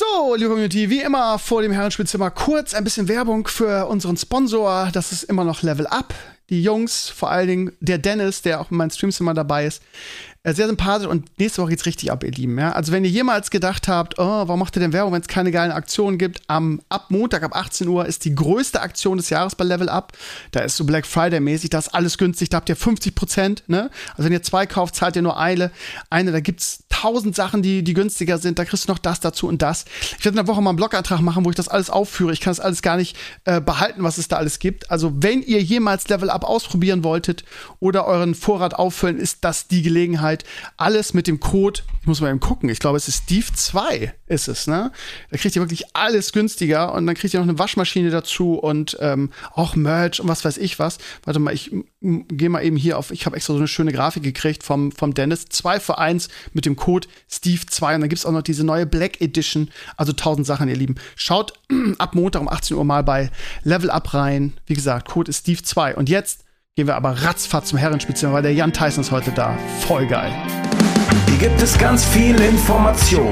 So, liebe Community, wie immer vor dem Herrenspielzimmer kurz ein bisschen Werbung für unseren Sponsor. Das ist immer noch Level Up. Die Jungs, vor allen Dingen der Dennis, der auch in meinen Streams immer dabei ist, sehr sympathisch und nächste Woche geht's richtig ab, ihr Lieben. Ja? Also wenn ihr jemals gedacht habt, oh, warum macht ihr denn Werbung, wenn es keine geilen Aktionen gibt, am ab Montag ab 18 Uhr ist die größte Aktion des Jahres bei Level Up. Da ist so Black Friday mäßig, da ist alles günstig, da habt ihr 50 Prozent. Ne? Also wenn ihr zwei kauft, zahlt ihr nur eine. Eine, da gibt's tausend Sachen, die, die günstiger sind. Da kriegst du noch das dazu und das. Ich werde in der Woche mal einen Blogantrag machen, wo ich das alles aufführe. Ich kann das alles gar nicht äh, behalten, was es da alles gibt. Also wenn ihr jemals Level Up ausprobieren wolltet oder euren Vorrat auffüllen, ist das die Gelegenheit. Alles mit dem Code, ich muss mal eben gucken, ich glaube, es ist Steve 2 ist es, ne? Da kriegt ihr wirklich alles günstiger und dann kriegt ihr noch eine Waschmaschine dazu und ähm, auch Merch und was weiß ich was. Warte mal, ich gehe mal eben hier auf, ich habe extra so eine schöne Grafik gekriegt vom, vom Dennis. 2 für 1 mit dem Code Steve 2 und dann gibt es auch noch diese neue Black Edition. Also tausend Sachen, ihr Lieben. Schaut ab Montag um 18 Uhr mal bei Level Up rein. Wie gesagt, Code ist Steve 2. Und jetzt gehen wir aber ratzfatz zum Herrenspielzimmer, weil der Jan Tyson ist heute da. Voll geil. Hier gibt es ganz viel Information.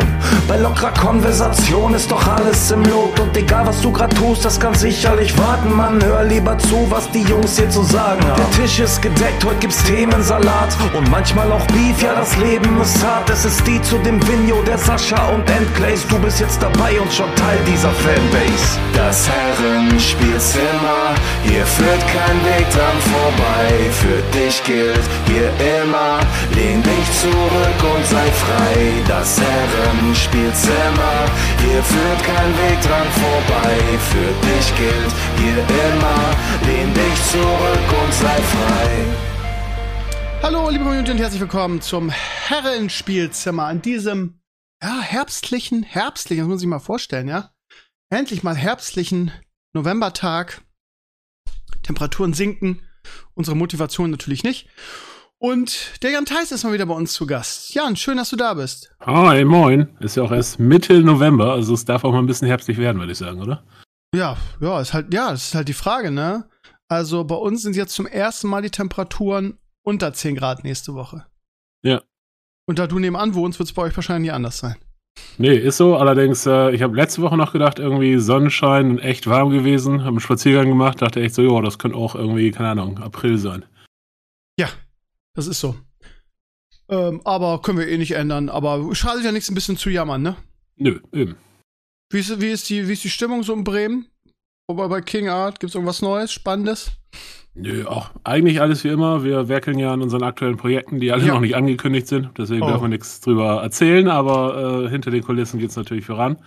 Bei lockerer Konversation ist doch alles im Lot. Und egal was du grad tust, das kann sicherlich warten. Man, hör lieber zu, was die Jungs hier zu sagen haben. Der Tisch ist gedeckt, heute gibt's Themensalat. Und manchmal auch Beef, ja, das Leben ist hart. Es ist die zu dem Vigno, der Sascha und Endclays. Du bist jetzt dabei und schon Teil dieser Fanbase. Das Herrenspielzimmer, hier führt kein Weg dran vorbei. Für dich gilt hier immer, lehn dich zurück und sei frei. Das Herrenspielzimmer, hier führt kein Weg dran vorbei. Für dich gilt hier immer, lehn dich zurück und sei frei. Hallo, liebe Community und herzlich willkommen zum Herrenspielzimmer an diesem ja, herbstlichen, herbstlichen, das muss ich mal vorstellen, ja. Endlich mal herbstlichen Novembertag. Temperaturen sinken, unsere Motivation natürlich nicht. Und der Jan Theis ist mal wieder bei uns zu Gast. Jan, schön, dass du da bist. Hi, moin. Ist ja auch erst Mitte November, also es darf auch mal ein bisschen herbstlich werden, würde ich sagen, oder? Ja, ja, ist halt, ja, das ist halt die Frage, ne? Also bei uns sind jetzt zum ersten Mal die Temperaturen unter 10 Grad nächste Woche. Ja. Und da du nebenan wohnst, wird es bei euch wahrscheinlich nie anders sein. Nee, ist so. Allerdings, äh, ich habe letzte Woche noch gedacht, irgendwie Sonnenschein und echt warm gewesen. Habe einen Spaziergang gemacht, dachte echt so, ja, das könnte auch irgendwie, keine Ahnung, April sein. Ja, das ist so. Ähm, aber können wir eh nicht ändern. Aber schadet ja nichts, ein bisschen zu jammern, ne? Nö, eben. Wie ist, wie ist, die, wie ist die Stimmung so in Bremen? Wobei bei King Art gibt es irgendwas Neues, Spannendes? Nö, auch eigentlich alles wie immer. Wir werkeln ja an unseren aktuellen Projekten, die alle Ja. noch nicht angekündigt sind. Deswegen Oh. darf man nichts drüber erzählen, aber äh, hinter den Kulissen geht es natürlich voran.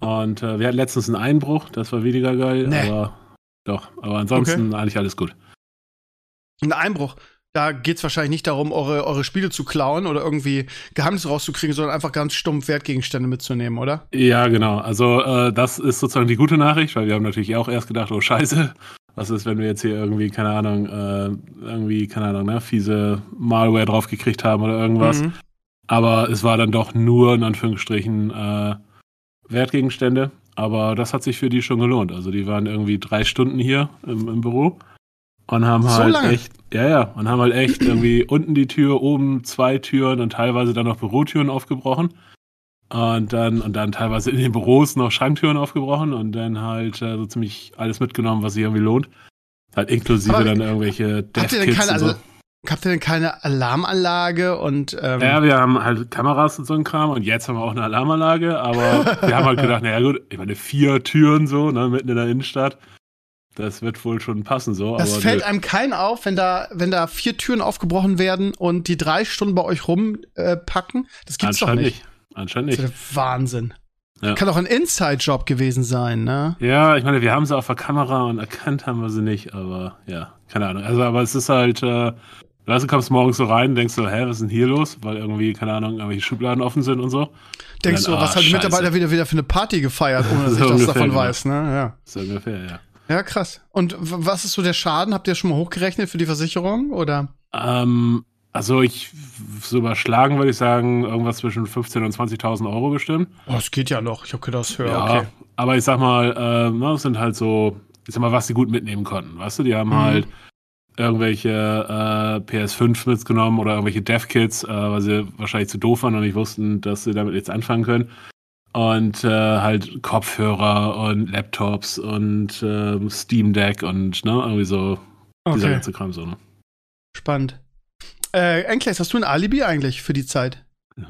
Und äh, wir hatten letztens einen Einbruch, das war weniger geil, Nee. aber doch. Aber ansonsten eigentlich alles gut. Ein Einbruch. Da geht es wahrscheinlich nicht darum, eure, eure Spiele zu klauen oder irgendwie Geheimnisse rauszukriegen, sondern einfach ganz stumpf Wertgegenstände mitzunehmen, oder? Ja, genau. Also äh, das ist sozusagen die gute Nachricht, weil wir haben natürlich auch erst gedacht, oh Scheiße, was ist, wenn wir jetzt hier irgendwie, keine Ahnung, äh, irgendwie, keine Ahnung, ne, fiese Malware draufgekriegt haben oder irgendwas. Mhm. Aber es war dann doch nur in Anführungsstrichen äh, Wertgegenstände. Aber das hat sich für die schon gelohnt. Also die waren irgendwie drei Stunden hier im, im Büro und haben So halt lange? echt, ja, ja, und haben halt echt irgendwie unten die Tür, oben zwei Türen und teilweise dann noch Bürotüren aufgebrochen. Und dann, und dann teilweise in den Büros noch Schranktüren aufgebrochen und dann halt äh, so ziemlich alles mitgenommen, was sich irgendwie lohnt. Halt inklusive Aber dann irgendwelche denn Dev-Kits keine, und so. Al- habt ihr denn keine Alarmanlage und ähm, Ja, wir haben halt Kameras und so ein Kram und jetzt haben wir auch eine Alarmanlage, aber wir haben halt gedacht, naja gut, ich meine, vier Türen so, ne, mitten in der Innenstadt, das wird wohl schon passen so. das fällt nö. einem keinen auf, wenn da, wenn da vier Türen aufgebrochen werden und die drei Stunden bei euch rumpacken? Äh, das gibt's doch Anscheinend nicht. Anscheinend Das nicht. ist der Wahnsinn. Ja. Kann doch ein Inside-Job gewesen sein, ne? Ja, ich meine, wir haben sie auf der Kamera und erkannt haben wir sie nicht, aber ja, keine Ahnung. Also, aber es ist halt, äh, weißt du, kommst morgens so rein, denkst so, hä, was ist denn hier los? Weil irgendwie, keine Ahnung, irgendwelche Schubladen offen sind und so. Denkst du, dann, was ah, hat die. Mitarbeiter wieder, wieder für eine Party gefeiert, ohne dass So ich das davon weiß, ne? Ja. So ungefähr, ja. Ja, krass. Und was ist so der Schaden? Habt ihr schon mal hochgerechnet für die Versicherung? Oder? Ähm, also ich, so überschlagen würde ich sagen, irgendwas zwischen 15.000 und 20.000 Euro bestimmt. Oh, es geht ja noch. Ich hab gedacht, das höher. Ja, Okay. aber ich sag mal, äh, na, das sind halt so, ich sag mal, was sie gut mitnehmen konnten. Weißt du, die haben Mhm. halt irgendwelche äh, PS5 mitgenommen oder irgendwelche Dev-Kits, äh, weil sie wahrscheinlich zu doof waren und nicht wussten, dass sie damit jetzt anfangen können. Und äh, halt Kopfhörer und Laptops und äh, Steam Deck und ne, irgendwie so Okay. dieser ganze Kram so, ne? Spannend. Äh, Enkles, hast du ein Alibi eigentlich für die Zeit?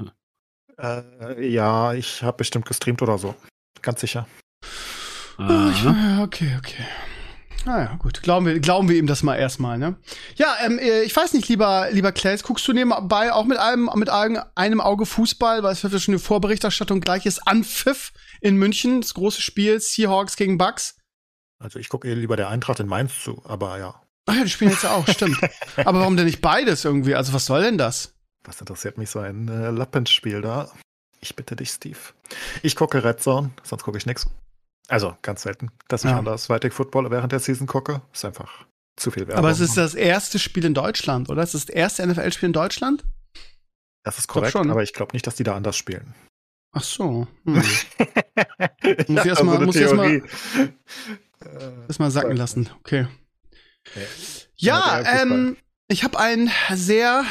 Äh, ja, ich habe bestimmt gestreamt oder so. Ganz sicher. Ah, ich, Aha. ja, okay, Naja, gut. Glauben wir, glauben wir ihm das mal erstmal, ne? Ja, ähm, äh, ich weiß nicht, lieber, lieber Claes, guckst du nebenbei auch mit einem, mit einem, einem Auge Fußball, weil es wird ja schon eine Vorberichterstattung gleiches Anpfiff in München, das große Spiel Seahawks gegen Bucks. Also ich gucke eh lieber der Eintracht in Mainz zu, aber ja, Ach ja, die spielen jetzt ja auch, stimmt. Aber warum denn nicht beides irgendwie? Also was soll denn das? was interessiert mich so ein äh, Lappenspiel da? Ich bitte dich, Steve. Ich gucke Red Zone, sonst gucke ich nichts. Also ganz selten, dass ich Ja. andersweitig Football während der Season gucke. Ist einfach zu viel Werbung. Aber es ist das erste Spiel in Deutschland, oder? Es ist das erste NFL-Spiel in Deutschland? das ist korrekt, schon. aber ich glaube nicht, dass die da anders spielen. Ach so. Hm. ich Muss ich erst hab mal- eine muss ich erst mal-. Äh, mal sacken lassen. Okay. Ja, Ja, ähm, ich habe ein sehr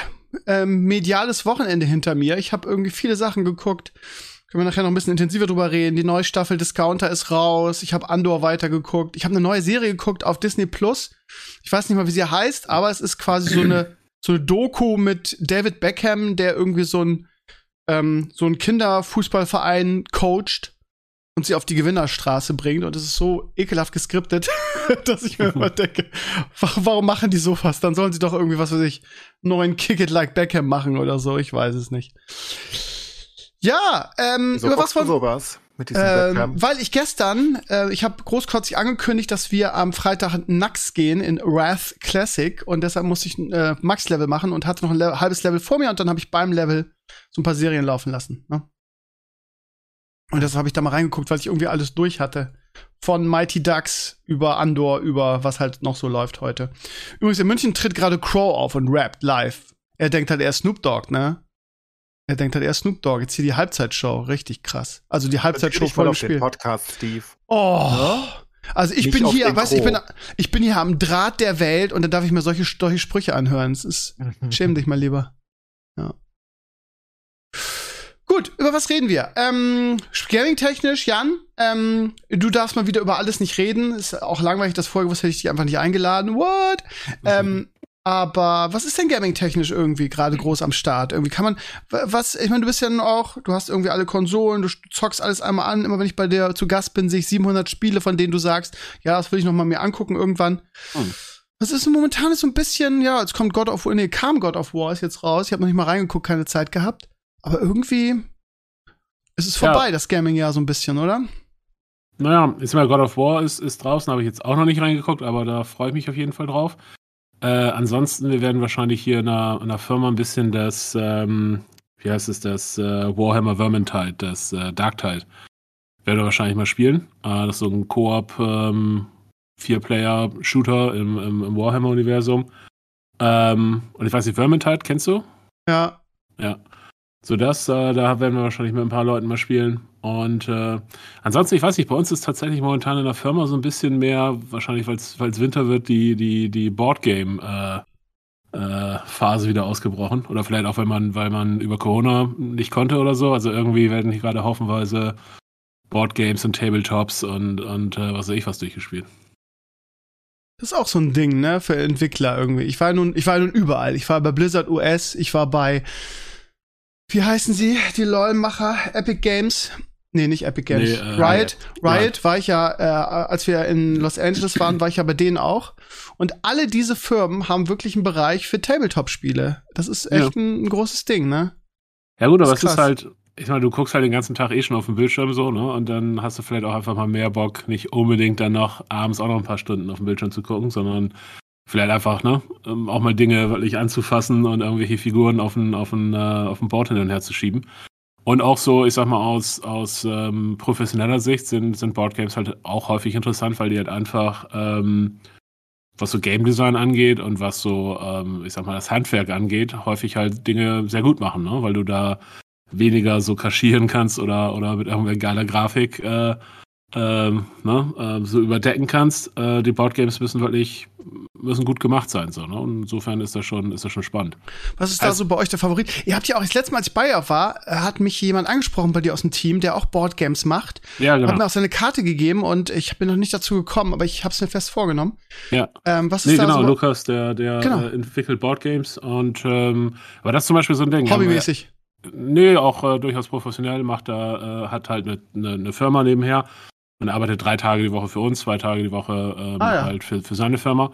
ähm, mediales Wochenende hinter mir. Ich habe irgendwie viele Sachen geguckt. Können wir nachher noch ein bisschen intensiver drüber reden. Die neue Staffel Discounter ist raus. Ich habe Andor weitergeguckt. Ich habe eine neue Serie geguckt auf Disney Plus. Ich weiß nicht mal, wie sie heißt, aber es ist quasi so eine so eine Doku mit David Beckham, der irgendwie so ein ähm, so ein Kinderfußballverein coacht und sie auf die Gewinnerstraße bringt. Und es ist so ekelhaft geskriptet, dass ich mir immer denke, wa- warum machen die sowas? Dann sollen sie doch irgendwie, was weiß ich, neuen Kick It Like Beckham machen oder so. Ich weiß es nicht. Ja, ähm, so über was wollen sowas mit diesem ähm, weil ich gestern, äh, ich habe großkotzig angekündigt, dass wir am Freitag Nax gehen in Wrath Classic und deshalb musste ich ein äh, Max-Level machen und hatte noch ein Le halbes Level vor mir und dann habe ich beim Level so ein paar Serien laufen lassen. Ne? Und deshalb habe ich da mal reingeguckt, weil ich irgendwie alles durch hatte. Von Mighty Ducks über Andor, über was halt noch so läuft heute. Übrigens, in München tritt gerade Crow auf und rappt live. Er denkt halt, er ist Snoop Dogg, ne? Er denkt halt, er ist Snoop Dogg. Jetzt hier die Halbzeitshow. Richtig krass. Also die Halbzeitshow Natürlich mal vor dem auf den Spiel. Podcast, Steve. Oh. Also ich Nicht bin hier, weißt du, ich bin, ich bin hier am Draht der Welt und dann darf ich mir solche, solche Sprüche anhören. Es ist, schäm dich mal lieber. Ja. Gut, über was reden wir? Ähm, Gaming-technisch, Jan, ähm, du darfst mal wieder über alles nicht reden. Ist auch langweilig, das vorgewusst hätte ich dich einfach nicht eingeladen. What? ähm, aber was ist denn Gaming-technisch irgendwie gerade groß am Start? Irgendwie kann man, wa- was, ich meine, du bist ja auch, du hast irgendwie alle Konsolen, du zockst alles einmal an. Immer wenn ich bei dir zu Gast bin, sehe ich 700 Spiele, von denen du sagst, ja, das will ich noch mal mir angucken irgendwann. Hm. Was ist momentan ist so ein bisschen, ja, jetzt kommt God of War, nee, kam God of War ist jetzt raus. Ich habe noch nicht mal reingeguckt, keine Zeit gehabt. Aber irgendwie ist es Ja. vorbei, das Gaming-Jahr so ein bisschen, oder? Naja, jetzt mal God of War ist, ist draußen, habe ich jetzt auch noch nicht reingeguckt, aber da freue ich mich auf jeden Fall drauf. Äh, ansonsten, wir werden wahrscheinlich hier in einer, in einer Firma ein bisschen das, ähm, wie heißt es, das äh, Warhammer Vermintide, das äh, Darktide, werden wir wahrscheinlich mal spielen. Äh, das ist so ein Koop, ähm, Vier-Player-Shooter im, im, im Warhammer-Universum. Ähm, und ich weiß nicht, Vermintide, kennst du? Ja. Ja. So das, äh, da werden wir wahrscheinlich mit ein paar Leuten mal spielen. Und äh, ansonsten, ich weiß nicht, bei uns ist tatsächlich momentan in der Firma so ein bisschen mehr, wahrscheinlich weil es Winter wird, die, die, die Boardgame äh, äh, Phase wieder ausgebrochen. Oder vielleicht auch, weil man, weil man über Corona nicht konnte oder so. Also irgendwie werden hier gerade haufenweise Boardgames und Tabletops und, und äh, was weiß ich was durchgespielt. Das ist auch so ein Ding, ne, für Entwickler irgendwie. Ich war nun, ich war nun überall. Ich war bei Blizzard US, ich war bei, wie heißen sie, die LOL-Macher, Epic Games. Nee, nicht Epic Games. Nee, äh, Riot. Riot Riot. war ich ja, äh, als wir in Los Angeles waren, war ich ja bei denen auch. Und alle diese Firmen haben wirklich einen Bereich für Tabletop-Spiele. Das ist echt ein, ein großes Ding, ne? Ja gut, aber es ist halt, ich meine, du guckst halt den ganzen Tag eh schon auf dem Bildschirm so, ne? Und dann hast du vielleicht auch einfach mal mehr Bock, nicht unbedingt dann noch abends auch noch ein paar Stunden auf dem Bildschirm zu gucken, sondern vielleicht einfach, ne, ähm, auch mal Dinge wirklich anzufassen und irgendwelche Figuren auf ein, auf ein, äh, auf ein Board hin und her zu schieben. Und auch so, ich sag mal, aus, aus ähm, professioneller Sicht sind, sind Boardgames halt auch häufig interessant, weil die halt einfach, ähm, was so Game Design angeht und was so, ähm, ich sag mal, das Handwerk angeht, häufig halt Dinge sehr gut machen, ne? Weil du da weniger so kaschieren kannst oder, oder mit irgendeiner geiler Grafik äh, ähm, ne, äh, so überdecken kannst. Äh, die Boardgames müssen wirklich müssen gut gemacht sein. So, ne? Und insofern ist das schon, ist das schon spannend. Was ist da also, so bei euch der Favorit? Ihr habt ja auch das letzte Mal, als ich bei ihr war, äh, hat mich jemand angesprochen bei dir aus dem Team, der auch Boardgames macht. Ja, genau. Hat mir auch seine Karte gegeben und ich bin noch nicht dazu gekommen, aber ich habe es mir fest vorgenommen. Ja. Ähm, was ist nee, da genau, so? Lukas, der, der Genau. äh, entwickelt Boardgames und ähm, aber das ist zum Beispiel so ein Ding. Hobbymäßig. Nee, auch äh, durchaus professionell, macht da, äh, hat halt eine ne, ne Firma nebenher und arbeitet drei Tage die Woche für uns, zwei Tage die Woche ähm, Ah, ja. halt für, für seine Firma.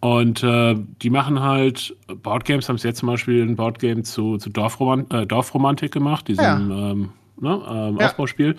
Und äh, die machen halt Boardgames, haben es jetzt zum Beispiel ein Boardgame zu, zu Dorfroman äh, Dorfromantik gemacht, diesem Ja. ähm, ne, ähm, Ja. Aufbauspiel.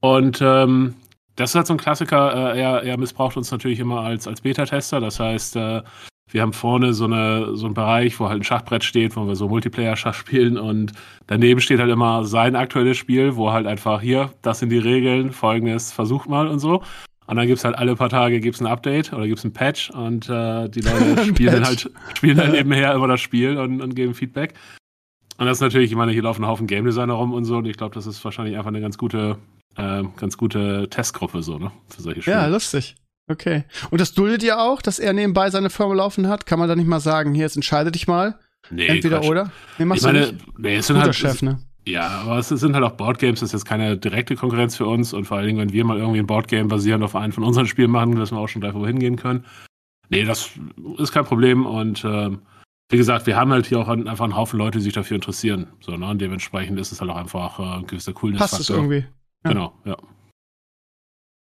Und ähm, das ist halt so ein Klassiker, äh, er, er missbraucht uns natürlich immer als, als Beta-Tester. Das heißt, äh, wir haben vorne so, eine, so einen Bereich, wo halt ein Schachbrett steht, wo wir so Multiplayer-Schach spielen und daneben steht halt immer sein aktuelles Spiel, wo halt einfach hier, das sind die Regeln, folgendes versucht mal und so. Und dann gibt's halt alle paar Tage gibt's ein Update oder gibt's ein Patch und äh, die Leute spielen dann halt, spielen dann nebenher immer das Spiel und, und geben Feedback. Und das ist natürlich, ich meine, hier laufen ein Haufen Game Designer rum und so und ich glaube, das ist wahrscheinlich einfach eine ganz gute, äh, ganz gute Testgruppe so, ne? Für solche Spiele. Ja, lustig. Okay. Und das duldet ihr auch, dass er nebenbei seine Firma laufen hat? Kann man da nicht mal sagen, hier, jetzt entscheide dich mal. nee, Entweder Quatsch. oder? Nee, machst Ich meine, du nicht? nee, es sind halt, Chef, ne? Ja, aber es sind halt auch Boardgames, das ist jetzt keine direkte Konkurrenz für uns und vor allen Dingen, wenn wir mal irgendwie ein Boardgame basierend auf einem von unseren Spielen machen, wissen wir auch schon gleich, wo wir hingehen können. Nee, das ist kein Problem und ähm, wie gesagt, wir haben halt hier auch einfach einen Haufen Leute, die sich dafür interessieren. So, ne? Und dementsprechend ist es halt auch einfach äh, ein gewisser Coolness-Faktor. Passt es irgendwie? Ja. Genau, ja.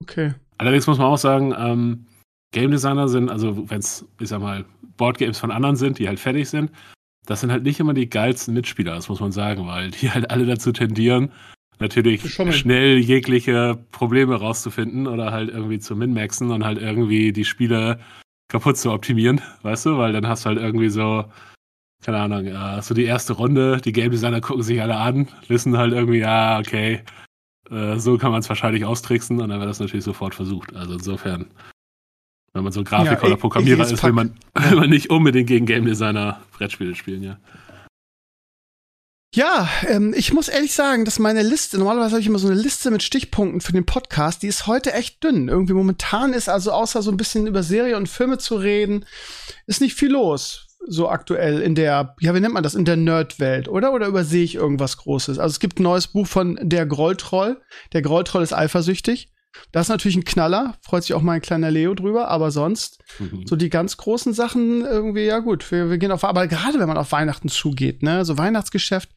Okay. Allerdings muss man auch sagen, ähm, Game Designer sind, also wenn es, ich sag mal, Boardgames von anderen sind, die halt fertig sind, das sind halt nicht immer die geilsten Mitspieler, das muss man sagen, weil die halt alle dazu tendieren, natürlich schnell jegliche Probleme rauszufinden oder halt irgendwie zu min-maxen und halt irgendwie die Spiele kaputt zu optimieren, weißt du, weil dann hast du halt irgendwie so, keine Ahnung, äh, so die erste Runde, die Game Designer gucken sich alle an, wissen halt irgendwie, ja, okay, äh, so kann man es wahrscheinlich austricksen und dann wird das natürlich sofort versucht. Also insofern, wenn man so Grafiker Ja, oder Programmierer ist, will man, will man nicht unbedingt gegen Game Designer Brettspiele spielen, ja. Ja, ähm, ich muss ehrlich sagen, dass meine Liste, normalerweise habe ich immer so eine Liste mit Stichpunkten für den Podcast, die ist heute echt dünn. Irgendwie momentan ist also außer so ein bisschen über Serie und Filme zu reden, ist nicht viel los. So aktuell in der, ja, wie nennt man das, in der Nerd-Welt, oder? Oder übersehe ich irgendwas Großes? Also es gibt ein neues Buch von Der Grolltroll. Der Grolltroll ist eifersüchtig. Das ist natürlich ein Knaller, freut sich auch mein kleiner Leo drüber, aber sonst Mhm. so die ganz großen Sachen irgendwie, ja gut, wir, wir gehen auf, aber gerade wenn man auf Weihnachten zugeht, ne, so Weihnachtsgeschäft,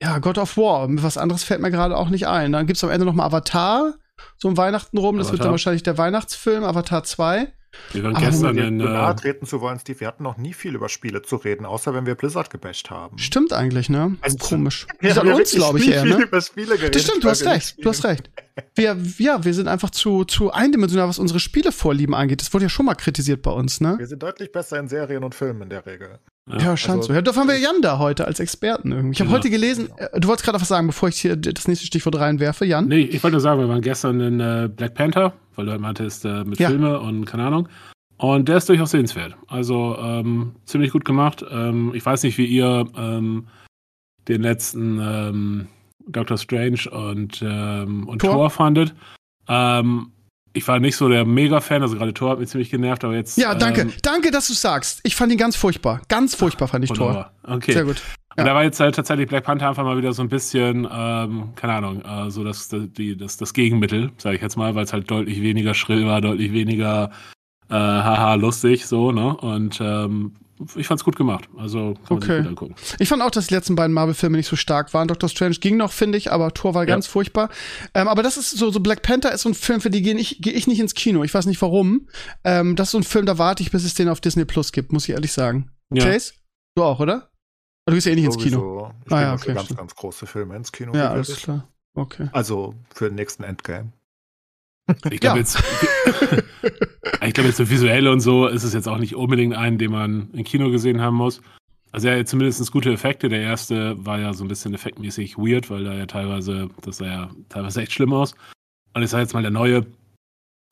ja, God of War, was anderes fällt mir gerade auch nicht ein. Dann gibt's am Ende noch mal Avatar, so um Weihnachten rum, das wird dann wahrscheinlich der Weihnachtsfilm, Avatar 2. Wir waren gestern in, zu nahe äh, treten zu wollen, Steve, wir hatten noch nie viel über Spiele zu reden, außer wenn wir Blizzard gebasht haben. Stimmt eigentlich, ne? Also, Komisch. Wir Ist an uns, glaube ich, nie eher, viel ne? über Spiele geredet, Das stimmt, du hast recht, du hast recht. Wir, ja, wir sind einfach zu, zu eindimensional, was unsere Spielevorlieben angeht. Das wurde ja schon mal kritisiert bei uns, ne? Wir sind deutlich besser in Serien und Filmen in der Regel. Ja, scheint also- so. Ja, dafür haben wir Jan da heute als Experten irgendwie. Ich habe Ja. heute gelesen, äh, du wolltest gerade was sagen, bevor ich hier das nächste Stichwort reinwerfe, Jan. Nee, ich wollte nur sagen, wir waren gestern in äh, Black Panther, weil du halt meintest, äh, mit Ja. Filme und keine Ahnung. Und der ist durchaus sehenswert. Also ähm, ziemlich gut gemacht. Ähm, ich weiß nicht, wie ihr ähm, den letzten ähm, Doctor Strange und, ähm, und Thor? Thor. fandet. Ähm, ich war nicht so der Mega-Fan, also gerade Thor hat mich ziemlich genervt, aber jetzt. Ja, danke. Ähm, danke, dass du sagst. Ich fand ihn ganz furchtbar. Ganz furchtbar fand ich Tor. wunderbar. Okay. Sehr gut. Und da war jetzt halt tatsächlich Black Panther einfach mal wieder so ein bisschen, ähm, keine Ahnung, äh, so das, das, die, das, das Gegenmittel, sage ich jetzt mal, weil es halt deutlich weniger schrill war, deutlich weniger äh, haha lustig, so, ne? Und ähm, ich fand's gut gemacht. Also kann man Okay. sich gut angucken. Ich fand auch, dass die letzten beiden Marvel-Filme nicht so stark waren. Doctor Strange ging noch, finde ich, aber Thor war Ja. ganz furchtbar. Ähm, aber das ist so, so Black Panther ist so ein Film, für die gehe ich, geh ich nicht ins Kino. Ich weiß nicht warum. Ähm, das ist so ein Film, da warte ich, bis es den auf Disney Plus gibt, muss ich ehrlich sagen. Ja. Chase? Du auch, oder? Du gehst ja eh nicht ins Kino. Sowieso. Ich Ah, gehe ja, okay, für ganz, ganz große Filme ins Kino. Ja, alles klar. Okay. Also für den nächsten Endgame. Ich glaube Ja. jetzt, ich glaube jetzt so visuell und so ist es jetzt auch nicht unbedingt einen, den man im Kino gesehen haben muss. Also er hat zumindest gute Effekte. Der erste war ja so ein bisschen effektmäßig weird, weil da ja teilweise, das sah ja teilweise echt schlimm aus. Und ich sage jetzt mal, der neue,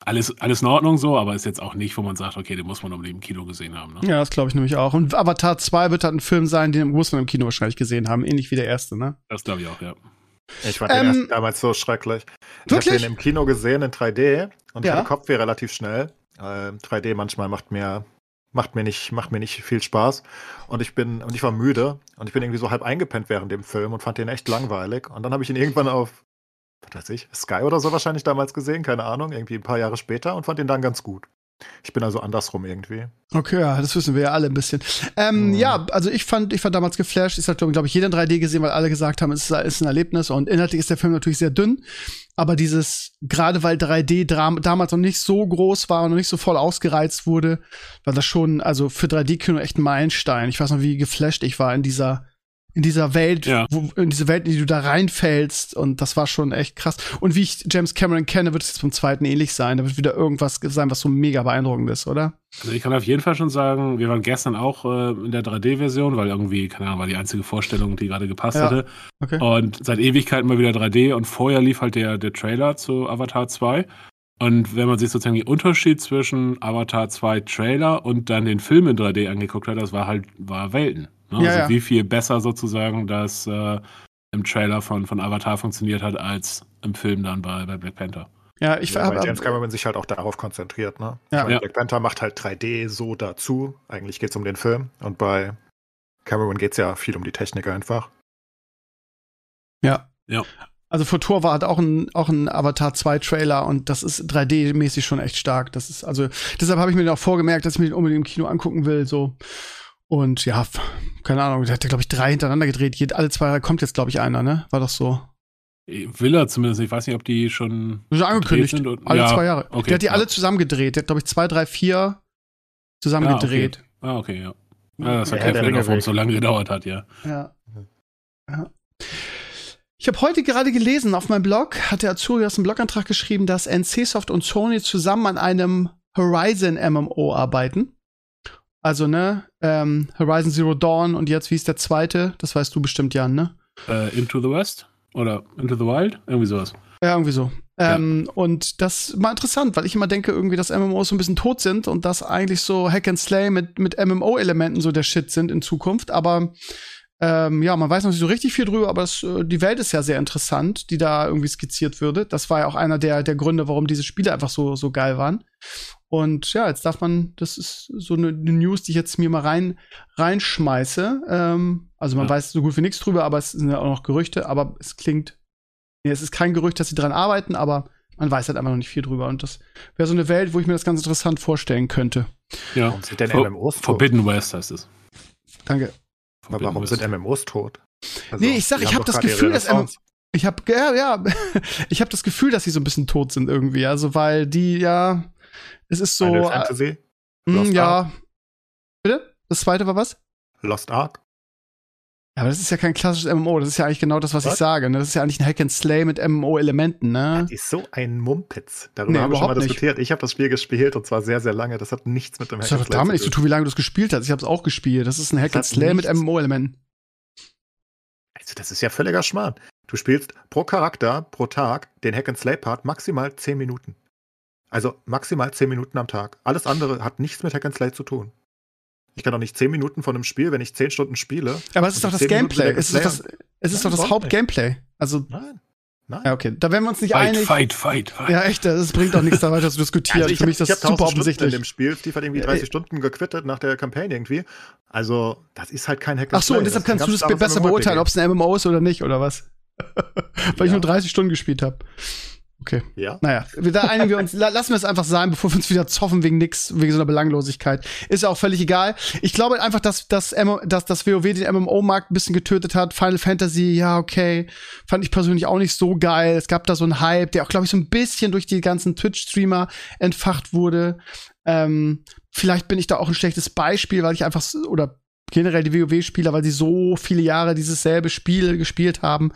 alles, alles in Ordnung so, aber ist jetzt auch nicht, wo man sagt, okay, den muss man unbedingt im Kino gesehen haben. Ne? Ja, das glaube ich nämlich auch. Und Avatar 2 wird halt ein Film sein, den muss man im Kino wahrscheinlich gesehen haben, ähnlich wie der erste, ne? Das glaube ich auch, ja. Ich fand den Ähm, ersten damals so schrecklich. Ich habe den im Kino gesehen in 3D und Ja. hatte Kopfweh relativ schnell. Ähm, 3D manchmal macht mir, macht mir nicht, macht mir nicht viel Spaß. Und ich bin, und ich war müde und ich bin irgendwie so halb eingepennt während dem Film und fand den echt langweilig. Und dann habe ich ihn irgendwann auf, was weiß ich, Sky oder so wahrscheinlich damals gesehen, keine Ahnung, irgendwie ein paar Jahre später und fand den dann ganz gut. Ich bin also andersrum irgendwie. Okay, ja, das wissen wir ja alle ein bisschen. Ähm, Mhm. Ja, also ich fand, ich fand damals geflasht. Ich habe, glaube ich, jeder in 3D gesehen, weil alle gesagt haben, es ist, ein Erlebnis. Und inhaltlich ist der Film natürlich sehr dünn. Aber dieses, gerade weil 3D dram- damals noch nicht so groß war und noch nicht so voll ausgereizt wurde, war das schon, also für 3D-Kino echt ein Meilenstein. Ich weiß noch, wie geflasht ich war in dieser, in dieser Welt, Ja. wo, in diese Welt, in die du da reinfällst. Und das war schon echt krass. Und wie ich James Cameron kenne, wird es jetzt beim zweiten ähnlich sein. Da wird wieder irgendwas sein, was so mega beeindruckend ist, oder? Also ich kann auf jeden Fall schon sagen, wir waren gestern auch äh, in der 3D-Version, weil irgendwie, keine Ahnung, war die einzige Vorstellung, die gerade gepasst Ja. hatte. Okay. Und seit Ewigkeiten mal wieder 3D und vorher lief halt der, der Trailer zu Avatar 2. Und wenn man sich sozusagen den Unterschied zwischen Avatar 2 Trailer und dann den Film in 3D angeguckt hat, das war halt, war Welten. Ne? Ja, also ja. wie viel besser sozusagen das äh, im Trailer von, von Avatar funktioniert hat, als im Film dann bei, bei Black Panther. Ja, ich Ja, weil James Cameron sich halt auch darauf konzentriert, ne? Ja. Ich meine, Ja. Black Panther macht halt 3D so dazu. Eigentlich geht es um den Film. Und bei Cameron geht es ja viel um die Technik einfach. Ja. Ja. Also vor Tor war halt auch ein, auch ein Avatar 2 Trailer und das ist 3D-mäßig schon echt stark. Das ist, also, deshalb habe ich mir den auch vorgemerkt, dass ich mir den unbedingt im Kino angucken will, so. Und ja, keine Ahnung, der hat ja, glaube ich, drei hintereinander gedreht. Jed, alle zwei Jahre kommt jetzt, glaube ich, einer, ne? War doch so. Will er zumindest, ich weiß nicht, ob die schon Das ist angekündigt. sind und- alle ja, zwei Jahre. okay, der hat die ja. alle zusammen gedreht. Der hat, glaube ich, zwei, drei, vier zusammen Ah, okay. gedreht. Ah, okay, ja. ja das Ja, erklärt der vielleicht auch, warum es so lange gedauert hat, ja. Ja. ja. Ich habe heute gerade gelesen, auf meinem Blog hat der Azurias einen Blogantrag geschrieben, dass NCSoft und Sony zusammen an einem Horizon MMO arbeiten. Also, ne, ähm, Horizon Zero Dawn und jetzt, wie ist der zweite? Das weißt du bestimmt, Jan, ne? Äh, Into the West? Oder Into the Wild? Irgendwie sowas. Ja, irgendwie so. Ja. Ähm, und das ist mal interessant, weil ich immer denke, irgendwie, dass MMOs so ein bisschen tot sind und dass eigentlich so Hack and Slay mit, mit MMO-Elementen so der Shit sind in Zukunft. Aber ähm, ja, man weiß noch nicht so richtig viel drüber, aber es, äh, die Welt ist ja sehr interessant, die da irgendwie skizziert würde. Das war ja auch einer der, der Gründe, warum diese Spiele einfach so, so geil waren. Und ja, jetzt darf man, das ist so eine, eine News, die ich jetzt mir mal rein, reinschmeiße. Ähm, also man Ja. weiß so gut wie nichts drüber, aber es sind ja auch noch Gerüchte, aber es klingt Nee, es ist kein Gerücht, dass sie dran arbeiten, aber man weiß halt einfach noch nicht viel drüber. Und das wäre so eine Welt, wo ich mir das ganz interessant vorstellen könnte. Ja. Warum sind denn For- MMOs tot? Forbidden West heißt es. Danke. Aber Forbidden warum West. sind MMOs tot? Also, Nee, ich sag, ich haben hab doch das Gefühl, dass Renaissance. Ich habe ja, ja, ich habe das Gefühl, dass sie so ein bisschen tot sind irgendwie. Also weil die ja, es ist so, Final äh, Fantasy, mh, Lost ja. Bitte? Das zweite war was? Lost Ark. Ja, aber das ist ja kein klassisches MMO. Das ist ja eigentlich genau das, was, ich Was? sage. Ne? Das ist ja eigentlich ein Hack and Slay mit MMO-Elementen, ne? Die ist so ein Mumpitz. Darüber Nee, haben wir schon mal nicht. diskutiert. Ich habe das Spiel gespielt und zwar sehr, sehr lange. Das hat nichts mit dem Das Hack hat and doch damit nichts Slay zu tun, wie lange du es gespielt hast. Ich habe es auch gespielt. Das ist ein Hack Das and hat Slay mit nichts- MMO-Elementen. Also das ist ja völliger Schmarrn. Du spielst pro Charakter, pro Tag, den Hack and Slay Part maximal 10 Minuten. Also maximal 10 Minuten am Tag. Alles andere hat nichts mit Hack and Slay zu tun. Ich kann doch nicht 10 Minuten von einem Spiel, wenn ich 10 Stunden spiele. Aber es ist Und doch das 10 Minuten Gameplay. Es ist doch das, es ist Nein, doch das. Hauptgameplay. Also, Nein. Nein. ja, okay. Da wären wir uns nicht Fight, einig. fight, fight, fight. Ja, echt, das bringt auch nichts da weiter zu diskutieren. Also ich Für mich habe ist das super Stunden in offensichtlich. dem Spiel. Steve hat irgendwie Ja, 30 ey. Stunden gequittet nach der Kampagne irgendwie. Also, das ist halt kein Hack Ach so, und deshalb kannst du das besser beurteilen, ob es ein MMO ist oder nicht, oder was? Weil ich Ja. nur 30 Stunden gespielt habe. Okay. Ja. Naja, da einigen wir uns, la- lassen wir es einfach sein, bevor wir uns wieder zoffen wegen nix, wegen so einer Belanglosigkeit. Ist ja auch völlig egal. Ich glaube einfach, dass, dass, dass das WoW den MMO-Markt ein bisschen getötet hat. Final Fantasy, ja, okay. Fand ich persönlich auch nicht so geil. Es gab da so einen Hype, der auch, glaube ich, so ein bisschen durch die ganzen Twitch-Streamer entfacht wurde. Ähm, vielleicht bin ich da auch ein schlechtes Beispiel, weil ich einfach, oder generell die WoW-Spieler, weil sie so viele Jahre dieses selbe Spiel gespielt haben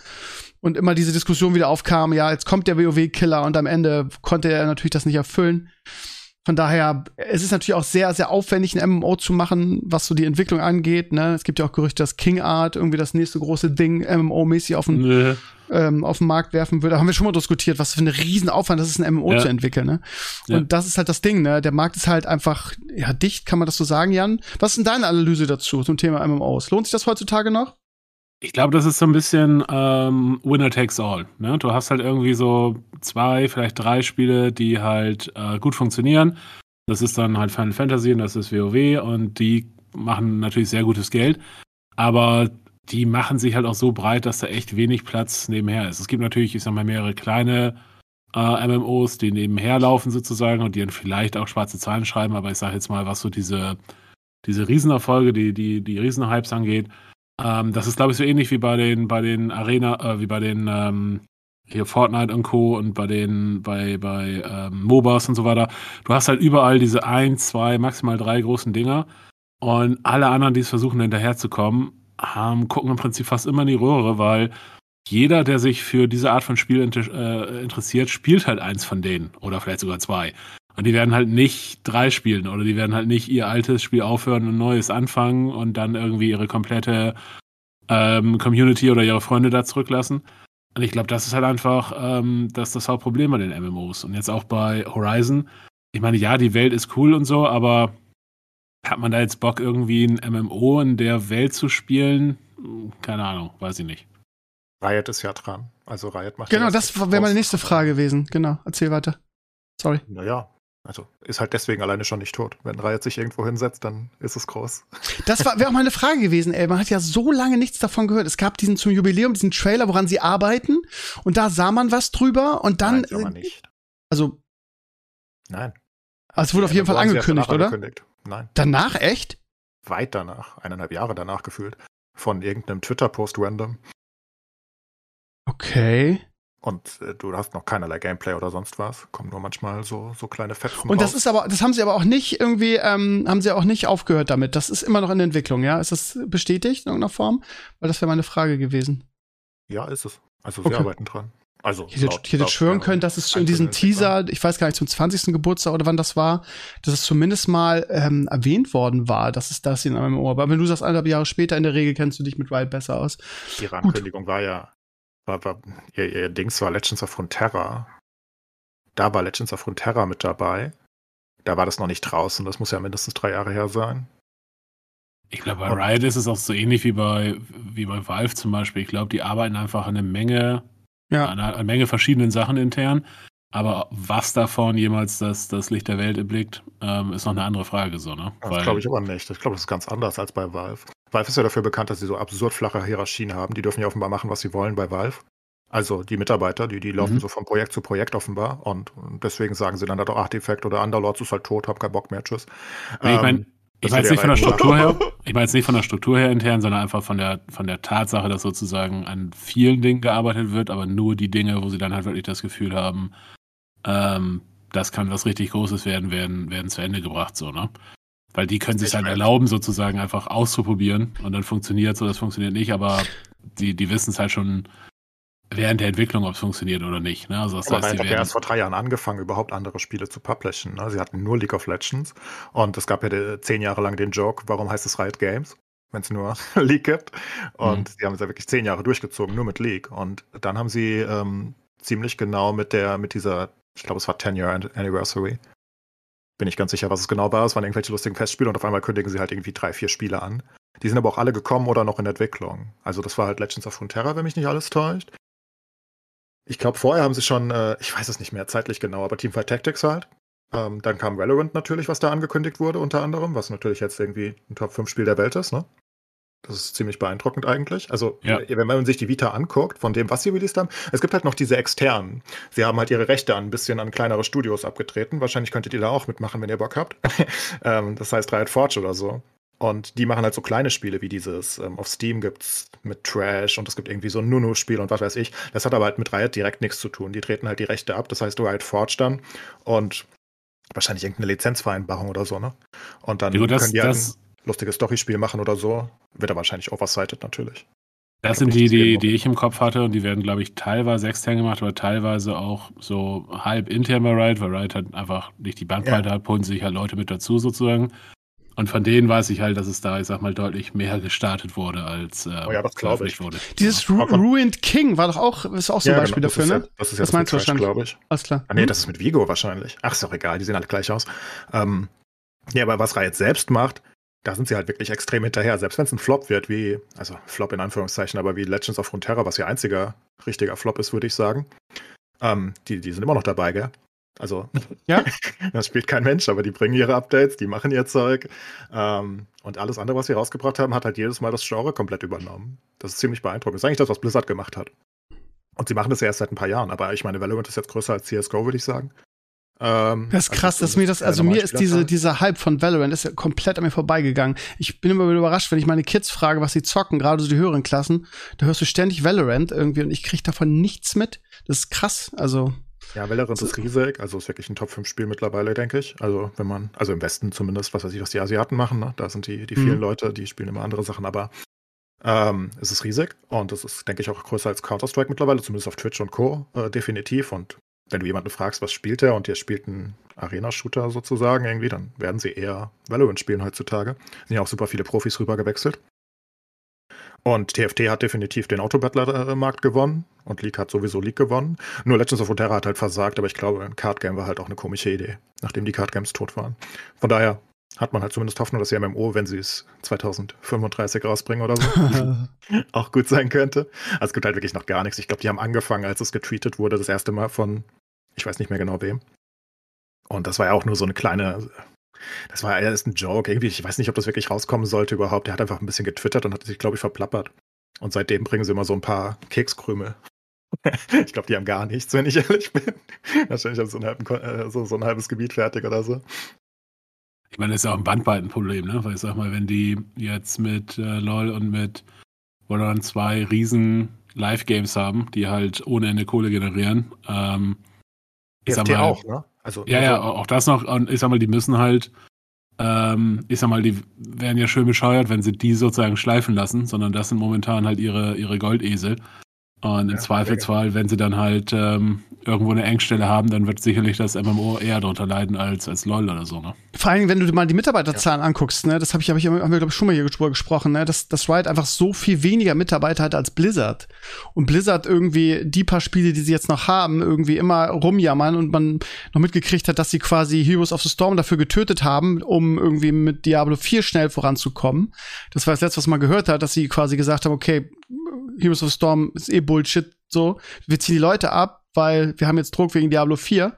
und immer diese Diskussion wieder aufkam, ja, jetzt kommt der WoW-Killer und am Ende konnte er natürlich das nicht erfüllen. Von daher, es ist natürlich auch sehr, sehr aufwendig, ein MMO zu machen, was so die Entwicklung angeht. Ne? Es gibt ja auch Gerüchte, dass King Art irgendwie das nächste große Ding MMO-mäßig auf den, Nö. ähm, auf den Markt werfen würde. Da haben wir schon mal diskutiert, was für ein Riesenaufwand das ist, ein MMO Ja. zu entwickeln. Ne? Ja. Und das ist halt das Ding, ne? Der Markt ist halt einfach, ja, dicht, kann man das so sagen, Jan? Was ist denn deine Analyse dazu zum Thema MMOs? Lohnt sich das heutzutage noch? Ich glaube, das ist so ein bisschen ähm, Winner takes all. Ne? Du hast halt irgendwie so zwei, vielleicht drei Spiele, die halt äh, gut funktionieren. Das ist dann halt Final Fantasy und das ist WoW und die machen natürlich sehr gutes Geld. Aber die machen sich halt auch so breit, dass da echt wenig Platz nebenher ist. Es gibt natürlich, ich sag mal, mehrere kleine äh, MMOs, die nebenher laufen sozusagen und die dann vielleicht auch schwarze Zahlen schreiben, aber ich sage jetzt mal, was so diese, diese Riesenerfolge, die, die, die Riesenhypes angeht, ähm, das ist, glaube ich, so ähnlich wie bei den, bei den Arena, äh, wie bei den ähm, hier Fortnite und Co. und bei den, bei, bei ähm, MOBAs und so weiter. Du hast halt überall diese ein, zwei, maximal drei großen Dinger. Und alle anderen, die es versuchen, hinterherzukommen, haben, gucken im Prinzip fast immer in die Röhre, weil jeder, der sich für diese Art von Spiel inter äh, interessiert, spielt halt eins von denen oder vielleicht sogar zwei. Und die werden halt nicht drei spielen oder die werden halt nicht ihr altes Spiel aufhören und ein neues anfangen und dann irgendwie ihre komplette ähm, Community oder ihre Freunde da zurücklassen. Und ich glaube, das ist halt einfach ähm, das, das Hauptproblem bei den MMOs. Und jetzt auch bei Horizon. Ich meine, ja, die Welt ist cool und so, aber hat man da jetzt Bock, irgendwie ein MMO in der Welt zu spielen? Keine Ahnung, weiß ich nicht. Riot ist ja dran. Also Riot macht Genau, ja das wäre meine nächste Frage gewesen. Genau, erzähl weiter. Sorry. Naja, also ist halt deswegen alleine schon nicht tot. Wenn Riot sich irgendwo hinsetzt, dann ist es groß. Das wäre auch meine Frage gewesen, ey. Man hat ja so lange nichts davon gehört. Es gab diesen zum Jubiläum, diesen Trailer, woran sie arbeiten. Und da sah man was drüber. Und dann. Nein, sah man nicht. Also. Nein. Also es wurde auf jeden Fall angekündigt, oder? Angekündigt. Nein, Danach echt? weit danach. Eineinhalb Jahre danach gefühlt. Von irgendeinem Twitter-Post random. Okay. Und äh, du hast noch keinerlei Gameplay oder sonst was. Kommen nur manchmal so, so kleine Fetzen Und das raus. ist aber, das haben sie aber auch nicht irgendwie, ähm, haben sie auch nicht aufgehört damit. Das ist immer noch in der Entwicklung, ja? Ist das bestätigt in irgendeiner Form? Weil das wäre meine Frage gewesen. Ja, ist es. Also sie Okay. arbeiten dran. Also Ich hätte, laut- ich hätte laut schwören können, dass es in diesem Teaser, ich weiß gar nicht, zum 20. Geburtstag oder wann das war, dass es zumindest mal ähm, erwähnt worden war, dass es das in einem Ohr. Aber wenn du sagst, anderthalb Jahre später, in der Regel kennst du dich mit Riot besser aus. Ihre Ankündigung war ja, war, war, ihr, ihr Dings war Legends of Frontera. Da war Legends of Frontera mit dabei. Da war das noch nicht draußen. Das muss ja mindestens drei Jahre her sein. Ich glaube, bei Riot ist es auch so ähnlich wie bei, wie bei Valve zum Beispiel. Ich glaube, die arbeiten einfach an eine Menge, Ja. an einer, einer Menge verschiedenen Sachen intern. Aber was davon jemals das, das Licht der Welt erblickt, ähm, ist noch eine andere Frage, so, ne? Das glaube ich aber nicht. Ich glaube, das ist ganz anders als bei Valve. Valve ist ja dafür bekannt, dass sie so absurd flache Hierarchien haben. Die dürfen ja offenbar machen, was sie wollen bei Valve. Also die Mitarbeiter, die, die laufen Mhm. so von Projekt zu Projekt offenbar. Und deswegen sagen sie dann halt auch Artifact oder Underlords ist halt tot, hab keinen Bock mehr, tschüss. Nee, ich meine, Ähm, ich meine jetzt nicht von der Struktur her. Ich meine jetzt nicht von der Struktur her intern, sondern einfach von der, von der Tatsache, dass sozusagen an vielen Dingen gearbeitet wird, aber nur die Dinge, wo sie dann halt wirklich das Gefühl haben, ähm, das kann was richtig Großes werden, werden, werden zu Ende gebracht, so, ne? Weil die können sich weiß. erlauben, sozusagen einfach auszuprobieren und dann funktioniert so, das funktioniert nicht, aber die, die wissen es halt schon während der Entwicklung, ob es funktioniert oder nicht. Ne? Also das Aber heißt, Riot die hat ja erst vor drei Jahren angefangen, überhaupt andere Spiele zu publishen. Ne? Sie hatten nur League of Legends und es gab ja de- zehn Jahre lang den Joke, warum heißt es Riot Games, wenn es nur League gibt. Und Mhm. sie haben es ja wirklich zehn Jahre durchgezogen, nur mit League. Und dann haben sie ähm, ziemlich genau mit der, mit dieser, ich glaube, es war 10 Year An- Anniversary. Bin ich ganz sicher, was es genau war. Es waren irgendwelche lustigen Festspiele und auf einmal kündigen sie halt irgendwie drei, vier Spiele an. Die sind aber auch alle gekommen oder noch in Entwicklung. Also das war halt Legends of Frontera, wenn mich nicht alles täuscht. Ich glaube, vorher haben sie schon, äh, ich weiß es nicht mehr zeitlich genau, aber Teamfight Tactics halt. Ähm, dann kam Valorant natürlich, was da angekündigt wurde, unter anderem, was natürlich jetzt irgendwie ein Top-5-Spiel der Welt ist, ne? Das ist ziemlich beeindruckend eigentlich. Also, Ja. äh, wenn man sich die Vita anguckt, von dem, was sie released haben, es gibt halt noch diese externen. Sie haben halt ihre Rechte an ein bisschen an kleinere Studios abgetreten. Wahrscheinlich könntet ihr da auch mitmachen, wenn ihr Bock habt. ähm, das heißt Riot Forge oder so. Und die machen halt so kleine Spiele wie dieses. Ähm, auf Steam gibt's mit Trash und es gibt irgendwie so ein Nunu-Spiel und was weiß ich. Das hat aber halt mit Riot direkt nichts zu tun. Die treten halt die Rechte ab. Das heißt, Riot Forge dann und wahrscheinlich irgendeine Lizenzvereinbarung oder so, ne? Und dann gut, das, können die halt das, lustiges Storyspiel machen oder so. Wird er wahrscheinlich oversighted natürlich. Das Ich sind die, die, die ich im Kopf hatte und die werden, glaube ich, teilweise extern gemacht, aber teilweise auch so halb intern bei Riot, weil Riot halt einfach nicht die Bandbreite hat, holen sich halt Leute mit dazu sozusagen. Und von denen weiß ich halt, dass es da, ich sag mal, deutlich mehr gestartet wurde, als äh, Oh ja, das glaub ich. wurde. Dieses Ru Ruined King war doch auch, ist auch so ein Beispiel genau, das dafür, ist ne? Ja, das ist ja Das meinst du wahrscheinlich. glaube ich. Alles klar. Ah, nee, Hm? das ist mit Vigo wahrscheinlich. Ach, ist doch egal, die sehen alle gleich aus. Ähm, ja, aber was Riot selbst macht, da sind sie halt wirklich extrem hinterher. Selbst wenn es ein Flop wird, wie, also Flop in Anführungszeichen, aber wie Legends of Runeterra, was ihr einziger richtiger Flop ist, würde ich sagen. Ähm, die, die sind immer noch dabei, gell? Also, ja. das spielt kein Mensch, aber die bringen ihre Updates, die machen ihr Zeug. Ähm, und alles andere, was sie rausgebracht haben, hat halt jedes Mal das Genre komplett übernommen. Das ist ziemlich beeindruckend. Das ist eigentlich das, was Blizzard gemacht hat. Und sie machen das ja erst seit ein paar Jahren, aber ich meine, Valorant ist jetzt größer als CSGO, würde ich sagen. Ähm, das ist also krass, dass mir das, also mir ist diese, dieser Hype von Valorant ist ja komplett an mir vorbeigegangen. Ich bin immer wieder überrascht, wenn ich meine Kids frage, was sie zocken, gerade so die höheren Klassen, da hörst du ständig Valorant irgendwie und ich kriege davon nichts mit. Das ist krass, also. Ja, Valorant ist riesig, also ist wirklich ein Top-5-Spiel mittlerweile, denke ich. Also, wenn man, also im Westen zumindest, was weiß ich, was die Asiaten machen, ne? da sind die, die vielen mhm. Leute, die spielen immer andere Sachen, aber ähm, es ist riesig und es ist, denke ich, auch größer als Counter-Strike mittlerweile, zumindest auf Twitch und Co. Äh, definitiv. Und wenn du jemanden fragst, was spielt er und der spielt einen Arena-Shooter sozusagen irgendwie, dann werden sie eher Valorant spielen heutzutage. Sind ja auch super viele Profis rüber gewechselt. Und TFT hat definitiv den Autobattler-Markt gewonnen und League hat sowieso League gewonnen. Nur Legends of Runeterra hat halt versagt, aber ich glaube, ein Card Game war halt auch eine komische Idee, nachdem die Card Games tot waren. Von daher hat man halt zumindest Hoffnung, dass die MMO, wenn sie es 2035 rausbringen oder so, auch gut sein könnte. Also es gibt halt wirklich noch gar nichts. Ich glaube, die haben angefangen, als es getweetet wurde, das erste Mal von, ich weiß nicht mehr genau wem. Und das war ja auch nur so eine kleine, das war ja erst ein Joke. Irgendwie, ich weiß nicht, ob das wirklich rauskommen sollte überhaupt. Der hat einfach ein bisschen getwittert und hat sich, glaube ich, verplappert. Und seitdem bringen sie immer so ein paar Kekskrümel. ich glaube, die haben gar nichts, wenn ich ehrlich bin. Wahrscheinlich haben sie so äh, so, so ein halbes Gebiet fertig oder so. Ich meine, das ist ja auch ein Bandbreitenproblem, ne? Weil ich sag mal, wenn die jetzt mit äh, LOL und mit Valorant zwei riesen Live-Games haben, die halt ohne Ende Kohle generieren, ähm, ich sag mal, auch, ne? Also, ja, ja, auch das noch. Und ich sag mal, die müssen halt, ähm, ich sag mal, die werden ja schön bescheuert, wenn sie die sozusagen schleifen lassen, sondern das sind momentan halt ihre, ihre Goldesel. Und im ja, Zweifelsfall, wenn sie dann halt ähm, irgendwo eine Engstelle haben, dann wird sicherlich das MMO eher darunter leiden als, als LOL oder so, ne? Vor allem, wenn du dir mal die Mitarbeiterzahlen ja. anguckst, ne, das habe ich, hab ich, haben wir, glaube ich, schon mal hier gesprochen, ne, dass, dass Riot einfach so viel weniger Mitarbeiter hat als Blizzard. Und Blizzard irgendwie die paar Spiele, die sie jetzt noch haben, irgendwie immer rumjammern und man noch mitgekriegt hat, dass sie quasi Heroes of the Storm dafür getötet haben, um irgendwie mit Diablo 4 schnell voranzukommen. Das war das letzte, was man gehört hat, dass sie quasi gesagt haben, okay, Heroes of Storm ist eh Bullshit, so. Wir ziehen die Leute ab, weil wir haben jetzt Druck wegen Diablo 4.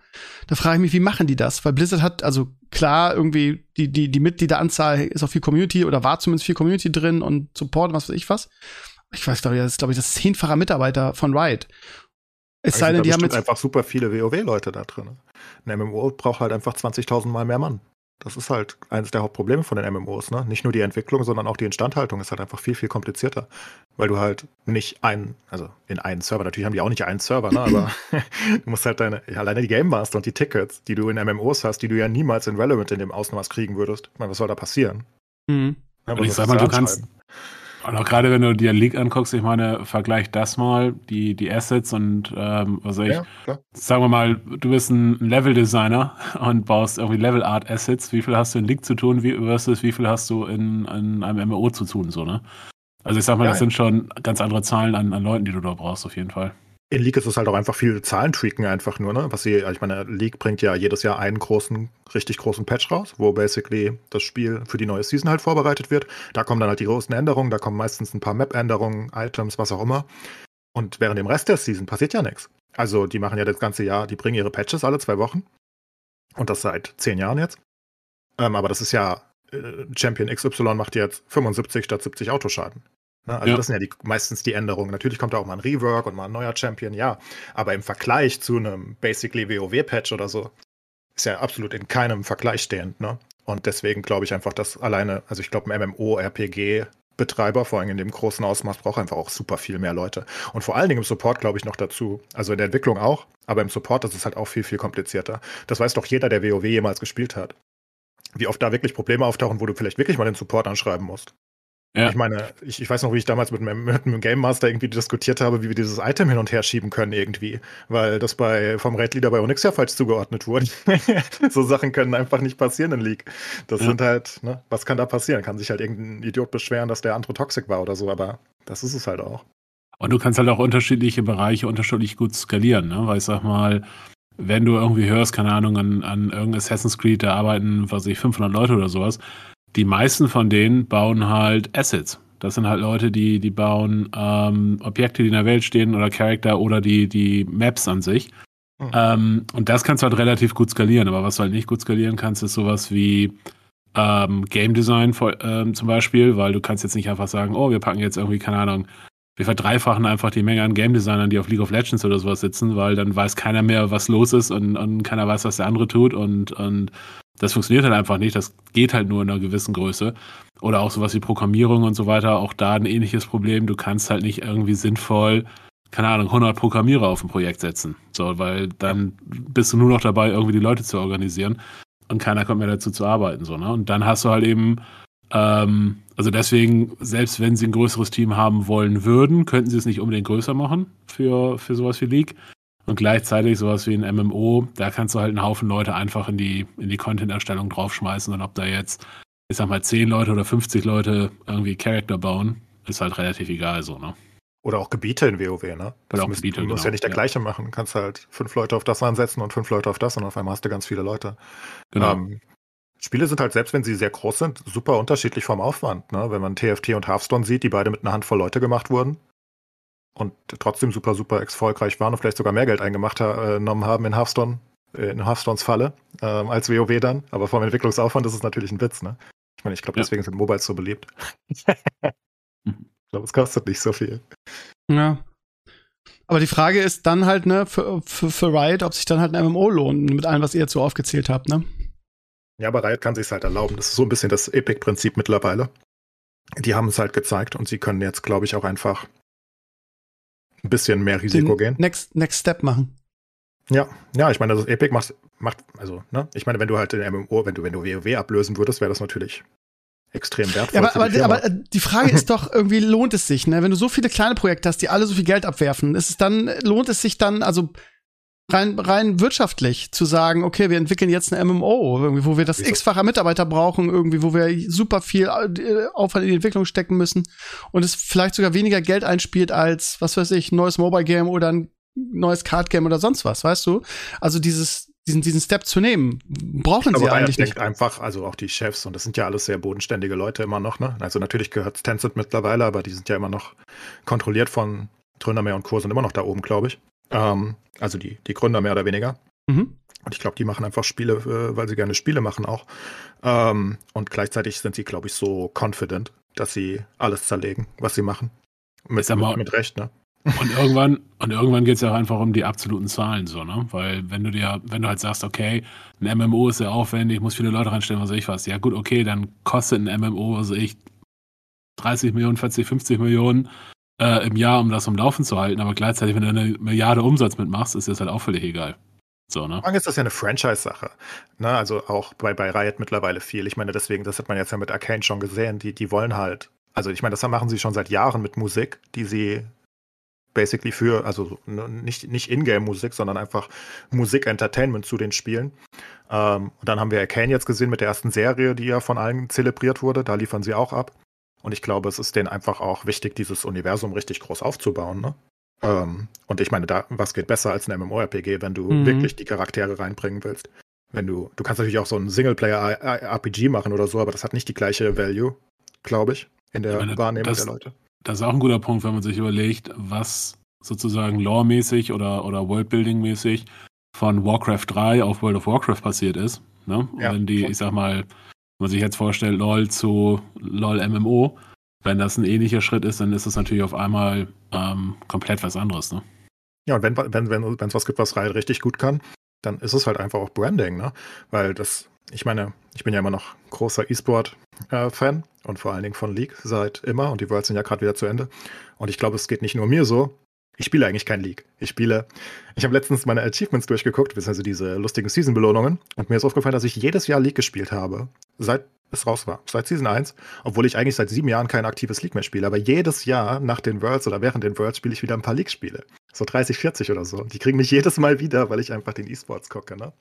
Da frage ich mich, wie machen die das? Weil Blizzard hat, also klar, irgendwie die, die, die Mitgliederanzahl ist auch viel Community oder war zumindest viel Community drin und Support und was weiß ich was. Ich weiß, glaube ich, das ist, glaube ich, das zehnfache Mitarbeiter von Riot. Es also sei denn, die haben jetzt einfach super viele WoW-Leute da drin. Ein MMO braucht halt einfach 20.000 Mal mehr Mann. Das ist halt eines der Hauptprobleme von den MMOs, ne? Nicht nur die Entwicklung, sondern auch die Instandhaltung ist halt einfach viel, viel komplizierter. Weil du halt nicht einen, also in einen Server, natürlich haben die auch nicht einen Server, ne? Aber du musst halt deine, ja, alleine die Game Master und die Tickets, die du in MMOs hast, die du ja niemals in Relevant in dem Ausmaß kriegen würdest. Ich meine, was soll da passieren? Mhm. Ja, ich sag mal, du kannst, und auch gerade wenn du dir League anguckst, ich meine, vergleich das mal, die, die Assets und ähm, was soll ich, ja, sagen wir mal, du bist ein Level-Designer und baust irgendwie Level-Art-Assets, wie viel hast du in League zu tun wie, versus wie viel hast du in, in einem MMO zu tun, so, ne? Also ich sag mal, ja, das sind schon ganz andere Zahlen an, an Leuten, die du da brauchst, auf jeden Fall. In League ist es halt auch einfach viel Zahlentweaken einfach nur, ne? Was sie, ich meine, League bringt ja jedes Jahr einen großen, richtig großen Patch raus, wo basically das Spiel für die neue Season halt vorbereitet wird. Da kommen dann halt die großen Änderungen, da kommen meistens ein paar Map-Änderungen, Items, was auch immer. Und während dem Rest der Season passiert ja nichts. Also die machen ja das ganze Jahr, die bringen ihre Patches alle zwei Wochen. Und das seit zehn Jahren jetzt. Ähm, aber das ist ja, äh, Champion XY macht jetzt 75 statt 70 Autoschaden. Ne? Also ja. das sind ja die, meistens die Änderungen. Natürlich kommt da auch mal ein Rework und mal ein neuer Champion, ja. Aber im Vergleich zu einem basically WoW-Patch oder so, ist ja absolut in keinem Vergleich stehend. Ne? Und deswegen glaube ich einfach, dass alleine, also ich glaube, ein MMO-RPG Betreiber, vor allem in dem großen Ausmaß, braucht einfach auch super viel mehr Leute. Und vor allen Dingen im Support glaube ich noch dazu. Also in der Entwicklung auch, aber im Support ist es halt auch viel, viel komplizierter. Das weiß doch jeder, der WoW jemals gespielt hat. Wie oft da wirklich Probleme auftauchen, wo du vielleicht wirklich mal den Support anschreiben musst. Ja. Ich meine, ich, ich, weiß noch, wie ich damals mit meinem, mit meinem Game Master irgendwie diskutiert habe, wie wir dieses Item hin und her schieben können irgendwie, weil das bei vom Raid Leader bei Onyx ja falsch zugeordnet wurde. so Sachen können einfach nicht passieren in League. Das ja. sind halt, ne, was kann da passieren? Kann sich halt irgendein Idiot beschweren, dass der andere toxic war oder so, aber das ist es halt auch. Und du kannst halt auch unterschiedliche Bereiche unterschiedlich gut skalieren, ne? Weil ich sag mal, wenn du irgendwie hörst, keine Ahnung, an, an irgendeinem Assassin's Creed, da arbeiten, was weiß ich, 500 Leute oder sowas, die meisten von denen bauen halt Assets. Das sind halt Leute, die, die bauen ähm, Objekte, die in der Welt stehen oder Charakter oder die, die Maps an sich. Mhm. Ähm, und das kannst du halt relativ gut skalieren. Aber was du halt nicht gut skalieren kannst, ist sowas wie ähm, Game Design ähm, zum Beispiel, weil du kannst jetzt nicht einfach sagen, oh, wir packen jetzt irgendwie, keine Ahnung, wir verdreifachen einfach die Menge an Game Designern, die auf League of Legends oder sowas sitzen, weil dann weiß keiner mehr, was los ist und, und keiner weiß, was der andere tut und, und das funktioniert halt einfach nicht. Das geht halt nur in einer gewissen Größe. Oder auch sowas wie Programmierung und so weiter. Auch da ein ähnliches Problem. Du kannst halt nicht irgendwie sinnvoll, keine Ahnung, 100 Programmierer auf ein Projekt setzen. So, weil dann bist du nur noch dabei, irgendwie die Leute zu organisieren und keiner kommt mehr dazu zu arbeiten. So, ne? Und dann hast du halt eben ähm, also deswegen, selbst wenn sie ein größeres Team haben wollen würden, könnten sie es nicht unbedingt größer machen für, für sowas wie League. Und gleichzeitig sowas wie ein MMO, da kannst du halt einen Haufen Leute einfach in die, in die Content-Erstellung draufschmeißen. Und ob da jetzt, ich sag mal, 10 Leute oder 50 Leute irgendwie Charakter bauen, ist halt relativ egal so, ne? Oder auch Gebiete in WoW, ne? Das Oder auch Gebiete, du musst genau. ja nicht der ja. gleiche machen. Du kannst halt fünf Leute auf das ansetzen und fünf Leute auf das und auf einmal hast du ganz viele Leute. Genau. Ähm, Spiele sind halt, selbst wenn sie sehr groß sind, super unterschiedlich vom Aufwand. Ne? Wenn man TFT und Hearthstone sieht, die beide mit einer Handvoll Leute gemacht wurden und trotzdem super, super erfolgreich waren und vielleicht sogar mehr Geld eingemacht äh, haben in Hearthstone, äh, in Hearthstones Falle, äh, als WoW dann. Aber vom Entwicklungsaufwand ist es natürlich ein Witz. Ne? Ich meine, ich glaube, deswegen ja. sind Mobiles so beliebt. ich glaube, es kostet nicht so viel. Ja. Aber die Frage ist dann halt, ne, für, für, für Riot, ob sich dann halt ein MMO lohnt, mit allem, was ihr jetzt so aufgezählt habt, ne? Ja, aber Riot kann sich halt erlauben. Das ist so ein bisschen das Epic-Prinzip mittlerweile. Die haben es halt gezeigt und sie können jetzt, glaube ich, auch einfach ein bisschen mehr Risiko gehen. Next, next Step machen. Ja, ja, ich meine, das Epic macht, macht, also, ne, ich meine, wenn du halt in MMO, wenn du, wenn du WoW ablösen würdest, wäre das natürlich extrem wertvoll. Ja, aber, aber, die aber, äh, die Frage ist doch, irgendwie lohnt es sich, ne? Wenn du so viele kleine Projekte hast, die alle so viel Geld abwerfen, ist es dann, lohnt es sich dann, also rein, rein wirtschaftlich zu sagen, okay, wir entwickeln jetzt eine MMO, irgendwie, wo wir das x-fache Mitarbeiter brauchen, irgendwie, wo wir super viel äh, Aufwand in die Entwicklung stecken müssen und es vielleicht sogar weniger Geld einspielt als, was weiß ich, ein neues Mobile Game oder ein neues Card Game oder sonst was, weißt du? Also dieses, diesen, diesen Step zu nehmen, brauchen sie eigentlich nicht. einfach, also auch die Chefs, und das sind ja alles sehr bodenständige Leute immer noch, ne? Also natürlich gehört Tencent mittlerweile, aber die sind ja immer noch kontrolliert von Tröndermeer und Co. sind immer noch da oben, glaube ich. Ähm, also die, die Gründer mehr oder weniger. Mhm. Und ich glaube, die machen einfach Spiele, äh, weil sie gerne Spiele machen auch. Ähm, und gleichzeitig sind sie, glaube ich, so confident, dass sie alles zerlegen, was sie machen. Mit, mit, mit Recht, ne? Und irgendwann, und irgendwann geht es ja auch einfach um die absoluten Zahlen, so, ne? Weil wenn du dir, wenn du halt sagst, okay, ein MMO ist sehr aufwendig, muss viele Leute reinstellen, was weiß ich was, ja gut, okay, dann kostet ein MMO, was weiß ich, 30 Millionen, 40, 50 Millionen äh, im Jahr, um das am Laufen zu halten, aber gleichzeitig, wenn du eine Milliarde Umsatz mitmachst, ist das halt auch völlig egal. So, ne? ist das ja eine Franchise-Sache. Ne? Also auch bei, bei Riot mittlerweile viel. Ich meine, deswegen, das hat man jetzt ja mit Arcane schon gesehen, die, die wollen halt, also ich meine, das machen sie schon seit Jahren mit Musik, die sie basically für, also nicht, nicht Ingame-Musik, sondern einfach Musik-Entertainment zu den Spielen. Ähm, und dann haben wir Arcane jetzt gesehen mit der ersten Serie, die ja von allen zelebriert wurde. Da liefern sie auch ab. Und ich glaube, es ist denen einfach auch wichtig, dieses Universum richtig groß aufzubauen. Ne? Ähm, und ich meine, da, was geht besser als ein MMORPG, wenn du mhm. wirklich die Charaktere reinbringen willst? Wenn du, du kannst natürlich auch so ein Singleplayer-RPG machen oder so, aber das hat nicht die gleiche Value, glaube ich, in der meine, Wahrnehmung das, der Leute. Das ist auch ein guter Punkt, wenn man sich überlegt, was sozusagen lore-mäßig oder, oder Worldbuilding-mäßig von Warcraft 3 auf World of Warcraft passiert ist. Ne? Ja, wenn die, ich sag mal, man sich jetzt vorstellt, LOL zu LOL MMO, wenn das ein ähnlicher Schritt ist, dann ist das natürlich auf einmal ähm, komplett was anderes. Ne? Ja, und wenn es wenn, wenn, was gibt, was Riot richtig gut kann, dann ist es halt einfach auch Branding, ne? Weil das, ich meine, ich bin ja immer noch großer E-Sport-Fan äh, und vor allen Dingen von League seit immer und die Worlds sind ja gerade wieder zu Ende. Und ich glaube, es geht nicht nur mir so. Ich spiele eigentlich kein League. Ich spiele, ich habe letztens meine Achievements durchgeguckt, beziehungsweise diese lustigen Season-Belohnungen. Und mir ist aufgefallen, dass ich jedes Jahr League gespielt habe. Seit es raus war. Seit Season 1. Obwohl ich eigentlich seit sieben Jahren kein aktives League mehr spiele. Aber jedes Jahr nach den Worlds oder während den Worlds spiele ich wieder ein paar League-Spiele. So 30, 40 oder so. Die kriegen mich jedes Mal wieder, weil ich einfach den E-Sports gucke, ne?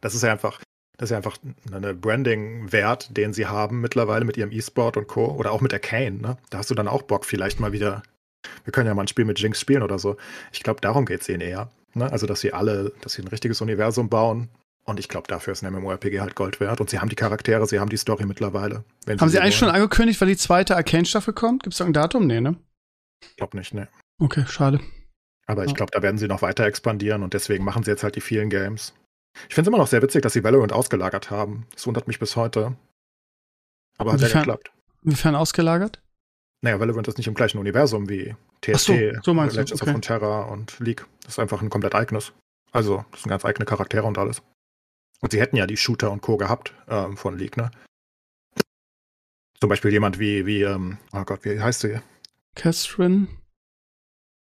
Das ist ja einfach, das ist ja einfach ein Branding-Wert, den sie haben mittlerweile mit ihrem E-Sport und Co. Oder auch mit Arcane, ne? Da hast du dann auch Bock, vielleicht mal wieder wir können ja mal ein Spiel mit Jinx spielen oder so. Ich glaube, darum geht es ihnen eher. Ne? Also, dass sie alle, dass sie ein richtiges Universum bauen Und ich glaube, dafür ist ein MMORPG halt Gold wert. Und sie haben die Charaktere, sie haben die Story mittlerweile. haben sie, eigentlich schon angekündigt, weil die zweite Arcane-Staffel kommt? Gibt es da ein Datum? Nee, ne? Ich glaube nicht, ne. Okay, schade. Aber ich glaube, da werden sie noch weiter expandieren und deswegen machen sie jetzt halt die vielen Games. Ich finde es immer noch sehr witzig, dass sie Valorant ausgelagert haben. Das wundert mich bis heute. Aber hat ja geklappt. Inwiefern ausgelagert? Naja, Valorant ist nicht im gleichen Universum wie TST, so, so Legends okay. of Terra und League. Das ist einfach ein komplett eigenes. Also, das sind ganz eigene Charaktere und alles. Und sie hätten ja die Shooter und Co. gehabt ähm, von League, ne? Zum Beispiel jemand wie, wie, ähm, oh Gott, wie heißt sie? Catherine?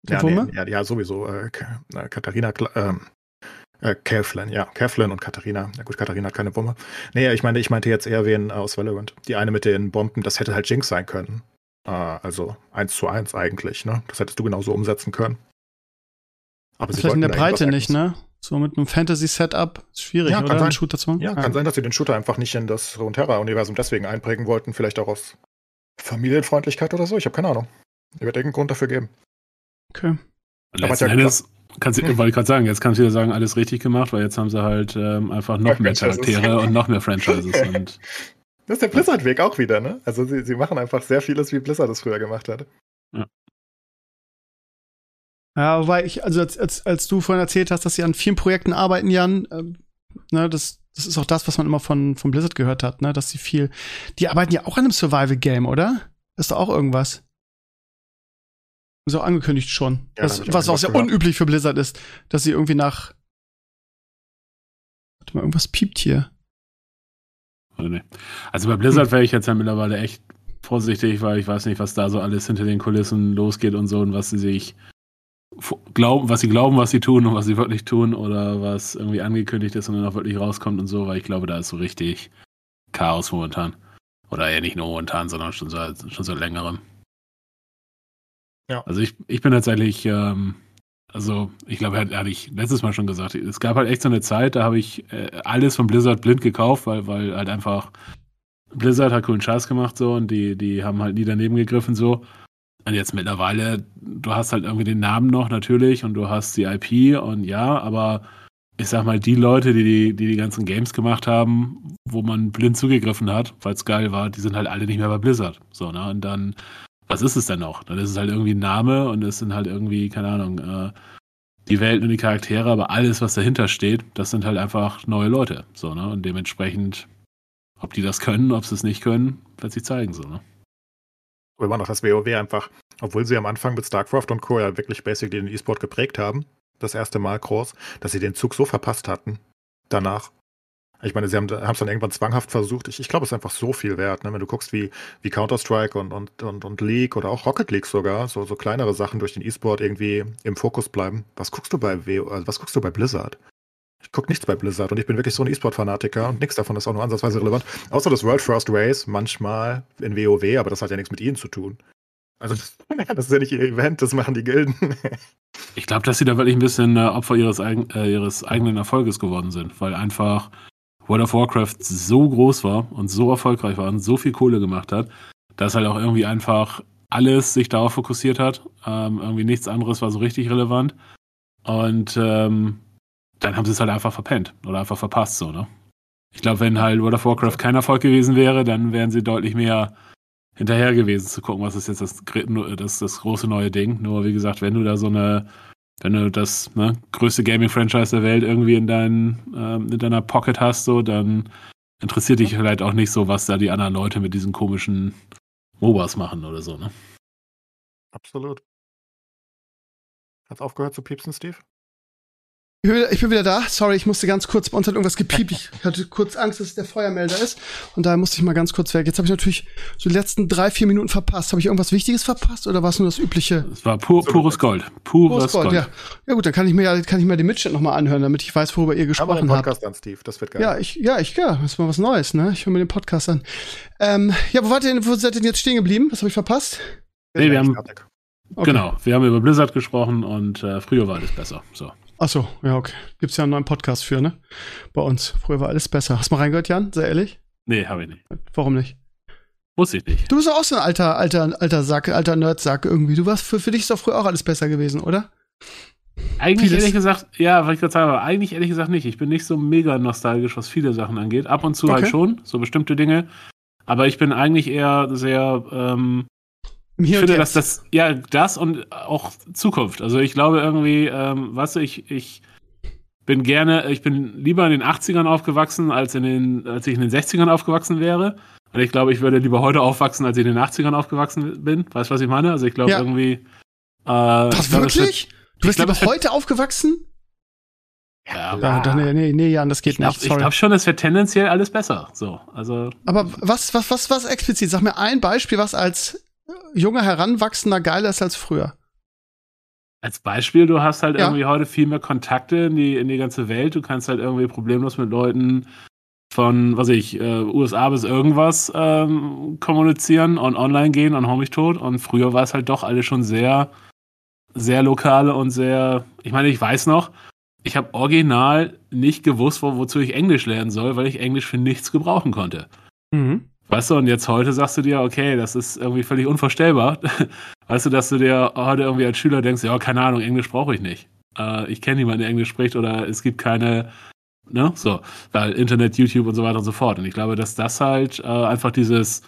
Ja, nee, ja, ja, sowieso. Äh, Katharina, ähm, äh, Kathleen, ja, Kathleen und Katharina. Ja gut, Katharina hat keine Wumme. Nee, ich meine, ich meinte jetzt eher wen aus Valorant. Die eine mit den Bomben, das hätte halt Jinx sein können. Äh, also eins zu eins eigentlich, ne? Das hättest du genauso umsetzen können. Aber vielleicht in der Breite nicht, ne? So mit einem Fantasy-Setup ist schwierig, ja, oder? Sein. Shooter zu machen. Ja, ja, kann sein, dass sie den Shooter einfach nicht in das Runeterra-Universum deswegen einprägen wollten. Vielleicht auch aus Familienfreundlichkeit oder so. Ich habe keine Ahnung. Ich werde irgendeinen Grund dafür geben. Okay. Letzten ja Endes, kannst, hm. wollte ich gerade sagen, jetzt kannst du wieder sagen, alles richtig gemacht, weil jetzt haben sie halt ähm, einfach noch mehr Charaktere und noch mehr Franchises. und das ist der Blizzard-Weg auch wieder, ne? Also sie, sie machen einfach sehr vieles, wie Blizzard es früher gemacht hat. Ja. Ja, wobei ich, also als, als, als du vorhin erzählt hast, dass sie an vielen Projekten arbeiten, Jan, ähm, ne, das, das ist auch das, was man immer von, von Blizzard gehört hat, ne, dass sie viel, die arbeiten ja auch an einem Survival-Game, oder? ist doch auch irgendwas. So angekündigt schon. Ja, das, was auch sehr gehört. unüblich für Blizzard ist, dass sie irgendwie nach. Warte mal, irgendwas piept hier. Also bei Blizzard wäre ich jetzt ja mittlerweile echt vorsichtig, weil ich weiß nicht, was da so alles hinter den Kulissen losgeht und so und was sie sich glauben, was sie glauben, was sie tun und was sie wirklich tun oder was irgendwie angekündigt ist und dann auch wirklich rauskommt und so, weil ich glaube, da ist so richtig Chaos momentan. Oder ja nicht nur momentan, sondern schon so, schon so längerem. Ja. Also ich, ich bin tatsächlich, ähm, also ich glaube, hatte ich letztes Mal schon gesagt, es gab halt echt so eine Zeit, da habe ich äh, alles von Blizzard blind gekauft, weil, weil halt einfach Blizzard hat coolen Scheiß gemacht so und die, die haben halt nie daneben gegriffen so. Und jetzt mittlerweile, du hast halt irgendwie den Namen noch natürlich und du hast die IP und ja, aber ich sag mal, die Leute, die die, die, die ganzen Games gemacht haben, wo man blind zugegriffen hat, weil es geil war, die sind halt alle nicht mehr bei Blizzard. So, ne? Und dann, was ist es denn noch? Dann ist es halt irgendwie ein Name und es sind halt irgendwie, keine Ahnung, äh, die Welten und die Charaktere, aber alles, was dahinter steht, das sind halt einfach neue Leute. So, ne? Und dementsprechend, ob die das können, ob sie es nicht können, wird sich zeigen, so, ne? immer noch das WoW einfach, obwohl sie am Anfang mit StarCraft und Co. ja wirklich basically den E-Sport geprägt haben, das erste Mal groß, dass sie den Zug so verpasst hatten. Danach. Ich meine, sie haben es dann irgendwann zwanghaft versucht. Ich, ich glaube, es ist einfach so viel wert, ne? wenn du guckst, wie, wie Counter-Strike und, und, und, und League oder auch Rocket League sogar, so, so kleinere Sachen durch den E-Sport irgendwie im Fokus bleiben. Was guckst du bei WoW, also was guckst du bei Blizzard? Ich gucke nichts bei Blizzard und ich bin wirklich so ein E-Sport-Fanatiker und nichts davon ist auch nur ansatzweise relevant. Außer das World First Race manchmal in WoW, aber das hat ja nichts mit ihnen zu tun. Also das, das ist ja nicht ihr Event, das machen die Gilden. ich glaube, dass sie da wirklich ein bisschen äh, Opfer ihres, eigen, äh, ihres eigenen Erfolges geworden sind, weil einfach World of Warcraft so groß war und so erfolgreich war und so viel Kohle gemacht hat, dass halt auch irgendwie einfach alles sich darauf fokussiert hat. Ähm, irgendwie nichts anderes war so richtig relevant. Und ähm, dann haben sie es halt einfach verpennt oder einfach verpasst, so, ne? Ich glaube, wenn halt World of Warcraft kein Erfolg gewesen wäre, dann wären sie deutlich mehr hinterher gewesen zu gucken, was ist jetzt das, das, das große neue Ding. Nur wie gesagt, wenn du da so eine, wenn du das ne, größte Gaming-Franchise der Welt irgendwie in, dein, ähm, in deiner Pocket hast, so, dann interessiert dich vielleicht auch nicht so, was da die anderen Leute mit diesen komischen MOBAs machen oder so, ne? Absolut. Hat's aufgehört zu piepsen, Steve? Ich bin wieder da. Sorry, ich musste ganz kurz, bei uns hat irgendwas gepiept. Ich hatte kurz Angst, dass es der Feuermelder ist. Und daher musste ich mal ganz kurz weg. Jetzt habe ich natürlich so die letzten drei, vier Minuten verpasst. Habe ich irgendwas Wichtiges verpasst oder war es nur das übliche? Es war pur, pures Gold. Pures, pures Gold, Gold, Ja. ja gut, dann kann ich mir ja, kann ich mir den Mitschnitt nochmal anhören, damit ich weiß, worüber ihr gesprochen habt. Aber Podcast habt. an, Steve. Das wird geil. Ja, ich, ja, ich, ja, das ist mal was Neues, ne? Ich höre mir den Podcast an. Ähm, ja, wo wart ihr denn, wo seid ihr denn jetzt stehen geblieben? Was habe ich verpasst? Nee, wir haben, okay. genau, wir haben über Blizzard gesprochen und äh, früher war alles besser. So. Ach so, ja, okay. Gibt's ja einen neuen Podcast für, ne? Bei uns. Früher war alles besser. Hast du mal reingehört, Jan? Sehr ehrlich? Nee, habe ich nicht. Warum nicht? Muss ich nicht. Du bist auch so ein alter, alter, alter Sack, alter Nerdsack irgendwie. Du warst, für, für dich ist doch früher auch alles besser gewesen, oder? Eigentlich Vieles. ehrlich gesagt, ja, was ich gerade sagen, aber eigentlich ehrlich gesagt nicht. Ich bin nicht so mega nostalgisch, was viele Sachen angeht. Ab und zu halt Okay. schon, so bestimmte Dinge. Aber ich bin eigentlich eher sehr, ähm, ich finde, dass das, ja, das und auch Zukunft. Also ich glaube irgendwie, ähm, weißt du, ich, ich bin gerne, ich bin lieber in den 80ern aufgewachsen, als in den, als ich in den 60ern aufgewachsen wäre. Und ich glaube, ich würde lieber heute aufwachsen, als ich in den 80ern aufgewachsen bin. Weißt du, was ich meine? Also ich glaube Ja. irgendwie. Äh, Was, ich glaube, es wirklich? Du bist ich glaub, lieber wird- heute aufgewachsen? Wird, ja, Ja, doch, nee, nee, nee, Jan, das geht ich glaube nicht. Glaub schon, es wird tendenziell alles besser. So, also Aber was, was, was, was explizit? Sag mir ein Beispiel, was als junger Heranwachsender geiler ist als früher. als Beispiel, du hast halt Ja. irgendwie heute viel mehr Kontakte in die, in die ganze Welt. Du kannst halt irgendwie problemlos mit Leuten von, was weiß ich, äh, USA bis irgendwas ähm, kommunizieren und online gehen und hau mich tot. Und früher war es halt doch alles schon sehr, sehr lokale und sehr, ich meine, ich weiß noch, ich habe original nicht gewusst, wo, wozu ich Englisch lernen soll, weil ich Englisch für nichts gebrauchen konnte. Mhm. Weißt du, und jetzt heute sagst du dir, okay, das ist irgendwie völlig unvorstellbar. Weißt du, dass du dir heute irgendwie als Schüler denkst, ja, keine Ahnung, Englisch brauche ich nicht. Äh, ich kenne niemanden, der Englisch spricht oder es gibt keine, ne, so, weil Internet, YouTube und so weiter und so fort. Und ich glaube, dass das halt äh, einfach dieses,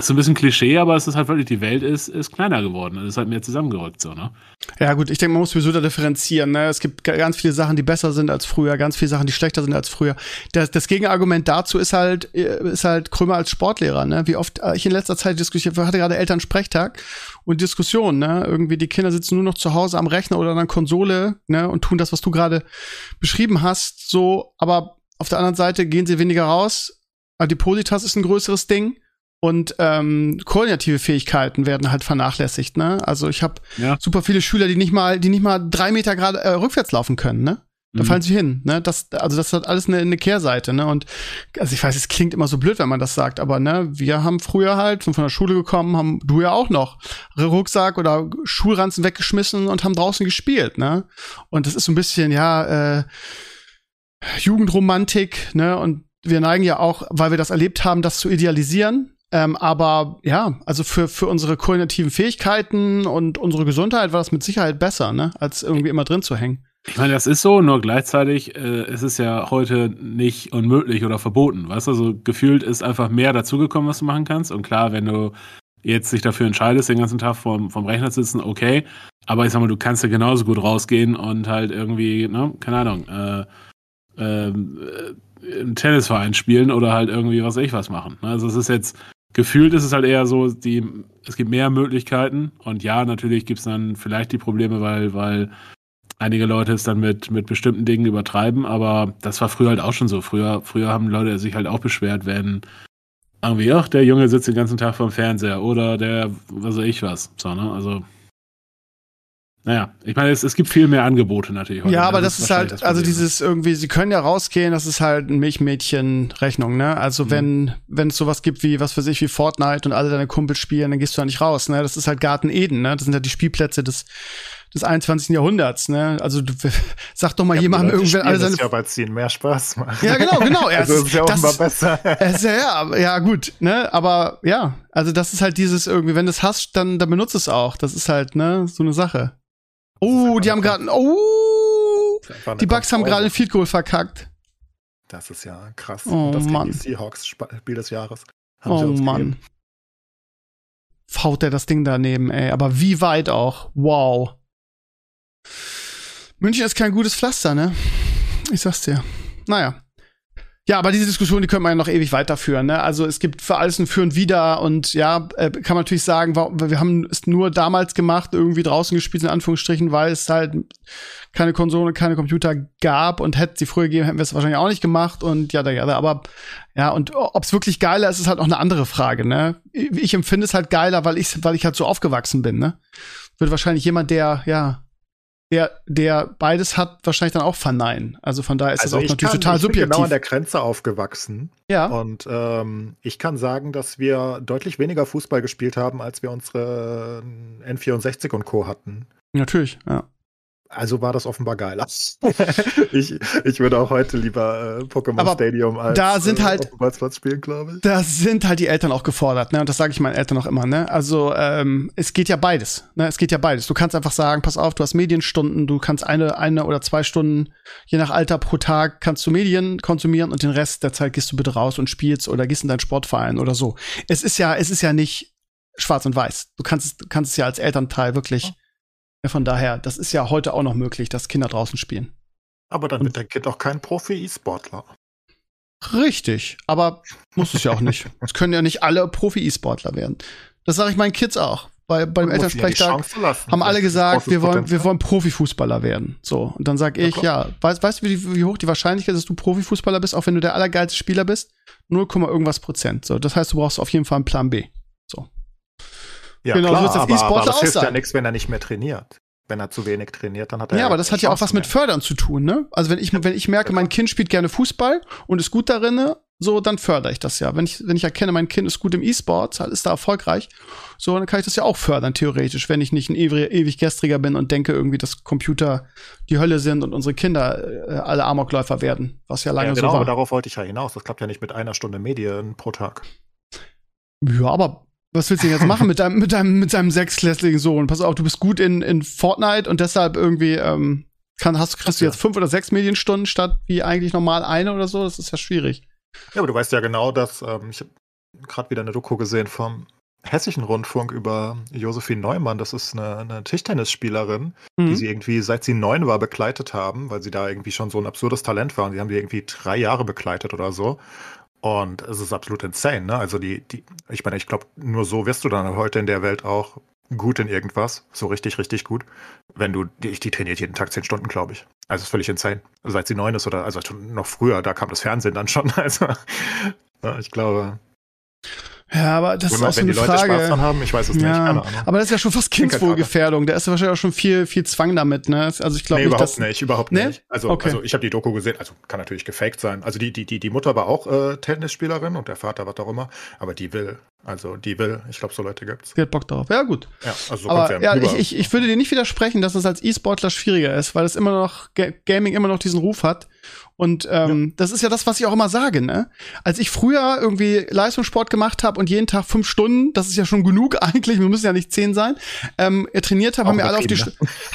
ist so ein bisschen Klischee, aber es ist halt wirklich, die Welt ist, ist kleiner geworden. Es ist halt mehr zusammengerückt, so, ne? Ja, gut, ich denke, man muss sowieso da differenzieren. Ne? Es gibt ga- ganz viele Sachen, die besser sind als früher, ganz viele Sachen, die schlechter sind als früher. Das, das Gegenargument dazu ist halt, äh, ist halt Krömer als Sportlehrer. Ne? Wie oft äh, ich in letzter Zeit diskutiert, hatte gerade Elternsprechtag und Diskussion. Ne? Irgendwie die Kinder sitzen nur noch zu Hause am Rechner oder an der Konsole ne? und tun das, was du gerade beschrieben hast. So, aber auf der anderen Seite gehen sie weniger raus. Adipositas ist ein größeres Ding. Und ähm, koordinative Fähigkeiten werden halt vernachlässigt, ne? Also ich habe Ja. super viele Schüler, die nicht mal, die nicht mal drei Meter gerade äh, rückwärts laufen können, ne? Da Mhm. fallen sie hin, ne? Das, also das hat alles eine, eine Kehrseite, ne? Und also ich weiß, es klingt immer so blöd, wenn man das sagt, aber ne, wir haben früher halt, von der Schule gekommen, haben du ja auch noch Rucksack oder Schulranzen weggeschmissen und haben draußen gespielt, ne? Und das ist so ein bisschen, ja, äh, Jugendromantik, ne? Und wir neigen ja auch, weil wir das erlebt haben, das zu idealisieren. Ähm, aber ja, also für, für unsere koordinativen Fähigkeiten und unsere Gesundheit war das mit Sicherheit besser, ne? Als irgendwie immer drin zu hängen. Ich meine, das ist so, nur gleichzeitig äh, ist es ja heute nicht unmöglich oder verboten. Weißt du, so gefühlt ist einfach mehr dazugekommen, was du machen kannst. Und klar, wenn du jetzt dich dafür entscheidest, den ganzen Tag vorm, vom Rechner zu sitzen, okay. Aber ich sag mal, du kannst ja genauso gut rausgehen und halt irgendwie, ne, keine Ahnung, äh, ähm, äh, im Tennisverein spielen oder halt irgendwie was ich was machen. Also es ist jetzt, gefühlt ist es halt eher so, die, es gibt mehr Möglichkeiten und ja, natürlich gibt es dann vielleicht die Probleme, weil, weil einige Leute es dann mit, mit bestimmten Dingen übertreiben, aber das war früher halt auch schon so. Früher, früher haben Leute sich halt auch beschwert, wenn irgendwie, ach, der Junge sitzt den ganzen Tag vorm Fernseher oder der, was weiß ich was. So, ne? Also, naja, ich meine, es, es gibt viel mehr Angebote natürlich. heute. Ja, aber das, ist wahrscheinlich halt, das also Problem. dieses irgendwie, sie können ja rausgehen, das ist halt eine Milchmädchen-Rechnung, ne? Also Mhm. wenn, wenn es sowas gibt wie, was weiß ich, wie Fortnite und alle deine Kumpels spielen, dann gehst du da nicht raus, ne? Das ist halt Garten Eden, ne? Das sind ja die Spielplätze des, des 21. Jahrhunderts, ne? Also du, sag doch mal Ja, jemandem irgendwann alle das seine. ja, weil es ihnen mehr Spaß macht. Ja, genau, genau. Ja, also ist ja das offenbar ist- besser. Es ist ja, ja, ja, gut, ne? Aber ja, also das ist halt dieses irgendwie, wenn du es hast, dann, dann benutzt es auch. Das ist halt, ne, so eine Sache. Oh, die haben gerade, oh, die Bugs haben gerade ein Field Goal verkackt. Das ist ja krass. Oh, Und das Mann. die Seahawks Sp- Spiel des Jahres. Oh Mann. gegeben. Faut der das Ding daneben, ey. Aber wie weit auch. Wow. München ist kein gutes Pflaster, ne? Ich sag's dir. Naja. Ja, aber diese Diskussion, die können wir ja noch ewig weiterführen. Ne? Also es gibt für alles ein Für und Wider und ja, äh, kann man natürlich sagen, wir haben es nur damals gemacht, irgendwie draußen gespielt, in Anführungsstrichen, weil es halt keine Konsole, keine Computer gab und hätte sie früher gegeben, hätten wir es wahrscheinlich auch nicht gemacht und ja, da, ja, aber ja, und ob es wirklich geiler ist, ist halt auch eine andere Frage, ne? Ich, ich empfinde es halt geiler, weil ich, weil ich halt so aufgewachsen bin, ne? Wird wahrscheinlich jemand, der, ja, der, der beides hat, wahrscheinlich dann auch verneinen. Also von daher ist Also das auch ich, natürlich kann, total ich bin subjektiv. genau an der Grenze aufgewachsen. ja. Und ähm, ich kann sagen, dass wir deutlich weniger Fußball gespielt haben, als wir unsere N64 und Co. hatten. Natürlich, ja. Also war das offenbar geiler. ich, ich würde auch heute lieber äh, Pokémon Aber Stadium als da sind äh, halt- Bolzplatz spielen, glaube ich. Da sind halt die Eltern auch gefordert, ne? Und das sage ich meinen Eltern auch immer, ne? Also ähm, es geht ja beides, ne? Es geht ja beides. Du kannst einfach sagen, pass auf, du hast Medienstunden, du kannst eine, eine oder zwei Stunden, je nach Alter pro Tag, kannst du Medien konsumieren und den Rest der Zeit gehst du bitte raus und spielst oder gehst in deinen Sportverein oder so. Es ist ja, es ist ja nicht schwarz und weiß. Du kannst, du kannst es ja als Elternteil wirklich. Ja, von daher, das ist ja heute auch noch möglich, dass Kinder draußen spielen. Aber dann wird dein Kind auch kein Profi-E-Sportler. Richtig, aber muss es ja auch nicht. Es können ja nicht alle Profi-E-Sportler werden. Das sage ich meinen Kids auch. Bei, beim ja Elternsprechtag lassen. haben alle gesagt, wir wollen, wir wollen Profifußballer werden. So. Und dann sag ich, klar. ja, weißt, weißt du, wie, wie hoch die Wahrscheinlichkeit ist, dass du Profifußballer bist, auch wenn du der allergeilste Spieler bist? 0, irgendwas Prozent. So. Das heißt, du brauchst auf jeden Fall einen Plan B. Ja, Genau, so klar, wird's als aber, E-Sportler aber das auch hilft ja nichts, wenn er nicht mehr trainiert. Wenn er zu wenig trainiert, dann hat er Ja, aber das hat ja auch was mit. Fördern zu tun, ne? Also wenn ich, wenn ich merke, mein Kind spielt gerne Fußball und ist gut darin, so, dann fördere ich das ja. Wenn ich, wenn ich erkenne, mein Kind ist gut im E-Sport, ist da erfolgreich, so, dann kann ich das ja auch fördern, theoretisch, wenn ich nicht ein ewig, ewig gestriger bin und denke irgendwie, dass Computer die Hölle sind und unsere Kinder äh, alle Amokläufer werden, was ja lange Ja, genau, so aber war. darauf wollte ich ja hinaus. Das klappt ja nicht mit einer Stunde Medien pro Tag. Ja, aber was willst du denn jetzt machen mit deinem, mit deinem, mit deinem sechsklässlichen Sohn? Pass auf, du bist gut in, in Fortnite und deshalb irgendwie, ähm, kann, hast, kriegst du jetzt fünf oder sechs Medienstunden statt wie eigentlich normal eine oder so? Das ist ja schwierig. Ja, aber du weißt ja genau, dass ähm, ich habe gerade wieder eine Doku gesehen vom Hessischen Rundfunk über Josephine Neumann. Das ist eine, eine Tischtennisspielerin, die Mhm. sie irgendwie seit sie neun war begleitet haben, weil sie da irgendwie schon so ein absurdes Talent war. Und die haben die irgendwie drei Jahre begleitet oder so. Und es ist absolut insane, ne? Also die, die, ich meine, ich glaube, nur so wirst du dann heute in der Welt auch gut in irgendwas, so richtig, richtig gut, wenn du, die, die trainiert jeden Tag zehn Stunden, glaube ich. Also ist völlig insane. Also seit sie neun ist oder, also noch früher, da kam das Fernsehen dann schon. Also, ich glaube, Ja, aber das ist wenn, auch so wenn eine die Leute Spaß dran Frage. haben, ich weiß es nicht, keine Ja, Ahnung. aber das ist ja schon fast Kinkerfrage. Kindeswohlgefährdung. Da ist ja wahrscheinlich auch schon viel, viel Zwang damit, ne? Also ich glaube nee, nicht, überhaupt dass. nicht, überhaupt Nee? nicht. Also, Okay. also ich habe die Doku gesehen, also kann natürlich gefaked sein. Also die, die, die, die Mutter war auch äh, Tennisspielerin und der Vater was auch immer, aber die will, also die will, ich glaube, so Leute gibt's. Sie hat Bock drauf. Ja, gut. Ja, also so Aber ja, rüber. ich, ich, ich würde dir nicht widersprechen, dass es als E-Sportler schwieriger ist, weil es immer noch, Ga- Gaming immer noch diesen Ruf hat. Und ähm, das ist ja das, was ich auch immer sage, ne? Als ich früher irgendwie Leistungssport gemacht habe und jeden Tag fünf Stunden, das ist ja schon genug eigentlich, wir müssen ja nicht zehn sein, ähm, trainiert habe, haben mir alle auf die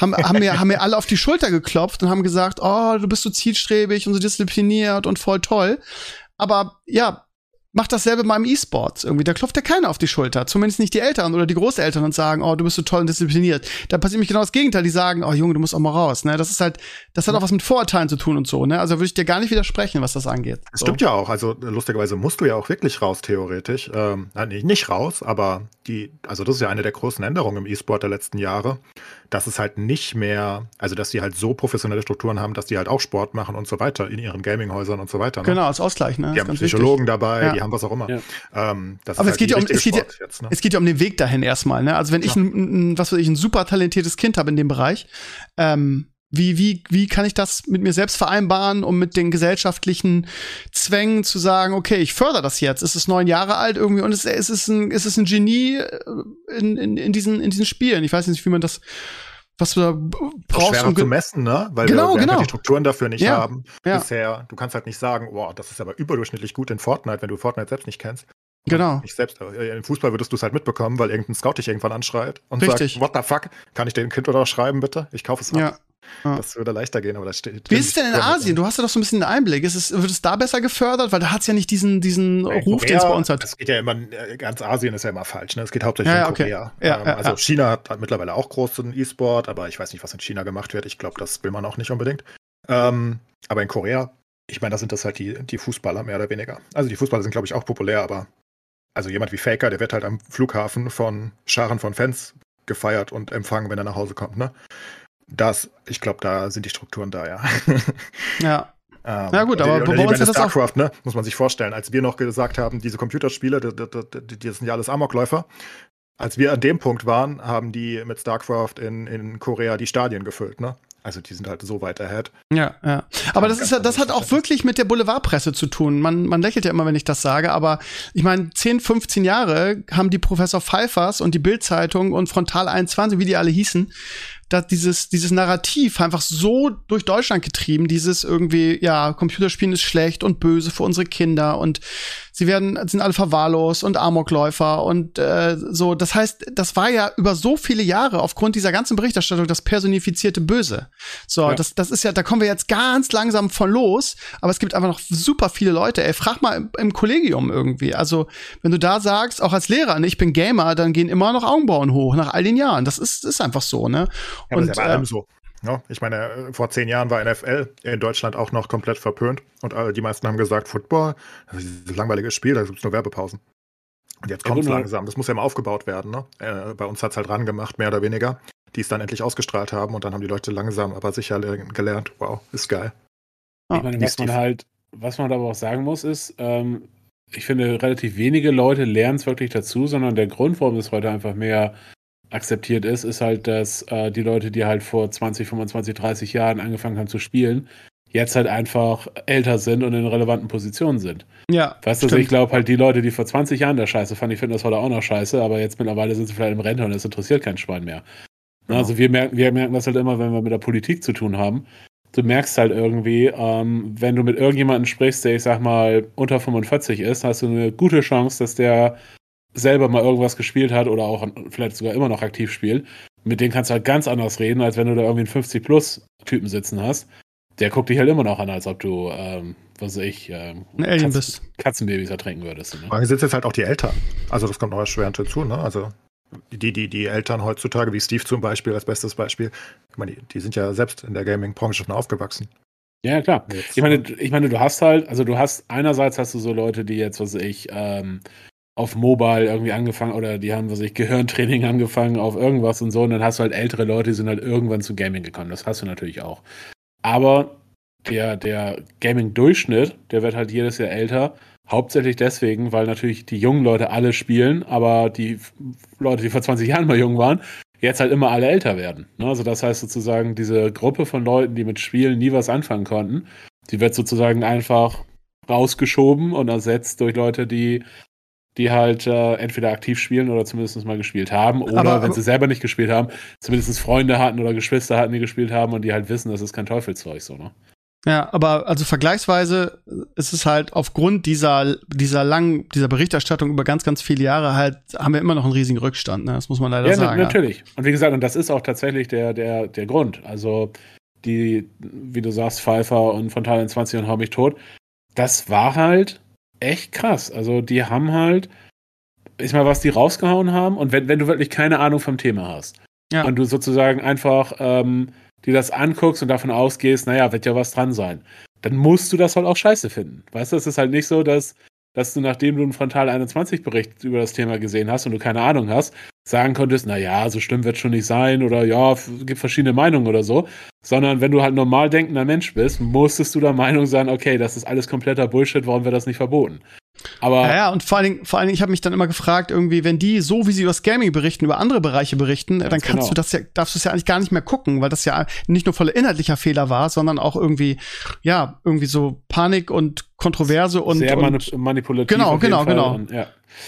haben, haben mir haben mir alle auf die Schulter geklopft und haben gesagt, oh, du bist so zielstrebig und so diszipliniert und voll toll. Aber ja, macht dasselbe mal im E-Sports irgendwie. Da klopft ja keiner auf die Schulter. Zumindest nicht die Eltern oder die Großeltern und sagen, oh, du bist so toll und diszipliniert. Da passiert nämlich genau das Gegenteil. Die sagen, oh Junge, du musst auch mal raus. Ne? Das ist halt, das hat auch was mit Vorurteilen zu tun und so. Ne? Also würde ich dir gar nicht widersprechen, was das angeht. Das so. stimmt ja auch. Also lustigerweise musst du ja auch wirklich raus, theoretisch. Ähm, nein, nicht- nicht raus, aber die, also das ist ja eine der großen Änderungen im E-Sport der letzten Jahre, dass es halt nicht mehr, also dass die halt so professionelle Strukturen haben, dass die halt auch Sport machen und so weiter in ihren Gaminghäusern und so weiter. Ne? Genau, als Ausgleich. Ne? Die haben Psychologen wichtig. dabei, Ja. die haben was auch immer. Ja. Ähm, das Aber ist es geht die ja um- es geht ja- jetzt, ne? Es geht ja um den Weg dahin erstmal. Ne? Also wenn ich ein, ein, was weiß ich, ein super talentiertes Kind habe in dem Bereich, ähm, wie, wie, wie kann ich das mit mir selbst vereinbaren, um mit den gesellschaftlichen Zwängen zu sagen, okay, ich fördere das jetzt. Es ist neun Jahre alt irgendwie und es, es, ist, ein, es ist ein Genie äh, in, in, in, diesen, in diesen Spielen. Ich weiß nicht, wie man das, was du da Auch brauchst. schwerer um zu messen, ne? Weil Genau, wir genau. die Strukturen dafür nicht Ja, haben. ja. Bisher, du kannst halt nicht sagen, wow, das ist aber überdurchschnittlich gut in Fortnite, wenn du Fortnite selbst nicht kennst. Genau. Ich selbst, äh, im Fußball würdest du es halt mitbekommen, weil irgendein Scout dich irgendwann anschreit und Richtig. sagt, what the fuck, kann ich dem Kind oder schreiben, bitte? Ich kaufe es ab. Ja. Ja. Das würde leichter gehen, aber das steht. Wie ist es denn in Asien? Du hast ja doch so ein bisschen einen Einblick. Ist es, wird es da besser gefördert? Weil da hat es ja nicht diesen, diesen Ruf, den es bei uns hat. Es geht ja immer, äh, ganz Asien ist ja immer falsch, ne? Es geht hauptsächlich Ja, ja, um okay. Korea. Ja, ähm, ja, also ja. China hat, hat mittlerweile auch großen E-Sport, aber ich weiß nicht, was in China gemacht wird. Ich glaube, das will man auch nicht unbedingt. Ähm, aber in Korea, ich meine, da sind das halt die, die Fußballer mehr oder weniger. Also die Fußballer sind, glaube ich, auch populär, aber also jemand wie Faker, der wird halt am Flughafen von Scharen von Fans gefeiert und empfangen, wenn er nach Hause kommt, ne? Das, ich glaube, da sind die Strukturen da, ja. Ja. Ähm, Ja, gut, und aber die, bei uns hat das auch- StarCraft, ne, muss man sich vorstellen, als wir noch gesagt haben, diese Computerspiele, die, die, die, sind ja alles Amokläufer. Als wir an dem Punkt waren, haben die mit StarCraft in, in Korea die Stadien gefüllt, ne? Also die sind halt so weit ahead. Ja, ja. Aber das ist ja, das hat auch wirklich mit der Boulevardpresse zu tun. Man, man lächelt ja immer, wenn ich das sage, aber ich meine, 10, 15 Jahre haben die Professor Pfeiffers und die Bildzeitung und Frontal 21, wie die alle hießen, da dieses, dieses Narrativ einfach so durch Deutschland getrieben, dieses irgendwie, ja, Computerspielen ist schlecht und böse für unsere Kinder und sie werden, sind alle verwahrlost und Amokläufer und äh, so. Das heißt, das war ja über so viele Jahre aufgrund dieser ganzen Berichterstattung das personifizierte Böse. So, ja. das, das ist ja, da kommen wir jetzt ganz langsam von los, aber es gibt einfach noch super viele Leute. Ey, frag mal im, im Kollegium irgendwie. Also, wenn du da sagst, auch als Lehrer, ne, ich bin Gamer, dann gehen immer noch Augenbrauen hoch nach all den Jahren. Das ist, ist einfach so, ne? Ja, und, ist ja bei allem äh, so. Ja, ich meine, vor zehn Jahren war NFL in Deutschland auch noch komplett verpönt und die meisten haben gesagt, Football, das ist ein langweiliges Spiel, da gibt es nur Werbepausen. Und jetzt kommt es langsam, das muss ja immer aufgebaut werden. Ne? Äh, bei uns hat es halt rangemacht, mehr oder weniger, die es dann endlich ausgestrahlt haben und dann haben die Leute langsam, aber sicher gelernt, wow, ist geil. Ich meine, was man halt, was man aber auch sagen muss, ist, ähm, ich finde, relativ wenige Leute lernen es wirklich dazu, sondern der Grund, warum es heute einfach mehr akzeptiert ist, ist halt, dass äh, die Leute, die halt vor 20, 25, 30 Jahren angefangen haben zu spielen, jetzt halt einfach älter sind und in relevanten Positionen sind. Ja. Weißt du, also ich glaube halt, die Leute, die vor 20 Jahren der Scheiße fanden, die finden das heute auch noch scheiße, aber jetzt mittlerweile sind sie vielleicht im Rente und es interessiert kein Schwein mehr. Genau. Also wir merken, wir merken das halt immer, wenn wir mit der Politik zu tun haben. Du merkst halt irgendwie, ähm, wenn du mit irgendjemandem sprichst, der ich sag mal unter 45 ist, hast du eine gute Chance, dass der selber mal irgendwas gespielt hat oder auch vielleicht sogar immer noch aktiv spielt, mit denen kannst du halt ganz anders reden, als wenn du da irgendwie einen 50-Plus-Typen sitzen hast. Der guckt dich halt immer noch an, als ob du, ähm, was weiß ich, ähm, Katzen, bist. Katzenbabys ertränken würdest. Ne? Aber hier sitzen jetzt halt auch die Eltern. Also das kommt noch erschwerend hinzu, ne? Also die, die, die Eltern heutzutage, wie Steve zum Beispiel, als bestes Beispiel, ich meine, die, die sind ja selbst in der Gaming-Branche schon aufgewachsen. Ja, klar. Jetzt, ich meine, ich meine, du hast halt, also du hast, einerseits hast du so Leute, die jetzt, was weiß ich, ähm, auf Mobile irgendwie angefangen oder die haben, was ich, Gehirntraining angefangen auf irgendwas und so. Und dann hast du halt ältere Leute, die sind halt irgendwann zu Gaming gekommen. Das hast du natürlich auch. Aber der, der Gaming-Durchschnitt, der wird halt jedes Jahr älter. Hauptsächlich deswegen, weil natürlich die jungen Leute alle spielen, aber die Leute, die vor 20 Jahren mal jung waren, jetzt halt immer alle älter werden. Ne? Also das heißt sozusagen, diese Gruppe von Leuten, die mit Spielen nie was anfangen konnten, die wird sozusagen einfach rausgeschoben und ersetzt durch Leute, die die halt äh, entweder aktiv spielen oder zumindest mal gespielt haben. Oder aber, wenn sie selber nicht gespielt haben, zumindest Freunde hatten oder Geschwister hatten, die gespielt haben und die halt wissen, das ist kein Teufelszeug, so, ne? Ja, aber also vergleichsweise ist es halt aufgrund dieser, dieser langen, dieser Berichterstattung über ganz, ganz viele Jahre halt, haben wir immer noch einen riesigen Rückstand, ne? Das muss man leider ja, sagen. Ja, natürlich. Und wie gesagt, und das ist auch tatsächlich der, der, der Grund. Also, die, wie du sagst, Pfeiffer und Fontane 20 und Hau mich tot, das war halt echt krass. Also die haben halt, ich mal, was die rausgehauen haben und wenn, wenn du wirklich keine Ahnung vom Thema hast ja. und du sozusagen einfach ähm, dir das anguckst und davon ausgehst, naja, wird ja was dran sein, dann musst du das halt auch scheiße finden. Weißt du, es ist halt nicht so, dass, dass du, nachdem du einen Frontal 21 Bericht über das Thema gesehen hast und du keine Ahnung hast, sagen konntest, naja, so schlimm wird schon nicht sein oder ja, gibt verschiedene Meinungen oder so, sondern wenn du halt normal denkender Mensch bist, musstest du der Meinung sein, okay, das ist alles kompletter Bullshit, warum wird das nicht verboten? Aber ja, ja, und vor allen Dingen, vor allen Dingen, ich habe mich dann immer gefragt, irgendwie, wenn die so wie sie über das Gaming berichten, über andere Bereiche berichten, dann kannst genau. du das ja, darfst du es ja eigentlich gar nicht mehr gucken, weil das ja nicht nur voller inhaltlicher Fehler war, sondern auch irgendwie, ja, irgendwie so Panik und Kontroverse und sehr und, manipulativ. Genau, genau, genau. Und, ja.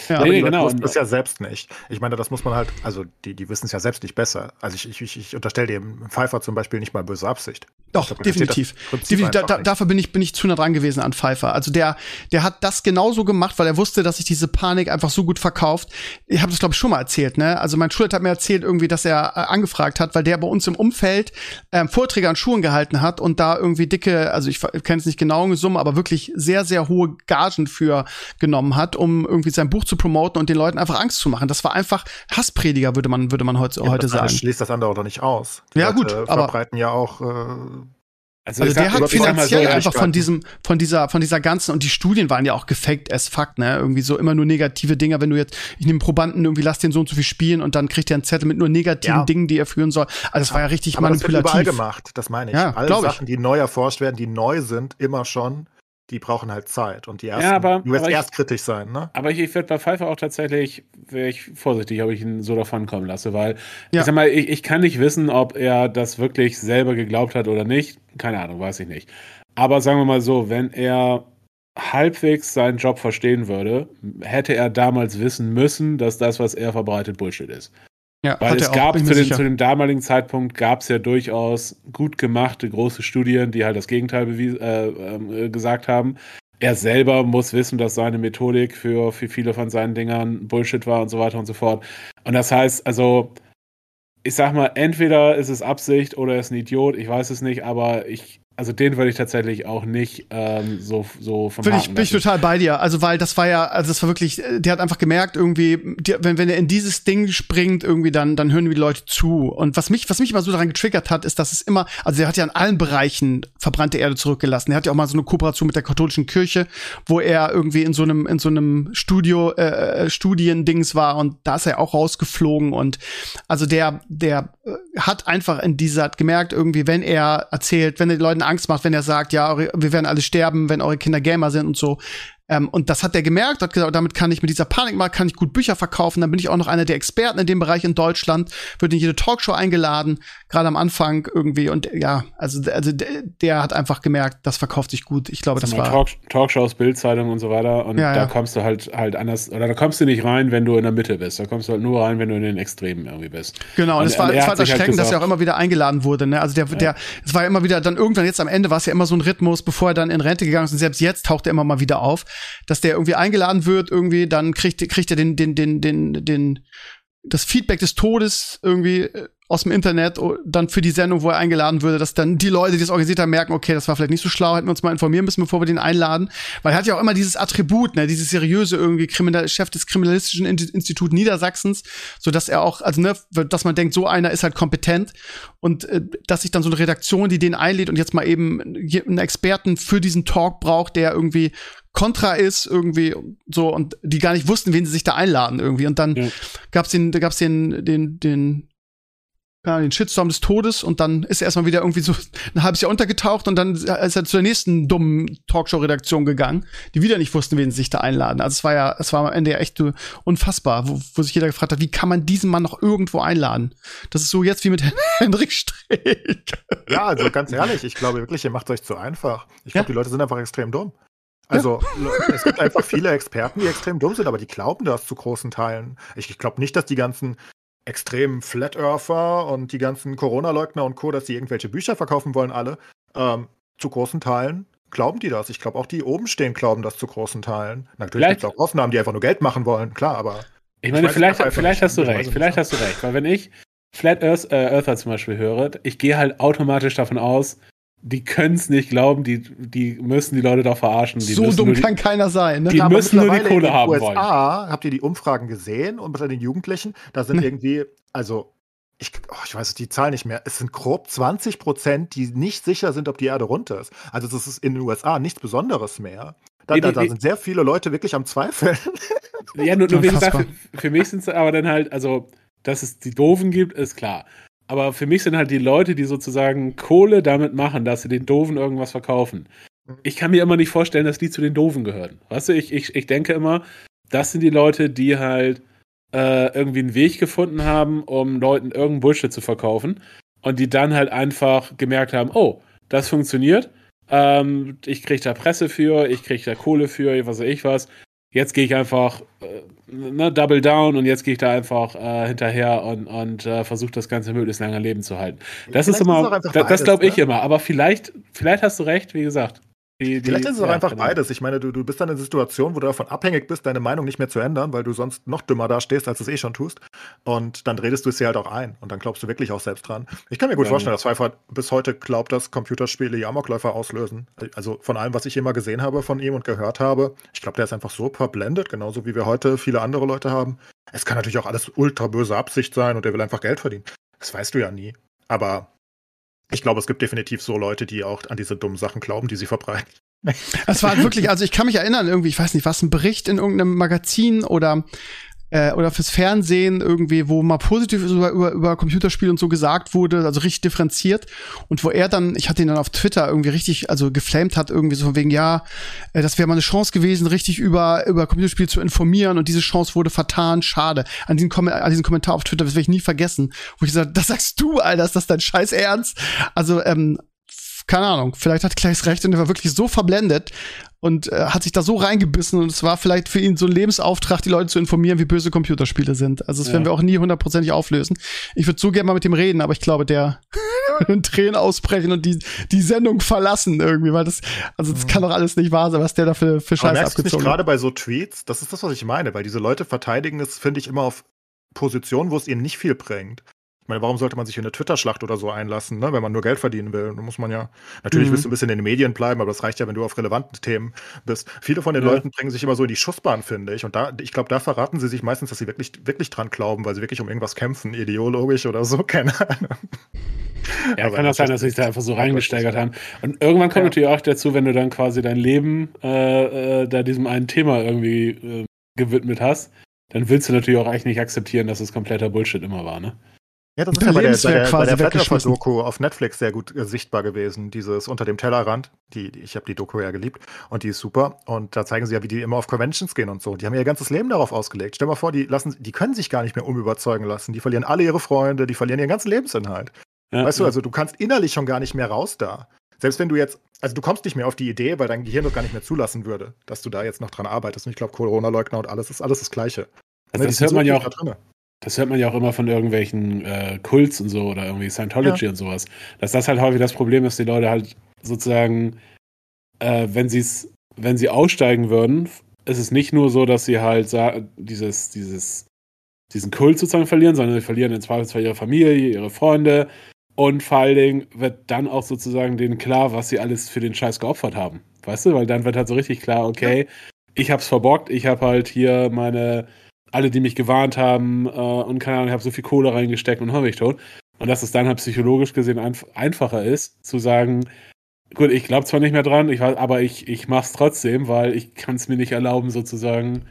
Ja, nee, nee, genau. wussten es ja selbst nicht. Ich meine, das muss man halt, also die, die wissen es ja selbst nicht besser. Also ich, ich, ich unterstelle dem Pfeiffer zum Beispiel nicht mal böse Absicht. Doch, definitiv. definitiv da, da, dafür bin ich, bin ich zu nah dran gewesen an Pfeiffer. Also der, der hat das genauso gemacht, weil er wusste, dass sich diese Panik einfach so gut verkauft. Ich habe das, glaube ich, schon mal erzählt, ne? Also mein Schulleiter hat mir erzählt, irgendwie, dass er äh, angefragt hat, weil der bei uns im Umfeld ähm, Vorträge an Schulen gehalten hat und da irgendwie dicke, also ich kenne es nicht genau in Summe, aber wirklich sehr, sehr hohe Gagen für genommen hat, um irgendwie sein Buch zu promoten und den Leuten einfach Angst zu machen. Das war einfach Hassprediger, würde man, würde man heute, ja, heute das sagen. schließt das andere doch nicht aus. Die ja, Leute gut, aber verbreiten ja auch äh, also, also der hat finanziell so, einfach von diesem, von dieser, von dieser ganzen, und die Studien waren ja auch gefaked as fuck, ne? Irgendwie so immer nur negative Dinge, wenn du jetzt, ich nehme Probanden, irgendwie lass den so und so viel spielen und dann kriegt er einen Zettel mit nur negativen ja. Dingen, die er führen soll. Also es war ja richtig Aber manipulativ. Das wird überall gemacht, das meine ich. Ja, Alle Sachen, ich. die neu erforscht werden, die neu sind, immer schon die brauchen halt Zeit und die ersten, ja, aber, du wirst erst kritisch sein, ne? Aber ich, ich werde bei Pfeiffer auch tatsächlich, wäre ich vorsichtig, ob ich ihn so davon kommen lasse, weil ja. ich sag mal, ich, ich kann nicht wissen, ob er das wirklich selber geglaubt hat oder nicht. Keine Ahnung, weiß ich nicht. Aber sagen wir mal so, wenn er halbwegs seinen Job verstehen würde, hätte er damals wissen müssen, dass das, was er verbreitet, Bullshit ist. Ja, Weil es gab zu, den, zu, dem damaligen Zeitpunkt gab es ja durchaus gut gemachte große Studien, die halt das Gegenteil äh, äh, gesagt haben. Er selber muss wissen, dass seine Methodik für, für viele von seinen Dingern Bullshit war und so weiter und so fort. Und das heißt, also, ich sag mal, entweder ist es Absicht oder er ist ein Idiot, ich weiß es nicht, aber ich, also den würde ich tatsächlich auch nicht ähm, so, so vom bin ich, bin ich total bei dir. Also, weil das war ja, also das war wirklich, äh, der hat einfach gemerkt, irgendwie, die, wenn, wenn er in dieses Ding springt, irgendwie, dann, dann hören die Leute zu. Und was mich, was mich immer so daran getriggert hat, ist, dass es immer, also er hat ja in allen Bereichen verbrannte Erde zurückgelassen. Er hat ja auch mal so eine Kooperation mit der katholischen Kirche, wo er irgendwie in so einem, in so einem Studio, äh, äh Studiendings war und da ist er auch rausgeflogen. Und also der, der äh, hat einfach in dieser, gemerkt, irgendwie, wenn er erzählt, wenn er den Leuten Angst macht, wenn er sagt, ja, wir werden alle sterben, wenn eure Kinder Gamer sind und so. Ähm, und das hat er gemerkt, hat gesagt, damit kann ich mit dieser Panikmarkt kann ich gut Bücher verkaufen. Dann bin ich auch noch einer der Experten in dem Bereich in Deutschland, wird in jede Talkshow eingeladen, gerade am Anfang irgendwie. Und ja, also, also der, der hat einfach gemerkt, das verkauft sich gut. Ich glaube, das, das war Talk, Talkshows, Bildzeitung und so weiter. Und ja, da ja. kommst du halt halt anders, oder da kommst du nicht rein, wenn du in der Mitte bist. Da kommst du halt nur rein, wenn du in den Extremen irgendwie bist. Genau. Und, es war, es war das Schrecken, halt dass er auch immer wieder eingeladen wurde. Ne? Also der, ja. der, es war ja immer wieder dann irgendwann jetzt am Ende war es ja immer so ein Rhythmus, bevor er dann in Rente gegangen ist. Und selbst jetzt taucht er immer mal wieder auf, dass der irgendwie eingeladen wird, irgendwie, dann kriegt, kriegt er den, den, den, den, den, das Feedback des Todes irgendwie äh, aus dem Internet dann für die Sendung, wo er eingeladen würde, dass dann die Leute, die es organisiert haben, merken, okay, das war vielleicht nicht so schlau, hätten wir uns mal informieren müssen, bevor wir den einladen. Weil er hat ja auch immer dieses Attribut, ne, dieses seriöse irgendwie Kriminal Chef des Kriminalistischen Instituts Niedersachsens, so dass er auch, also ne, dass man denkt, so einer ist halt kompetent und äh, dass sich dann so eine Redaktion, die den einlädt und jetzt mal eben einen Experten für diesen Talk braucht, der irgendwie Contra ist irgendwie so und die gar nicht wussten, wen sie sich da einladen irgendwie und dann ja. gab's den gab's den den den ja, den Shitstorm des Todes und dann ist er erstmal wieder irgendwie so ein halbes Jahr untergetaucht und dann ist er zur nächsten dummen Talkshow-Redaktion gegangen, die wieder nicht wussten, wen sie sich da einladen. Also es war ja, es war am Ende ja echt unfassbar, wo, wo sich jeder gefragt hat, wie kann man diesen Mann noch irgendwo einladen? Das ist so jetzt wie mit Henrik Streeck. Ja, also ganz ehrlich, ich glaube wirklich, ihr macht euch zu einfach. Ich glaube, ja? die Leute sind einfach extrem dumm. Also ja. es gibt einfach viele Experten, die extrem dumm sind, aber die glauben das zu großen Teilen. Ich, ich glaube nicht, dass die ganzen extremen Flat Earther und die ganzen Corona-Leugner und Co., dass die irgendwelche Bücher verkaufen wollen, alle. Ähm, zu großen Teilen glauben die das. Ich glaube auch die oben stehen glauben das zu großen Teilen. Natürlich gibt es auch Ausnahmen, die einfach nur Geld machen wollen, klar, aber. Ich meine, ich vielleicht, vielleicht hast du recht, vielleicht hast du recht, weil wenn ich Flat Earth, äh, Earther zum Beispiel höre, ich gehe halt automatisch davon aus, die können es nicht glauben, die, die müssen die Leute doch verarschen. Die so dumm die, kann keiner sein. Ne? Die ja, müssen nur die Kohle haben USA, wollen. Habt ihr die Umfragen gesehen und bei den Jugendlichen? Da sind ne. irgendwie, also ich, oh, ich weiß die Zahl nicht mehr. Es sind grob 20 Prozent, die nicht sicher sind, ob die Erde runter ist. Also das ist in den USA nichts Besonderes mehr. Da, da, da sind sehr viele Leute wirklich am Zweifeln. Ja, nur, nur wie gesagt, für, für mich sind es aber dann halt, also, dass es die Doofen gibt, ist klar. Aber für mich sind halt die Leute, die sozusagen Kohle damit machen, dass sie den Doofen irgendwas verkaufen. Ich kann mir immer nicht vorstellen, dass die zu den Doofen gehören. Weißt du, ich, ich, ich denke immer, das sind die Leute, die halt äh, irgendwie einen Weg gefunden haben, um Leuten irgendeinen Bullshit zu verkaufen. Und die dann halt einfach gemerkt haben, oh, das funktioniert. Ähm, ich kriege da Presse für, ich kriege da Kohle für, was weiß ich was jetzt gehe ich einfach äh, ne, Double Down und jetzt gehe ich da einfach äh, hinterher und, und äh, versuche das Ganze möglichst lange Leben zu halten. Das vielleicht ist immer, ist das, das glaube ich ne? immer. Aber vielleicht, vielleicht hast du recht, wie gesagt. Die, die, Vielleicht ist es auch einfach genau. beides. Ich meine, du, du bist dann in einer Situation, wo du davon abhängig bist, deine Meinung nicht mehr zu ändern, weil du sonst noch dümmer dastehst, als du es eh schon tust. Und dann redest du es dir halt auch ein. Und dann glaubst du wirklich auch selbst dran. Ich kann mir gut ja. vorstellen, dass Pfeiffer bis heute glaubt, dass Computerspiele Amokläufer auslösen. Also von allem, was ich immer gesehen habe von ihm und gehört habe, ich glaube, der ist einfach so verblendet, genauso wie wir heute viele andere Leute haben. Es kann natürlich auch alles ultra böse Absicht sein und er will einfach Geld verdienen. Das weißt du ja nie. Aber ich glaube, es gibt definitiv so Leute, die auch an diese dummen Sachen glauben, die sie verbreiten. Es war wirklich, also ich kann mich erinnern, irgendwie, ich weiß nicht, was ein Bericht in irgendeinem Magazin oder äh, oder fürs Fernsehen irgendwie, wo mal positiv über, über, über Computerspiele und so gesagt wurde, also richtig differenziert und wo er dann, ich hatte ihn dann auf Twitter irgendwie richtig, also geflamed hat, irgendwie so von wegen, ja, äh, das wäre mal eine Chance gewesen, richtig über, über Computerspiele zu informieren und diese Chance wurde vertan, schade. An diesen, Kom an diesen Kommentar auf Twitter, das werde ich nie vergessen, wo ich gesagt, das sagst du, Alter, ist das dein Scheiß Ernst? Also, ähm, keine Ahnung, vielleicht hat Clays recht und er war wirklich so verblendet. Und äh, hat sich da so reingebissen und es war vielleicht für ihn so ein Lebensauftrag, die Leute zu informieren, wie böse Computerspiele sind. Also das ja. werden wir auch nie hundertprozentig auflösen. Ich würde so gerne mal mit dem reden, aber ich glaube, der in Tränen ausbrechen und die, die Sendung verlassen irgendwie, weil das, also das mhm. kann doch alles nicht wahr sein, was der da für, für Scheiße abgezogen hat. Gerade bei so Tweets, das ist das, was ich meine, weil diese Leute verteidigen es, finde ich, immer auf Positionen, wo es ihnen nicht viel bringt. Ich meine, warum sollte man sich in eine Twitter-Schlacht oder so einlassen, ne? wenn man nur Geld verdienen will? Da muss man ja, natürlich mhm. willst du ein bisschen in den Medien bleiben, aber das reicht ja, wenn du auf relevanten Themen bist. Viele von den ja. Leuten bringen sich immer so in die Schussbahn, finde ich. Und da, ich glaube, da verraten sie sich meistens, dass sie wirklich, wirklich dran glauben, weil sie wirklich um irgendwas kämpfen, ideologisch oder so, keine Ahnung. Ja, aber kann auch sein, dass sie sich da einfach so reingesteigert haben. Und irgendwann kommt ja. natürlich auch dazu, wenn du dann quasi dein Leben äh, äh, da diesem einen Thema irgendwie äh, gewidmet hast, dann willst du natürlich auch eigentlich nicht akzeptieren, dass es kompletter Bullshit immer war, ne? Ja, das ist ja bei der, bei der, bei der Flatterfer-Doku auf Netflix sehr gut äh, sichtbar gewesen. Dieses Unter dem Tellerrand. Die, die ich habe die Doku ja geliebt und die ist super. Und da zeigen sie ja, wie die immer auf Conventions gehen und so. Die haben ihr ganzes Leben darauf ausgelegt. Stell dir mal vor, die, lassen, die können sich gar nicht mehr umüberzeugen lassen. Die verlieren alle ihre Freunde, die verlieren ihren ganzen Lebensinhalt. Ja, weißt ja. du, also du kannst innerlich schon gar nicht mehr raus da. Selbst wenn du jetzt, also du kommst nicht mehr auf die Idee, weil dein Gehirn das gar nicht mehr zulassen würde, dass du da jetzt noch dran arbeitest. Und ich glaube, Corona-Leugner und alles ist alles das Gleiche. Also ne, das hört man ja auch. Da das hört man ja auch immer von irgendwelchen äh, Kults und so oder irgendwie Scientology ja. und sowas. Dass das halt häufig das Problem ist, die Leute halt sozusagen, äh, wenn sie es, wenn sie aussteigen würden, ist es nicht nur so, dass sie halt dieses, dieses, diesen Kult sozusagen verlieren, sondern sie verlieren im Zweifelsfall ihre Familie, ihre Freunde und vor allen Dingen wird dann auch sozusagen denen klar, was sie alles für den Scheiß geopfert haben. Weißt du? Weil dann wird halt so richtig klar, okay, ja. ich hab's verbockt, ich hab halt hier meine alle, die mich gewarnt haben äh, und keine Ahnung, ich habe so viel Kohle reingesteckt und habe ich tot. Und dass es dann halt psychologisch gesehen einf einfacher ist, zu sagen, gut, ich glaube zwar nicht mehr dran, ich aber ich, ich mache es trotzdem, weil ich kann es mir nicht erlauben, sozusagen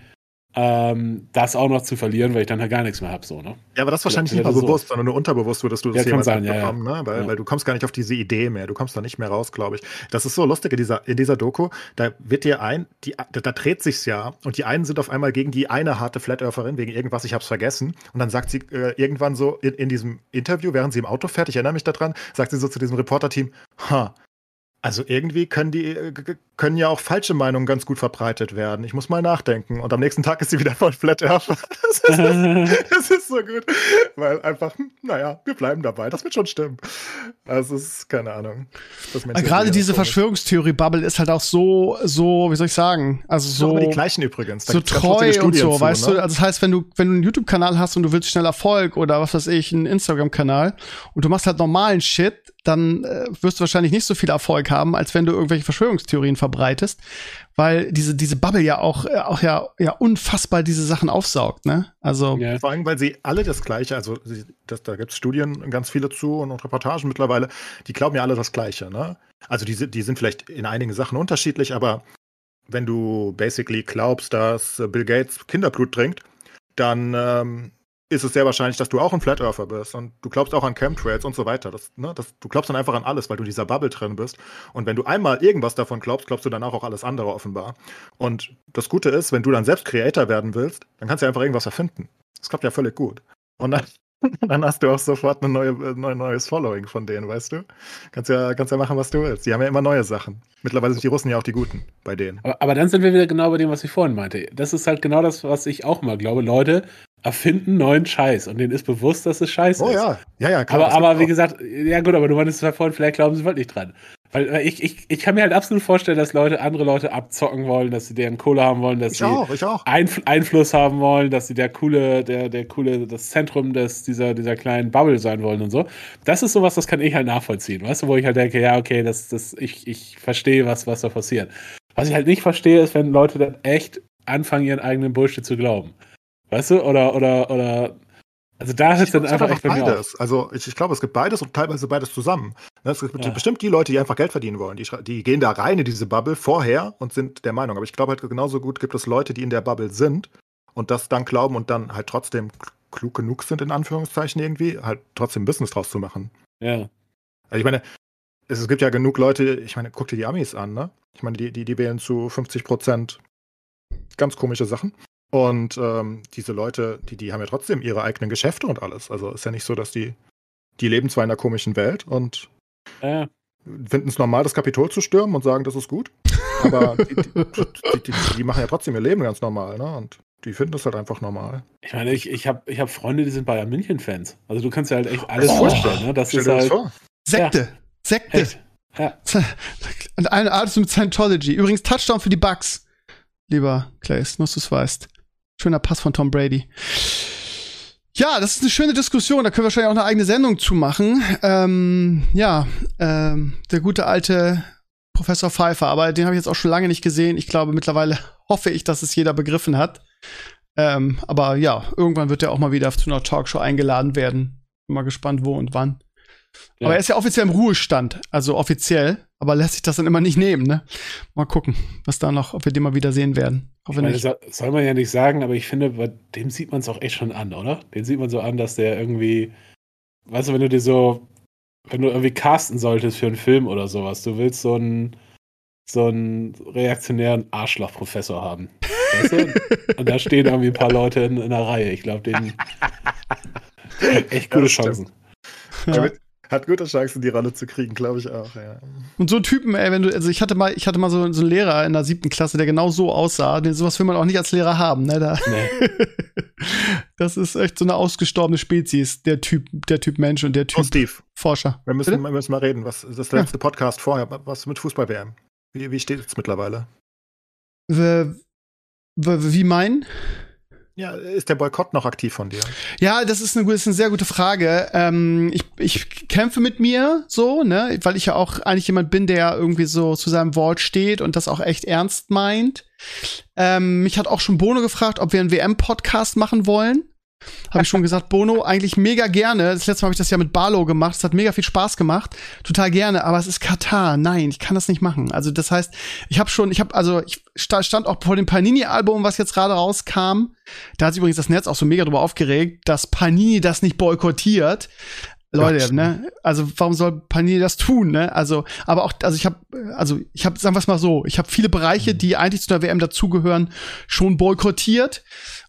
ähm, das auch noch zu verlieren, weil ich dann halt gar nichts mehr habe. So, ne? Ja, aber das ist wahrscheinlich nicht mal bewusst, so. sondern nur unterbewusst würdest du das ja, jemals sein, ja, ja. ne? Weil, ja. weil du kommst gar nicht auf diese Idee mehr, du kommst da nicht mehr raus, glaube ich. Das ist so lustig in dieser, in dieser Doku, da wird dir ein, die, da, da dreht sich's ja und die einen sind auf einmal gegen die eine harte Flat Eartherin wegen irgendwas, ich hab's vergessen und dann sagt sie äh, irgendwann so in, in diesem Interview, während sie im Auto fährt, ich erinnere mich daran, sagt sie so zu diesem Reporter-Team, ha, also irgendwie können die äh, können ja auch falsche Meinungen ganz gut verbreitet werden. Ich muss mal nachdenken. Und am nächsten Tag ist sie wieder voll Flat Earth. Das ist, das ist so gut. Weil einfach, hm, naja, wir bleiben dabei. Das wird schon stimmen. Also es ist, keine Ahnung. Gerade diese Verschwörungstheorie-Bubble ist halt auch so, so, wie soll ich sagen? Also so. Immer die gleichen übrigens. Da so treu und so, zu, weißt ne? du? Also das heißt, wenn du, wenn du einen YouTube-Kanal hast und du willst schnell Erfolg oder was weiß ich, einen Instagram-Kanal und du machst halt normalen Shit, dann äh, wirst du wahrscheinlich nicht so viel Erfolg haben, als wenn du irgendwelche Verschwörungstheorien verbreitest, weil diese diese Bubble ja auch äh, auch ja ja unfassbar diese Sachen aufsaugt, ne? Also ja. vor allem, weil sie alle das Gleiche, also sie, das, da gibt es Studien ganz viele zu und, und, Reportagen mittlerweile, die glauben ja alle das Gleiche, ne? Also die, die sind vielleicht in einigen Sachen unterschiedlich, aber wenn du basically glaubst, dass Bill Gates Kinderblut trinkt, dann ähm, ist es sehr wahrscheinlich, dass du auch ein Flat Earther bist und du glaubst auch an Chemtrails und so weiter. Das, ne, das, du glaubst dann einfach an alles, weil du in dieser Bubble drin bist. Und wenn du einmal irgendwas davon glaubst, glaubst du danach auch alles andere offenbar. Und das Gute ist, wenn du dann selbst Creator werden willst, dann kannst du einfach irgendwas erfinden. Das klappt ja völlig gut. Und dann, dann hast du auch sofort ein neue, neue, neues Following von denen, weißt du? Kannst ja, kannst ja machen, was du willst. Die haben ja immer neue Sachen. Mittlerweile sind die Russen ja auch die Guten bei denen. Aber, aber dann sind wir wieder genau bei dem, was ich vorhin meinte. Das ist halt genau das, was ich auch mal glaube. Leute erfinden neuen Scheiß und denen ist bewusst, dass es scheiße oh, ist. Oh ja, ja, ja, klar. Aber, aber wie gesagt, ja gut, aber du meintest ja vorhin, vielleicht glauben sie wirklich dran. Weil ich, ich, ich kann mir halt absolut vorstellen, dass Leute andere Leute abzocken wollen, dass sie deren Kohle haben wollen, dass ich sie auch, auch. Einf Einfluss haben wollen, dass sie der coole, der, der coole, das Zentrum des, dieser, dieser kleinen Bubble sein wollen und so. Das ist sowas, das kann ich halt nachvollziehen, weißt du, wo ich halt denke, ja, okay, das, das, ich, ich verstehe, was, was da passiert. Was ich halt nicht verstehe, ist, wenn Leute dann echt anfangen, ihren eigenen Bullshit zu glauben. Weißt du? Oder, oder, oder. Also da ist dann einfach echt bei beides. Also ich, ich glaube, es gibt beides und teilweise beides zusammen. Ne, es gibt ja. bestimmt die Leute, die einfach Geld verdienen wollen. Die, die gehen da rein in diese Bubble vorher und sind der Meinung. Aber ich glaube halt genauso gut gibt es Leute, die in der Bubble sind und das dann glauben und dann halt trotzdem klug genug sind, in Anführungszeichen irgendwie, halt trotzdem Business draus zu machen. Ja. Also ich meine, es, es gibt ja genug Leute, ich meine, guck dir die Amis an, ne? Ich meine, die, die, die wählen zu 50 Prozent ganz komische Sachen. Und ähm, diese Leute, die, die haben ja trotzdem ihre eigenen Geschäfte und alles. Also ist ja nicht so, dass die, die leben zwar in einer komischen Welt und äh. finden es normal, das Kapitol zu stürmen und sagen, das ist gut. Aber die, die, die, die, machen ja trotzdem ihr Leben ganz normal, ne? Und die finden das halt einfach normal. Ich meine, ich, ich habe ich hab Freunde, die sind Bayern München-Fans. Also du kannst dir halt echt alles oh, vorstellen, ne? Das ist halt. Vor. Sekte. Ja. Sekte. Echt? Ja. Und eine Art mit Scientology. Übrigens Touchdown für die Bugs. Lieber Clays, nur dass du es weißt. Schöner Pass von Tom Brady. Ja, das ist eine schöne Diskussion. Da können wir wahrscheinlich auch eine eigene Sendung zu machen. Ähm, ja, ähm, der gute alte Professor Pfeiffer, aber den habe ich jetzt auch schon lange nicht gesehen. Ich glaube, mittlerweile hoffe ich, dass es jeder begriffen hat. Ähm, aber ja, irgendwann wird er auch mal wieder zu einer Talkshow eingeladen werden. Bin mal gespannt, wo und wann. Ja. Aber er ist ja offiziell im Ruhestand, also offiziell, aber lässt sich das dann immer nicht nehmen, ne? Mal gucken, was da noch, ob wir den mal wieder sehen werden. Hoffe meine, nicht. soll man ja nicht sagen, aber ich finde, bei dem sieht man es auch echt schon an, oder? Den sieht man so an, dass der irgendwie, weißt du, wenn du dir so, wenn du irgendwie casten solltest für einen Film oder sowas, du willst so einen, so einen reaktionären Arschloch-Professor haben. Weißt du? Und da stehen irgendwie ein paar Leute in, in der Reihe. Ich glaube, den hat echt gute Chancen. Ja. Hat gute Chancen, die Rolle zu kriegen, glaube ich auch, ja. Und so Typen, ey, wenn du, also ich hatte mal, ich hatte mal so, so einen Lehrer in der siebten Klasse, der genau so aussah. Den, sowas will man auch nicht als Lehrer haben, ne? Da. Nee. das ist echt so eine ausgestorbene Spezies, der Typ, der Typ Mensch und der Typ oh, Steve. Forscher. Wir müssen, wir müssen mal reden. Was das letzte ja. Podcast vorher, was mit Fußball-WM? Wie, wie steht es mittlerweile? Wie, wie mein? Ja, ist der Boykott noch aktiv von dir? Ja, das ist eine, ist eine sehr gute Frage. Ähm, ich, ich kämpfe mit mir so, ne, weil ich ja auch eigentlich jemand bin, der irgendwie so zu seinem Wort steht und das auch echt ernst meint. Ähm, mich hat auch schon Bono gefragt, ob wir einen WM-Podcast machen wollen. Habe ich schon gesagt, Bono, eigentlich mega gerne. Das letzte Mal habe ich das ja mit Barlow gemacht. Es hat mega viel Spaß gemacht. Total gerne. Aber es ist Katar. Nein, ich kann das nicht machen. Also, das heißt, ich habe schon, ich habe, also, ich stand auch vor dem Panini-Album, was jetzt gerade rauskam. Da hat sich übrigens das Netz auch so mega drüber aufgeregt, dass Panini das nicht boykottiert. Leute, Gott. ne? Also warum soll Panini das tun, ne? Also, aber auch, also ich habe, also ich habe, sagen wir es mal so, ich habe viele Bereiche, mhm. die eigentlich zu der WM dazugehören, schon boykottiert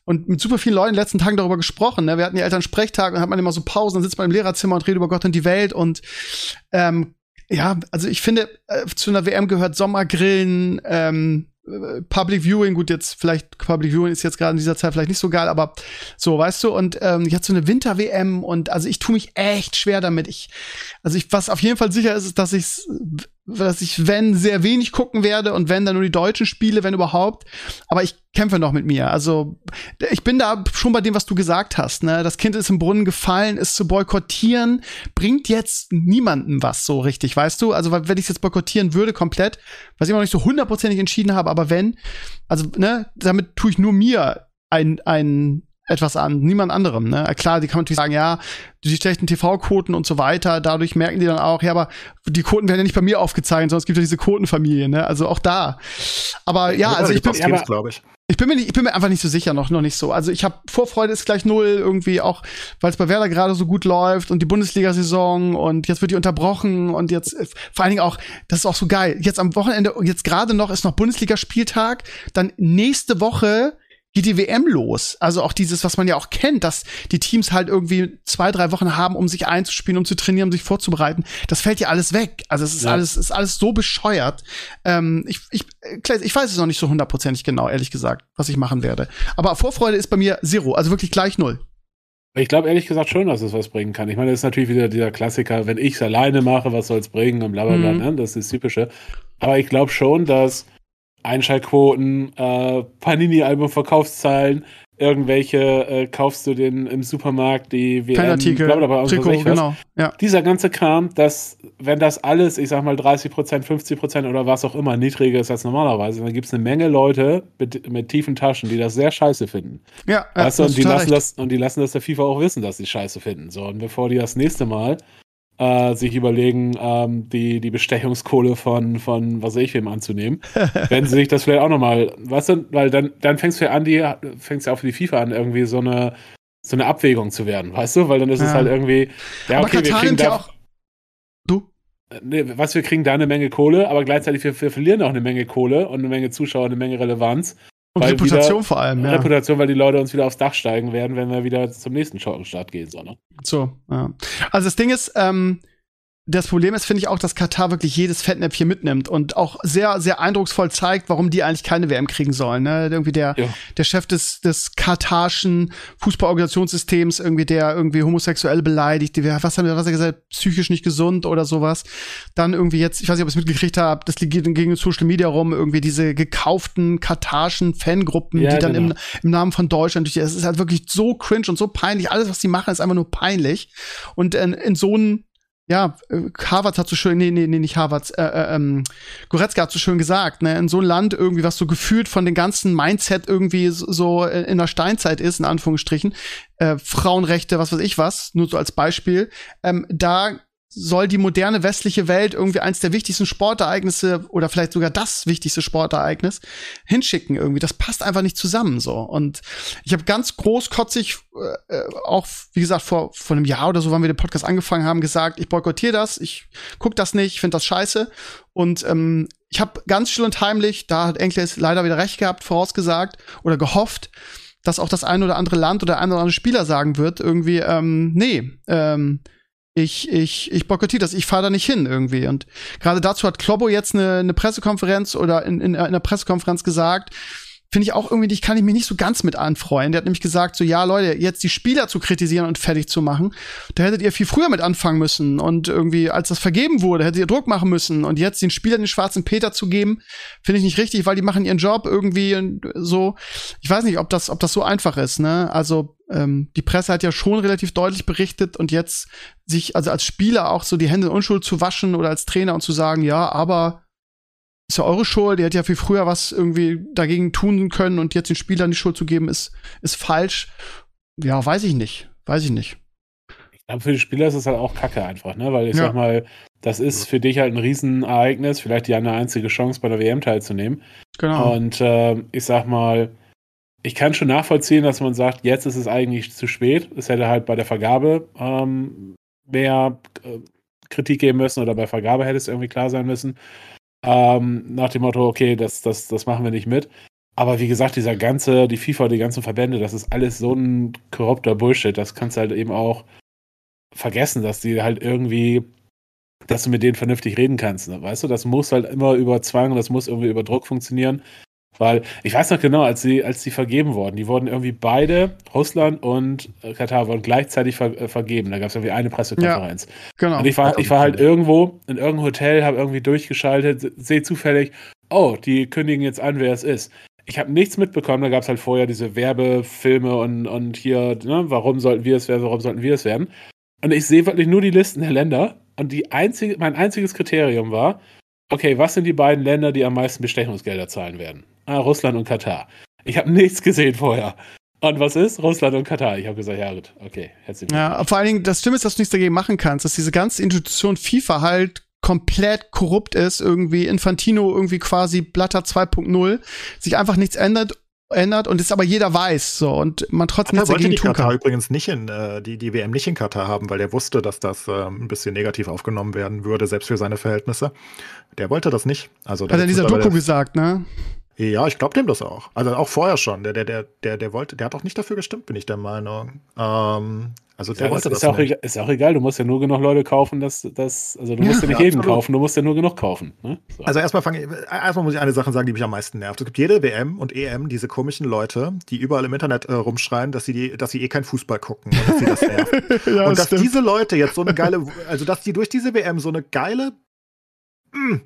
und mit super vielen Leuten in den letzten Tagen darüber gesprochen. Ne? Wir hatten die Eltern Sprechtag und hat man immer so Pausen, dann sitzt man im Lehrerzimmer und redet über Gott und die Welt und ähm, ja, also ich finde, äh, zu einer WM gehört Sommergrillen, ähm, Public Viewing, gut, jetzt vielleicht Public Viewing ist jetzt gerade in dieser Zeit vielleicht nicht so geil, aber so, weißt du, und ähm, jetzt so eine Winter-WM und also ich tue mich echt schwer damit. Ich, also ich, was auf jeden Fall sicher ist, ist, dass ich dass ich, wenn, sehr wenig gucken werde und wenn, dann nur die deutschen Spiele, wenn überhaupt. Aber ich kämpfe noch mit mir. Also, ich bin da schon bei dem, was du gesagt hast. Ne? Das Kind ist im Brunnen gefallen, es zu boykottieren, bringt jetzt niemandem was so richtig, weißt du? Also, wenn ich es jetzt boykottieren würde, komplett, was ich immer noch nicht so hundertprozentig entschieden habe, aber wenn, also, ne, damit tue ich nur mir ein, ein etwas an, niemand anderem. Ne? Klar, die kann man natürlich sagen, ja, die schlechten TV-Quoten und so weiter, dadurch merken die dann auch, ja, aber die Quoten werden ja nicht bei mir aufgezeigt, sondern es gibt ja diese Quotenfamilie, ne? Also auch da. Aber ja, also ich bin, glaube ich. Ich bin, mir nicht, ich bin mir einfach nicht so sicher, noch, noch nicht so. Also ich habe Vorfreude ist gleich null, irgendwie auch, weil es bei Werder gerade so gut läuft und die Bundesliga-Saison und jetzt wird die unterbrochen und jetzt vor allen Dingen auch, das ist auch so geil. Jetzt am Wochenende, jetzt gerade noch ist noch Bundesligaspieltag, dann nächste Woche geht die WM los. Also auch dieses, was man ja auch kennt, dass die Teams halt irgendwie zwei, drei Wochen haben, um sich einzuspielen, um zu trainieren, um sich vorzubereiten. Das fällt ja alles weg. Also es ist ja. alles, ist alles so bescheuert. Ähm, ich, ich, ich weiß es noch nicht so hundertprozentig genau, ehrlich gesagt, was ich machen werde. Aber Vorfreude ist bei mir zero, also wirklich gleich null. Ich glaube ehrlich gesagt schon, dass es was bringen kann. Ich meine, das ist natürlich wieder dieser Klassiker, wenn ich es alleine mache, was soll es bringen und bla bla bla, mhm. ne? das ist das Typische. Aber ich glaube schon, dass Einschaltquoten, äh, Panini-Album-Verkaufszahlen, irgendwelche äh, kaufst du den im Supermarkt, die WM, Fanartikel, blablabla, Trikot, genau. Ja. Dieser ganze Kram, dass, wenn das alles, ich sag mal 30 Prozent, 50 Prozent oder was auch immer niedriger ist als normalerweise, dann gibt es eine Menge Leute mit, mit, tiefen Taschen, die das sehr scheiße finden. Ja, ja weißt du, und die lassen das und die lassen das der FIFA auch wissen, dass sie scheiße finden. So, und bevor die das nächste Mal äh, sich überlegen, ähm, die, die Bestechungskohle von, von was weiß ich wem anzunehmen, werden sie sich das vielleicht auch nochmal, weißt du, weil dann, dann fängst du ja an, die, fängst ja auch für die FIFA an, irgendwie so eine, so eine Abwägung zu werden, weißt du? Weil dann ist ja. es halt irgendwie, ja, okay, wir kriegen da. Auch du? Nee, was, wir kriegen da eine Menge Kohle, aber gleichzeitig wir, wir verlieren auch eine Menge Kohle und eine Menge Zuschauer, eine Menge Relevanz. Und Reputation wieder, vor allem, ja. Reputation, weil die Leute uns wieder aufs Dach steigen werden, wenn wir wieder zum nächsten Schottenstart gehen. So, ne? so ja. Also das Ding ist, ähm, das Problem ist, finde ich auch, dass Katar wirklich jedes Fettnäpfchen mitnimmt und auch sehr, sehr eindrucksvoll zeigt, warum die eigentlich keine WM kriegen sollen. Ne? Irgendwie der, ja. der Chef des, des katarschen Fußballorganisationssystems, irgendwie der irgendwie Homosexuelle beleidigt, die, was haben wir, was er gesagt, psychisch nicht gesund oder sowas. Dann irgendwie jetzt, ich weiß nicht, ob ihr es mitgekriegt habt, das liegt gegen Social Media rum, irgendwie diese gekauften katarschen Fangruppen, ja, die dann genau. im, im Namen von Deutschland, es ist halt wirklich so cringe und so peinlich. Alles, was die machen, ist einfach nur peinlich. Und in, in so einem ja, äh, Harvard hat so schön, nee, nee, nee, nicht Harvard, äh, äh, ähm, Goretzka hat so schön gesagt, ne, in so einem Land irgendwie, was so gefühlt von den ganzen Mindset irgendwie so in der Steinzeit ist, in Anführungsstrichen, äh, Frauenrechte, was weiß ich was, nur so als Beispiel, ähm, da soll die moderne westliche Welt irgendwie eins der wichtigsten Sportereignisse oder vielleicht sogar das wichtigste Sportereignis hinschicken irgendwie. Das passt einfach nicht zusammen so. Und ich habe ganz großkotzig, äh, äh, auch wie gesagt, vor, vor einem Jahr oder so, wann wir den Podcast angefangen haben, gesagt, ich boykottiere das, ich guck das nicht, ich finde das scheiße. Und ähm, ich habe ganz still und heimlich, da hat Enkles leider wieder recht gehabt, vorausgesagt oder gehofft, dass auch das ein oder andere Land oder ein oder andere Spieler sagen wird, irgendwie, ähm, nee, ähm, ich, ich, ich boykottiere das, ich fahre da nicht hin irgendwie. Und gerade dazu hat Klobbo jetzt eine, eine Pressekonferenz oder in, in, in einer Pressekonferenz gesagt, finde ich auch irgendwie, ich kann ich mich nicht so ganz mit anfreuen. Der hat nämlich gesagt, so ja, Leute, jetzt die Spieler zu kritisieren und fertig zu machen, da hättet ihr viel früher mit anfangen müssen und irgendwie, als das vergeben wurde, hättet ihr Druck machen müssen und jetzt den Spielern den schwarzen Peter zu geben, finde ich nicht richtig, weil die machen ihren Job irgendwie und so. Ich weiß nicht, ob das, ob das so einfach ist, ne? Also ähm, die Presse hat ja schon relativ deutlich berichtet und jetzt sich also als Spieler auch so die Hände in Unschuld zu waschen oder als Trainer und zu sagen, ja, aber ist ja eure Schuld, ihr hättet ja viel früher was irgendwie dagegen tun können und jetzt den Spielern die Schuld zu geben, ist, ist falsch. Ja, weiß ich nicht. Weiß ich nicht. Ich glaube, für die Spieler ist es halt auch Kacke einfach, ne? Weil ich ja. sag mal, das ist für dich halt ein Riesenereignis, vielleicht die eine einzige Chance bei der WM teilzunehmen. Genau. Und äh, ich sag mal, ich kann schon nachvollziehen, dass man sagt, jetzt ist es eigentlich zu spät. Es hätte halt bei der Vergabe ähm, mehr äh, Kritik geben müssen oder bei Vergabe hätte es irgendwie klar sein müssen. Ähm, nach dem Motto, okay, das, das, das machen wir nicht mit. Aber wie gesagt, dieser ganze, die FIFA, die ganzen Verbände, das ist alles so ein korrupter Bullshit. Das kannst du halt eben auch vergessen, dass die halt irgendwie, dass du mit denen vernünftig reden kannst. Ne? Weißt du, das muss halt immer über Zwang, das muss irgendwie über Druck funktionieren. Weil ich weiß noch genau, als sie, als sie vergeben wurden, die wurden irgendwie beide, Russland und äh, Katar, wurden gleichzeitig ver äh, vergeben. Da gab es irgendwie eine Pressekonferenz. Ja, genau. Und ich war, ich war halt irgendwo in irgendeinem Hotel, habe irgendwie durchgeschaltet, sehe zufällig, oh, die kündigen jetzt an, wer es ist. Ich habe nichts mitbekommen, da gab es halt vorher diese Werbefilme und, und hier, ne, warum sollten wir es werden, warum sollten wir es werden. Und ich sehe wirklich nur die Listen der Länder und die einzige, mein einziges Kriterium war, okay, was sind die beiden Länder, die am meisten Bestechungsgelder zahlen werden? Ah, Russland und Katar. Ich habe nichts gesehen vorher. Und was ist? Russland und Katar. Ich habe gesagt, ja gut, okay, herzlich Ja, vor allen Dingen, das Schlimme ist, dass du nichts dagegen machen kannst, dass diese ganze Institution FIFA halt komplett korrupt ist, irgendwie Infantino irgendwie quasi Blatter 2.0, sich einfach nichts ändert ändert und es aber jeder weiß so und man trotzdem nichts dagegen tun Katar kann. übrigens nicht in äh, die die WM nicht in Katar haben, weil er wusste, dass das äh, ein bisschen negativ aufgenommen werden würde, selbst für seine Verhältnisse. Der wollte das nicht. Also hat er in dieser Doku gesagt, ne? Ja, ich glaube dem das auch. Also auch vorher schon. Der, der, der, der, der wollte, der hat auch nicht dafür gestimmt, bin ich der Meinung. Ähm, also der ja, wollte das, ist das auch nicht. Egal, ist auch egal, du musst ja nur genug Leute kaufen, dass das, also du musst ja, ja nicht jeden kaufen, du musst ja nur genug kaufen. Ne? So. Also erstmal fange erstmal muss ich eine Sache sagen, die mich am meisten nervt. Es gibt jede WM und EM diese komischen Leute, die überall im Internet äh, rumschreien, dass sie die, dass sie eh keinen Fußball gucken und dass sie das nervt. ja, und dass stimmt. diese Leute jetzt so eine geile, also dass die durch diese WM so eine geile mh, hm,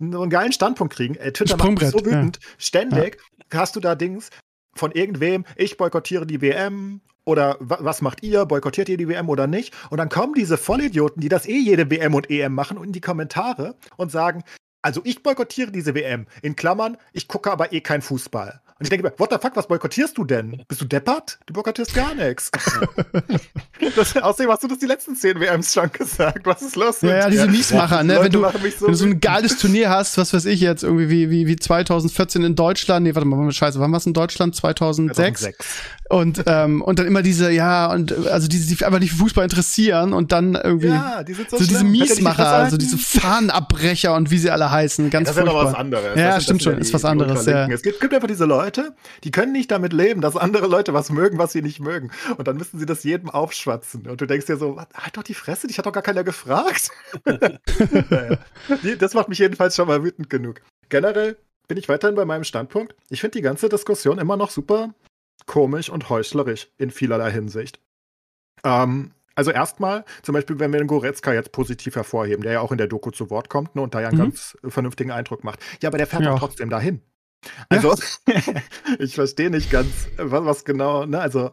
so einen geilen Standpunkt kriegen. Äh, Twitter macht mich so wütend. Ja. Ständig ja. hast du da Dings von irgendwem, ich boykottiere die WM oder was macht ihr, boykottiert ihr die WM oder nicht? Und dann kommen diese Vollidioten, die das eh jede WM und EM machen, in die Kommentare und sagen, also ich boykottiere diese WM. In Klammern, ich gucke aber eh kein Fußball. Und ich denke mir, what the fuck, was boykottierst du denn? Bist du deppert? Du boykottierst gar nichts. außerdem hast du das die letzten zehn WMs schon gesagt. Was ist los? Ja, ja, diese Miesmacher, ne? Wenn du, so wenn du so ein geiles Turnier hast, was weiß ich jetzt, irgendwie wie, wie, wie 2014 in Deutschland, nee, warte mal, scheiße, wann war es in Deutschland? 2006? 2006. Und, ähm, und dann immer diese, ja, und also die sich einfach nicht für Fußball interessieren und dann irgendwie ja, die so, so diese Miesmacher, also diese Fahnenabbrecher und wie sie alle heißen. Ganz ja, das furchtbar. ist ja noch was anderes. Ja, stimmt schon, ist was anderes. Ja. Es gibt, gibt einfach diese Leute, Leute, die können nicht damit leben, dass andere Leute was mögen, was sie nicht mögen. Und dann müssen sie das jedem aufschwatzen. Und du denkst dir so, halt doch die Fresse, dich hat doch gar keiner gefragt. naja. Das macht mich jedenfalls schon mal wütend genug. Generell bin ich weiterhin bei meinem Standpunkt. Ich finde die ganze Diskussion immer noch super komisch und heuchlerisch in vielerlei Hinsicht. Ähm, also erstmal, zum Beispiel, wenn wir den Goretzka jetzt positiv hervorheben, der ja auch in der Doku zu Wort kommt ne, und da ja einen mhm. ganz vernünftigen Eindruck macht. Ja, aber der fährt ja. trotzdem dahin. Also, ja. ich verstehe nicht ganz, was, was genau, ne, also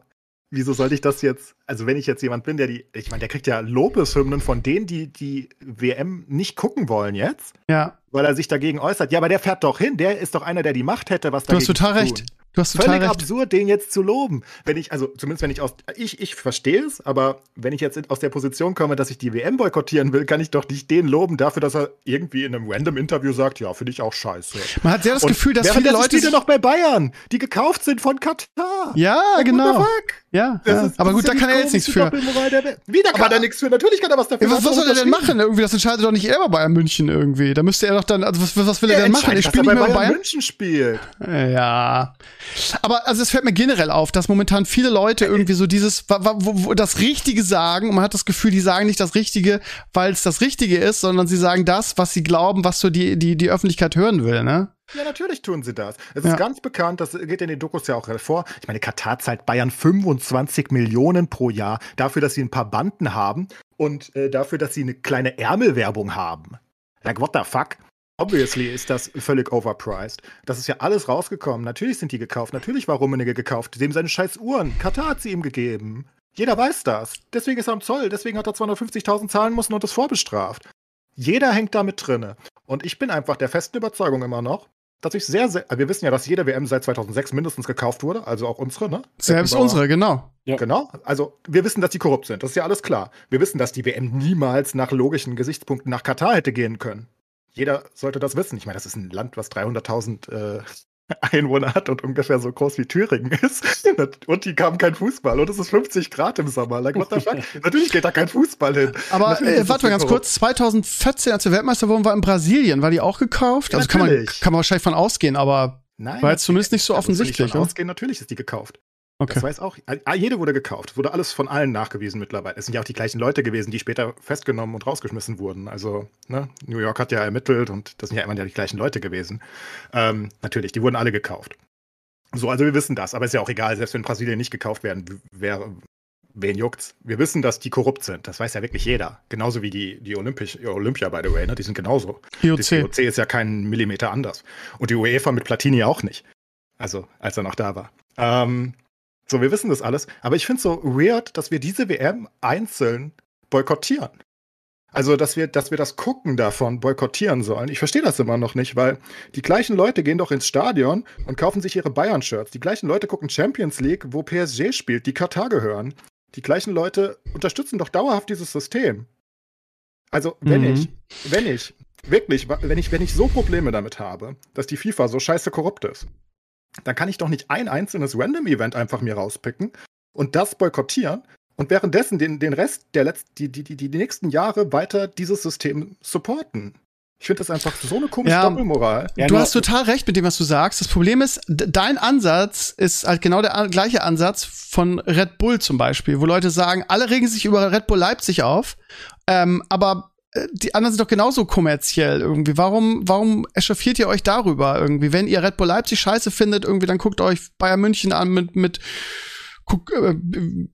wieso sollte ich das jetzt, also wenn ich jetzt jemand bin, der die, ich meine, der kriegt ja Lobeshymnen von denen, die die WM nicht gucken wollen jetzt. Ja. Weil er sich dagegen äußert. Ja, aber der fährt doch hin, der ist doch einer, der die Macht hätte, was da Du hast total recht. Du hast total Völlig recht. absurd, den jetzt zu loben. Wenn ich, also zumindest wenn ich aus, ich, ich verstehe es, aber wenn ich jetzt aus der Position komme, dass ich die WM boykottieren will, kann ich doch nicht den loben dafür, dass er irgendwie in einem random Interview sagt, ja, finde ich auch scheiße. Man hat sehr das Und Gefühl, dass viele Leute. Spiele noch bei Bayern, die gekauft sind von Katar. Ja, like, genau. Ja, ja. Ist, aber gut, da kann er jetzt nichts für. Wieder kann aber, er nichts für. Natürlich kann er was dafür. Ja, was, was soll er denn machen? Irgendwie, das entscheidet doch nicht er bei Bayern München irgendwie. Da müsste er doch dann, also was, was will er, er denn machen? Ich spiele nicht mehr bei Bayern München spielt. Ja. Aber also es fällt mir generell auf, dass momentan viele Leute irgendwie so dieses, wo, wo, das Richtige sagen und man hat das Gefühl, die sagen nicht das Richtige, weil es das Richtige ist, sondern sie sagen das, was sie glauben, was so die, die, die Öffentlichkeit hören will, ne? Ja, natürlich tun sie das. Es ja. ist ganz bekannt, das geht in den Dokus ja auch hervor. Ich meine, Katar zahlt Bayern 25 Millionen pro Jahr dafür, dass sie ein paar Banden haben und äh, dafür, dass sie eine kleine Ärmelwerbung haben. Like, what the fuck? Obviously ist das völlig overpriced. Das ist ja alles rausgekommen. Natürlich sind die gekauft. Natürlich war Rummenigge gekauft. Dem seine scheiß Uhren. Katar hat sie ihm gegeben. Jeder weiß das. Deswegen ist er am Zoll. Deswegen hat er 250.000 zahlen müssen und ist vorbestraft. Jeder hängt damit drinne. Und ich bin einfach der festen Überzeugung immer noch, dass ich sehr, sehr. Wir wissen ja, dass jede WM seit 2006 mindestens gekauft wurde. Also auch unsere, ne? Selbst unsere, genau. Ja. Genau. Also wir wissen, dass die korrupt sind. Das ist ja alles klar. Wir wissen, dass die WM niemals nach logischen Gesichtspunkten nach Katar hätte gehen können jeder sollte das wissen. Ich meine, das ist ein Land, was 300.000 äh, Einwohner hat und ungefähr so groß wie Thüringen ist. Und die haben kein Fußball. Und es ist 50 Grad im Sommer. Like, what the fuck? Natürlich geht da kein Fußball hin. Aber äh, warte mal ganz kurz. 2014, als wir Weltmeister wurden, war in Brasilien. War die auch gekauft? Ja, also kann man, kann man wahrscheinlich von ausgehen, aber Nein, war jetzt zumindest nicht so offensichtlich. Nicht von ausgehen, natürlich ist die gekauft. Okay. Das weiß auch. Ah, jede wurde gekauft. Wurde alles von allen nachgewiesen mittlerweile. Es sind ja auch die gleichen Leute gewesen, die später festgenommen und rausgeschmissen wurden. Also, ne, New York hat ja ermittelt und das sind ja immer die gleichen Leute gewesen. Ähm, natürlich, die wurden alle gekauft. So, also wir wissen das, aber ist ja auch egal, selbst wenn Brasilien nicht gekauft werden, wer, wen juckt's? Wir wissen, dass die korrupt sind. Das weiß ja wirklich jeder. Genauso wie die, die Olympisch, Olympia, by the way, ne? Die sind genauso. IOC. Die IOC ist ja kein Millimeter anders. Und die UEFA mit Platini auch nicht. Also, als er noch da war. Ähm, so, wir wissen das alles. Aber ich finde es so weird, dass wir diese WM einzeln boykottieren. Also, dass wir, dass wir das Gucken davon boykottieren sollen. Ich verstehe das immer noch nicht, weil die gleichen Leute gehen doch ins Stadion und kaufen sich ihre Bayern-Shirts. Die gleichen Leute gucken Champions League, wo PSG spielt, die Katar gehören. Die gleichen Leute unterstützen doch dauerhaft dieses System. Also, wenn mhm. ich, wenn ich, wirklich, wenn ich, wenn ich so Probleme damit habe, dass die FIFA so scheiße korrupt ist, dann kann ich doch nicht ein einzelnes Random-Event einfach mir rauspicken und das boykottieren und währenddessen den, den Rest der letzten, die, die, die, die nächsten Jahre weiter dieses System supporten. Ich finde das einfach so eine komische ja, Doppelmoral. Ja, du hast total recht mit dem, was du sagst. Das Problem ist, dein Ansatz ist halt genau der gleiche Ansatz von Red Bull zum Beispiel, wo Leute sagen, alle regen sich über Red Bull Leipzig auf, ähm, aber die anderen sind doch genauso kommerziell irgendwie. Warum, warum echauffiert ihr euch darüber irgendwie? Wenn ihr Red Bull Leipzig scheiße findet, irgendwie, dann guckt euch Bayern München an mit, mit, guck, äh,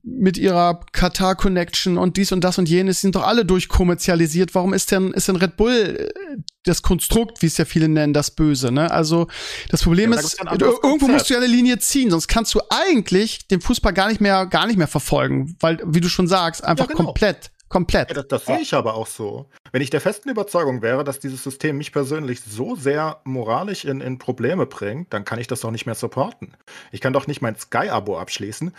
mit ihrer Qatar Connection und dies und das und jenes. Die sind doch alle durchkommerzialisiert. Warum ist denn, ist denn Red Bull äh, das Konstrukt, wie es ja viele nennen, das Böse, ne? Also, das Problem ja, ist, irgendwo musst du ja eine Linie ziehen, sonst kannst du eigentlich den Fußball gar nicht mehr, gar nicht mehr verfolgen, weil, wie du schon sagst, einfach ja, genau. komplett Komplett. Ja, das, das sehe ich aber auch so. Wenn ich der festen Überzeugung wäre, dass dieses System mich persönlich so sehr moralisch in, in Probleme bringt, dann kann ich das doch nicht mehr supporten. Ich kann doch nicht mein Sky-Abo abschließen.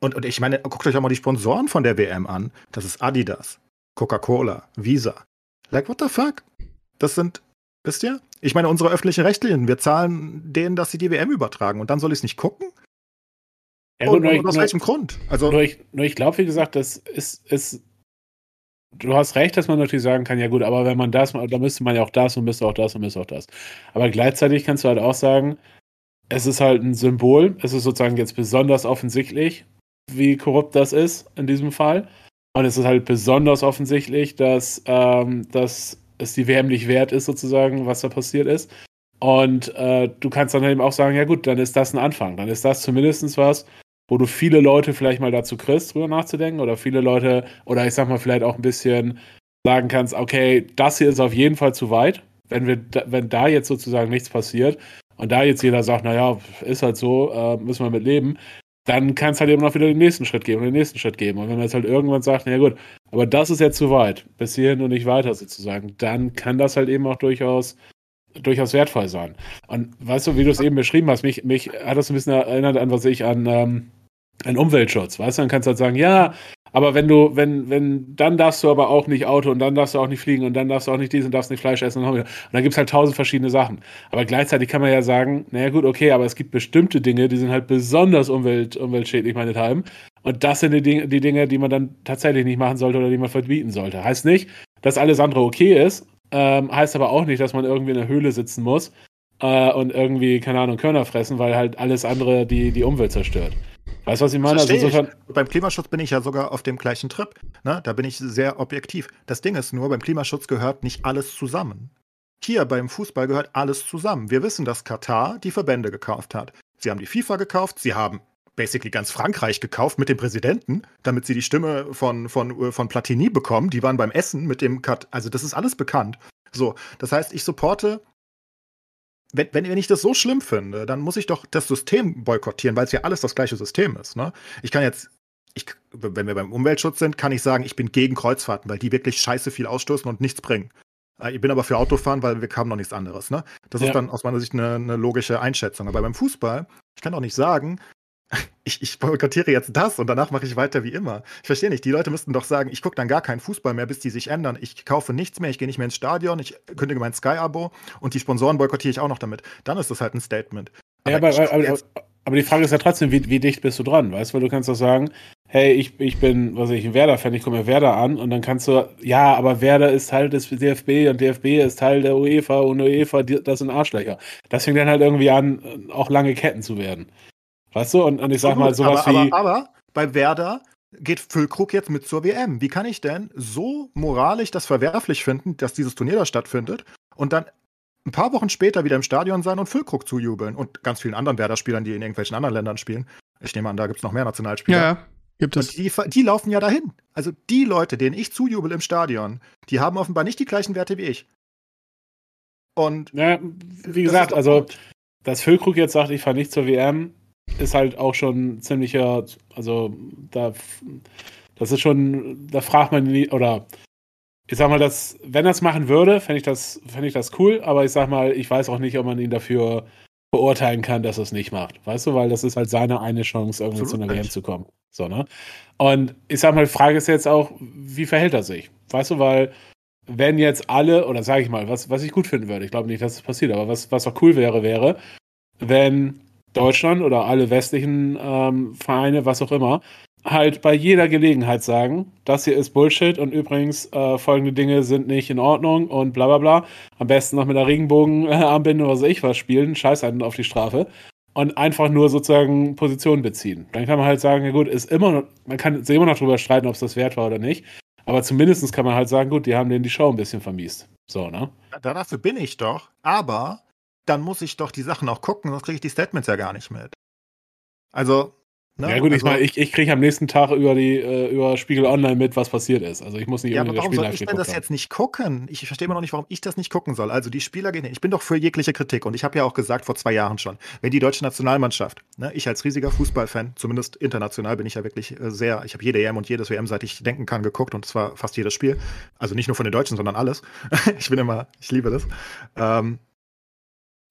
Und, und ich meine, guckt euch auch mal die Sponsoren von der WM an. Das ist Adidas, Coca-Cola, Visa. Like, what the fuck? Das sind, wisst ihr? Ich meine, unsere öffentlichen Rechtlichen, wir zahlen denen, dass sie die WM übertragen. Und dann soll ich es nicht gucken? Ja, gut, und, und, aus welchem Grund? Also, nur ich, nur ich glaube, wie gesagt, das ist, ist du hast recht, dass man natürlich sagen kann, ja gut, aber wenn man das, dann müsste man ja auch das und müsste auch das und müsste auch das. Aber gleichzeitig kannst du halt auch sagen, es ist halt ein Symbol. Es ist sozusagen jetzt besonders offensichtlich, wie korrupt das ist in diesem Fall. Und es ist halt besonders offensichtlich, dass, ähm, dass es die WM nicht wert ist, sozusagen, was da passiert ist. Und äh, du kannst dann eben auch sagen, ja gut, dann ist das ein Anfang. Dann ist das zumindest was, wo du viele Leute vielleicht mal dazu kriegst, drüber nachzudenken. Oder viele Leute, oder ich sag mal, vielleicht auch ein bisschen sagen kannst, okay, das hier ist auf jeden Fall zu weit. Wenn, wir, wenn da jetzt sozusagen nichts passiert und da jetzt jeder sagt, naja, ist halt so, äh, müssen wir mit leben, dann kann es halt eben noch wieder den nächsten Schritt geben und den nächsten Schritt geben. Und wenn man jetzt halt irgendwann sagt, naja gut, aber das ist jetzt zu weit, bis hierhin und nicht weiter sozusagen, dann kann das halt eben auch durchaus durchaus wertvoll sein. Und weißt du, wie du es eben beschrieben hast, mich, mich hat das ein bisschen erinnert an, was ich an, ähm, an Umweltschutz, weißt du, dann kannst du halt sagen, ja, aber wenn du, wenn, wenn, dann darfst du aber auch nicht Auto und dann darfst du auch nicht fliegen und dann darfst du auch nicht dies und darfst nicht Fleisch essen und, und dann gibt es halt tausend verschiedene Sachen. Aber gleichzeitig kann man ja sagen, naja gut, okay, aber es gibt bestimmte Dinge, die sind halt besonders umwelt, umweltschädlich, meinethalben. Und das sind die Dinge, die Dinge, die man dann tatsächlich nicht machen sollte oder die man verbieten sollte. Heißt nicht, dass alles andere okay ist, ähm, heißt aber auch nicht, dass man irgendwie in der Höhle sitzen muss äh, und irgendwie, keine Ahnung, Körner fressen, weil halt alles andere die, die Umwelt zerstört. Weißt du, was ich meine? Also insofern ich. Beim Klimaschutz bin ich ja sogar auf dem gleichen Trip. Ne? Da bin ich sehr objektiv. Das Ding ist nur, beim Klimaschutz gehört nicht alles zusammen. Hier beim Fußball gehört alles zusammen. Wir wissen, dass Katar die Verbände gekauft hat. Sie haben die FIFA gekauft, sie haben basically ganz Frankreich gekauft mit dem Präsidenten, damit sie die Stimme von, von, von Platini bekommen. Die waren beim Essen mit dem Kat. Also, das ist alles bekannt. So, das heißt, ich supporte wenn, wenn, wenn ich das so schlimm finde, dann muss ich doch das System boykottieren, weil es ja alles das gleiche System ist. Ne? Ich kann jetzt, ich, wenn wir beim Umweltschutz sind, kann ich sagen, ich bin gegen Kreuzfahrten, weil die wirklich scheiße viel ausstoßen und nichts bringen. Äh, ich bin aber für Autofahren, weil wir haben noch nichts anderes. Ne? Das ja. ist dann aus meiner Sicht eine, eine logische Einschätzung. Aber beim Fußball, ich kann auch nicht sagen, ich, ich boykottiere jetzt das und danach mache ich weiter wie immer. Ich verstehe nicht. Die Leute müssten doch sagen, ich gucke dann gar keinen Fußball mehr, bis die sich ändern. Ich kaufe nichts mehr, ich gehe nicht mehr ins Stadion, ich kündige mein Sky-Abo und die Sponsoren boykottiere ich auch noch damit. Dann ist das halt ein Statement. Aber ja, aber, aber, aber, die Frage ist ja trotzdem, wie, wie dicht bist du dran, weißt du? Weil du kannst doch sagen, hey, ich, ich bin, was weiß ich, ein Werder-Fan, ich komme mir Werder an und dann kannst du, ja, aber Werder ist Teil des DFB und DFB ist Teil der UEFA und UEFA, das sind Arschlöcher. Das fängt dann halt irgendwie an, auch lange Ketten zu werden. Weißt du? Und, und ich sag mal sowas aber, wie. Aber, aber bei Werder geht Füllkrug jetzt mit zur WM. Wie kann ich denn so moralisch das verwerflich finden, dass dieses Turnier da stattfindet und dann ein paar Wochen später wieder im Stadion sein und Füllkrug zujubeln und ganz vielen anderen Werder-Spielern, die in irgendwelchen anderen Ländern spielen. Ich nehme an, da gibt es noch mehr Nationalspieler. Ja, gibt es. Die, die, laufen ja dahin. Also die Leute, denen ich zujubel im Stadion, die haben offenbar nicht die gleichen Werte wie ich. Und ja, wie gesagt, also dass Füllkrug jetzt sagt, ich fahre nicht zur WM, ist halt auch schon ziemlicher, also da, das ist schon, da fragt man nie, oder ich sag mal, dass, wenn er es machen würde, fände ich, das, fänd ich das cool, aber ich sag mal, ich weiß auch nicht, ob man ihn dafür beurteilen kann, dass er es nicht macht. Weißt du, weil das ist halt seine eine Chance, irgendwie Absolut zu einer WM zu kommen. So, ne? Und ich sag mal, die Frage ist jetzt auch, wie verhält er sich? Weißt du, weil wenn jetzt alle, oder sage ich mal, was, was ich gut finden würde, ich glaube nicht, dass es passiert, aber was, was auch cool wäre, wäre, wenn Deutschland oder alle westlichen ähm, Vereine, was auch immer, halt bei jeder Gelegenheit sagen, das hier ist Bullshit und übrigens äh, folgende Dinge sind nicht in Ordnung und bla bla bla. Am besten noch mit der Regenbogenarmbinde oder so ich was spielen, scheiß einen auf die Strafe. Und einfach nur sozusagen Position beziehen. Dann kann man halt sagen, ja gut, ist immer noch, man kann sich immer noch drüber streiten, ob es das wert war oder nicht. Aber zumindest kann man halt sagen, gut, die haben denen die Show ein bisschen vermiest. So, ne? Dafür bin ich doch. Aber dann muss ich doch die Sachen auch gucken, sonst kriege ich die Statements ja gar nicht mit. Also, Ne? Ja gut, also, ich meine, ich, ich kriege am nächsten Tag über die äh, über Spiegel Online mit, was passiert ist. Also ich muss nicht ja, aber warum das Spiel soll ich denn das haben. jetzt nicht gucken? Ich verstehe immer noch nicht, warum ich das nicht gucken soll. Also die Spieler gehen. Ich bin doch für jegliche Kritik und ich habe ja auch gesagt vor zwei Jahren schon, wenn die deutsche Nationalmannschaft, ne, ich als riesiger Fußballfan, zumindest international bin ich ja wirklich äh, sehr, ich habe jede EM und jedes WM, seit ich denken kann, geguckt und zwar fast jedes Spiel. Also nicht nur von den Deutschen, sondern alles. ich bin immer, ich liebe das. Ähm,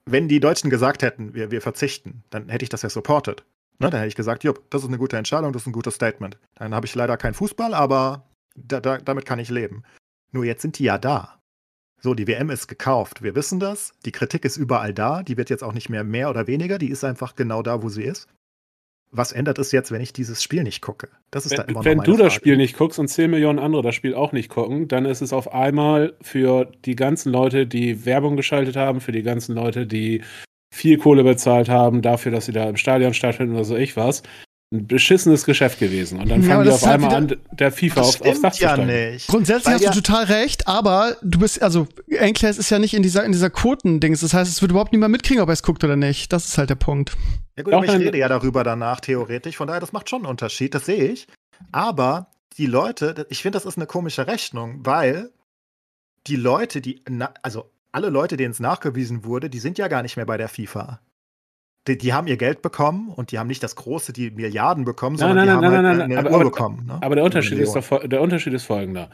wenn die Deutschen gesagt hätten, wir, wir verzichten, dann hätte ich das ja supported. Ne, dann hätte ich gesagt, jupp, das ist eine gute Entscheidung, das ist ein gutes Statement. Dann habe ich leider keinen Fußball, aber da, da, damit kann ich leben. Nur jetzt sind die ja da. So, die WM ist gekauft. Wir wissen das. Die Kritik ist überall da. Die wird jetzt auch nicht mehr mehr oder weniger. Die ist einfach genau da, wo sie ist. Was ändert es jetzt, wenn ich dieses Spiel nicht gucke? Das ist wenn, da immer Wenn du Frage. das Spiel nicht guckst und 10 Millionen andere das Spiel auch nicht gucken, dann ist es auf einmal für die ganzen Leute, die Werbung geschaltet haben, für die ganzen Leute, die viel Kohle bezahlt haben dafür, dass sie da im Stadion stattfinden oder so ich was. Ein beschissenes Geschäft gewesen. Und dann Ja, fangen aber die das auf ist halt einmal wieder- an, der FIFA auf, aufs Dach stimmt zu ja steigen. nicht. Grundsätzlich Weil hast ja- du total recht, aber du bist, also Enclaves ist ja nicht in dieser, in dieser Quotendings. Das heißt, es wird überhaupt niemand mitkriegen, ob er es guckt oder nicht. Das ist halt der Punkt. Ja gut, Doch, aber ich rede ja darüber danach theoretisch, von daher, das macht schon einen Unterschied, das sehe ich. Aber die Leute, ich finde, das ist eine komische Rechnung, weil die Leute, die, also alle Leute, denen es nachgewiesen wurde, die sind ja gar nicht mehr bei der FIFA. Die, die haben ihr Geld bekommen und die haben nicht das große, die Milliarden bekommen, Nein, sondern nein, die nein, haben nein, halt nein, eine aber- Uhr aber- bekommen. Ne? Aber der Unterschied, ist doch, der Unterschied ist folgender.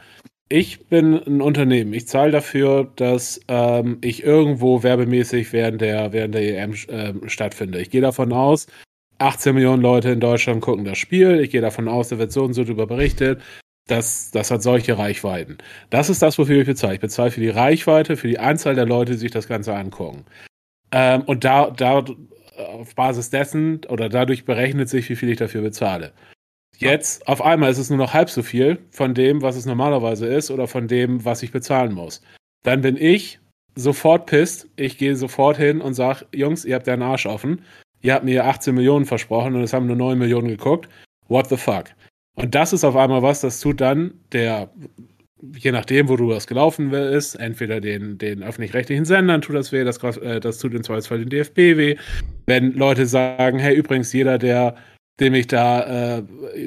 Ich bin ein Unternehmen. Ich zahle dafür, dass ähm, ich irgendwo werbemäßig während der, während der EM ähm, stattfinde. Ich gehe davon aus, 18 Millionen Leute in Deutschland gucken das Spiel. Ich gehe davon aus, da wird so und so drüber berichtet. Das, das hat solche Reichweiten. Das ist das, wofür ich bezahle. Ich bezahle für die Reichweite, für die Anzahl der Leute, die sich das Ganze angucken. Ähm, und da, da auf Basis dessen oder dadurch berechnet sich, wie viel ich dafür bezahle. Jetzt auf einmal ist es nur noch halb so viel von dem, was es normalerweise ist oder von dem, was ich bezahlen muss. Dann bin ich sofort pisst. Ich gehe sofort hin und sage, Jungs, ihr habt den Arsch offen. Ihr habt mir 18 Millionen versprochen und es haben nur 9 Millionen geguckt. What the fuck? Und das ist auf einmal was, das tut dann der, je nachdem, worüber es gelaufen ist, entweder den, den öffentlich-rechtlichen Sendern tut das weh, das, äh, das tut im Zweifelsfall den DFB weh. Wenn Leute sagen, hey, übrigens, jeder, der dem ich da, äh,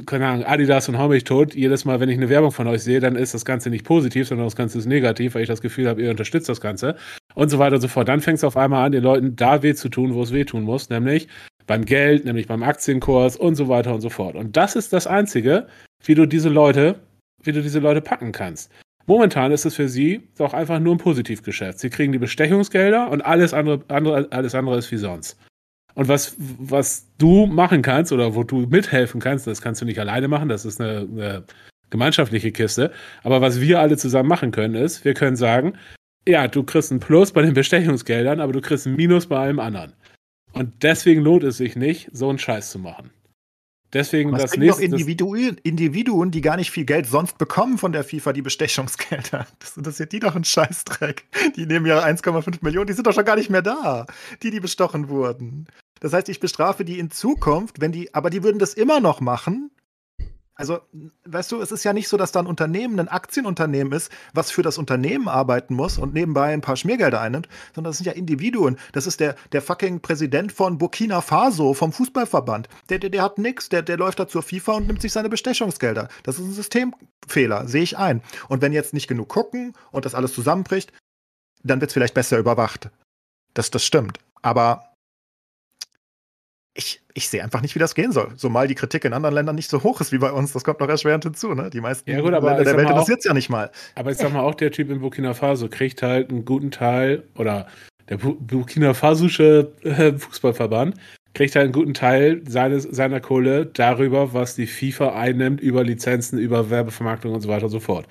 keine Ahnung, Adidas und hau mich tot, jedes Mal, wenn ich eine Werbung von euch sehe, dann ist das Ganze nicht positiv, sondern das Ganze ist negativ, weil ich das Gefühl habe, ihr unterstützt das Ganze und so weiter und so fort. Dann fängt es auf einmal an, den Leuten da weh zu tun, wo es weh tun muss, nämlich beim Geld, nämlich beim Aktienkurs und so weiter und so fort. Und das ist das Einzige, wie du diese Leute, wie du diese Leute packen kannst. Momentan ist es für sie doch einfach nur ein Positivgeschäft. Sie kriegen die Bestechungsgelder und alles andere, andere, alles andere ist wie sonst. Und was, was du machen kannst oder wo du mithelfen kannst, das kannst du nicht alleine machen, das ist eine, eine gemeinschaftliche Kiste. Aber was wir alle zusammen machen können, ist, wir können sagen, ja, du kriegst ein Plus bei den Bestechungsgeldern, aber du kriegst ein Minus bei allem anderen. Und deswegen lohnt es sich nicht, so einen Scheiß zu machen. Deswegen das doch nächste. das- Individuen, Individuen, die gar nicht viel Geld sonst bekommen von der FIFA, die Bestechungsgelder. Das interessiert die doch einen Scheißdreck. Die nehmen ja 1,5 Millionen, die sind doch schon gar nicht mehr da, die, die bestochen wurden. Das heißt, ich bestrafe die in Zukunft, wenn die, aber die würden das immer noch machen. Also, weißt du, es ist ja nicht so, dass da ein Unternehmen, ein Aktienunternehmen ist, was für das Unternehmen arbeiten muss und nebenbei ein paar Schmiergelder einnimmt, sondern das sind ja Individuen. Das ist der, der fucking Präsident von Burkina Faso, vom Fußballverband. Der, der, der hat nix, der, der läuft da zur FIFA und nimmt sich seine Bestechungsgelder. Das ist ein Systemfehler, sehe ich ein. Und wenn jetzt nicht genug gucken und das alles zusammenbricht, dann wird es vielleicht besser überwacht. Das, das stimmt. Aber ich, ich sehe einfach nicht, wie das gehen soll. Zumal die Kritik in anderen Ländern nicht so hoch ist wie bei uns. Das kommt noch erschwerend hinzu. Ne? Die meisten Ja, gut, aber Länder der Welt interessiert es ja nicht mal. Aber ich sag mal, auch der Typ in Burkina Faso kriegt halt einen guten Teil, oder der Bu- Burkina Fasosche äh, Fußballverband kriegt halt einen guten Teil seines, seiner Kohle darüber, was die FIFA einnimmt, über Lizenzen, über Werbevermarktung und so weiter und so fort.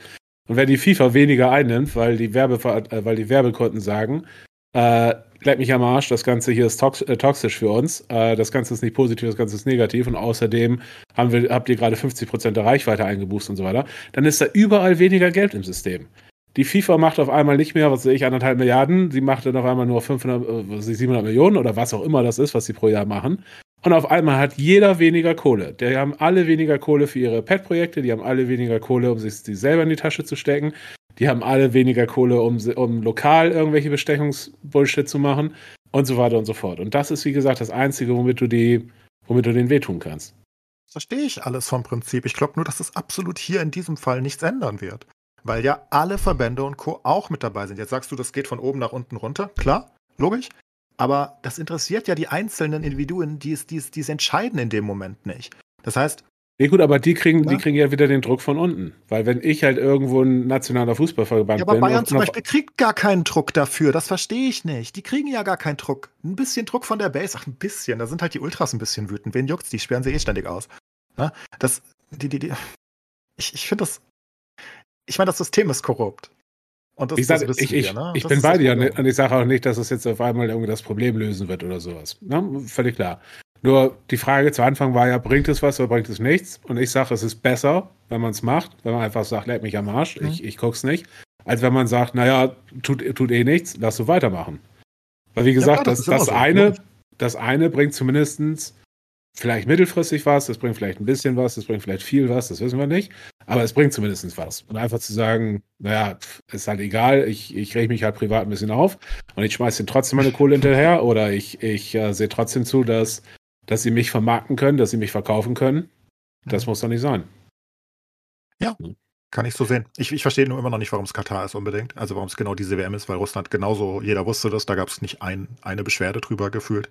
Und wenn die FIFA weniger einnimmt, weil die, Werbe, äh, weil die Werbekunden sagen, äh, leck mich am Arsch, das Ganze hier ist tox äh, toxisch für uns, äh, das Ganze ist nicht positiv, das Ganze ist negativ und außerdem haben wir, habt ihr gerade 50% der Reichweite eingebußt und so weiter, dann ist da überall weniger Geld im System. Die FIFA macht auf einmal nicht mehr, was weiß ich, anderthalb Milliarden, sie macht dann auf einmal nur 500, äh, was weiß ich, 700 Millionen oder was auch immer das ist, was sie pro Jahr machen. Und auf einmal hat jeder weniger Kohle. Die haben alle weniger Kohle für ihre Pet-Projekte, die haben alle weniger Kohle, um sich die selber in die Tasche zu stecken. Die haben alle weniger Kohle, um, um lokal irgendwelche Bestechungsbullshit zu machen und so weiter und so fort. Und das ist, wie gesagt, das Einzige, womit du die, womit du den wehtun kannst. Verstehe ich alles vom Prinzip. Ich glaube nur, dass es absolut hier in diesem Fall nichts ändern wird. Weil ja alle Verbände und Co. auch mit dabei sind. Jetzt sagst du, das geht von oben nach unten runter. Klar, logisch. Aber das interessiert ja die einzelnen Individuen, die es, die es, die es entscheiden in dem Moment nicht. Das heißt, Nee, gut, aber die kriegen, die Ja. kriegen ja wieder den Druck von unten. Weil wenn ich halt irgendwo ein nationaler Fußballverband ja, aber bin. Bayern und zum Beispiel kriegt gar keinen Druck dafür. Das verstehe ich nicht. Die kriegen ja gar keinen Druck. Ein bisschen Druck von der Base. Ach, ein bisschen. Da sind halt die Ultras ein bisschen wütend. Wen juckt's? Die sperren sie eh ständig aus. Ne? Das, die, die, die. Ich, ich finde das. Ich meine, das System ist korrupt. Und das, ich sag, das ich, ich, wir, ne? ich bin bei das dir und ich sage auch nicht, dass es jetzt auf einmal irgendwie das Problem lösen wird oder sowas. Ne? Völlig klar. Nur die Frage zu Anfang war ja, bringt es was oder bringt es nichts? Und ich sage, es ist besser, wenn man es macht, wenn man einfach sagt, leck mich am Arsch, Mhm. ich, ich guck's nicht, als wenn man sagt, naja, tut, tut eh nichts, lass du weitermachen. Weil wie gesagt, klar, das das, das, so, eine, das eine bringt zumindestens vielleicht mittelfristig was, das bringt vielleicht ein bisschen was, das bringt vielleicht viel was, das wissen wir nicht. Aber es bringt zumindest was. Und einfach zu sagen, naja, ist halt egal, ich, ich reg mich halt privat ein bisschen auf und ich schmeiß ihnen trotzdem meine Kohle hinterher oder ich, ich äh, sehe trotzdem zu, dass, dass sie mich vermarkten können, dass sie mich verkaufen können. Das muss doch nicht sein. Kann ich so sehen. Ich, ich verstehe nur immer noch nicht, warum es Katar ist unbedingt. Also warum es genau diese WM ist, weil Russland genauso, jeder wusste das, da gab es nicht ein, eine Beschwerde drüber gefühlt.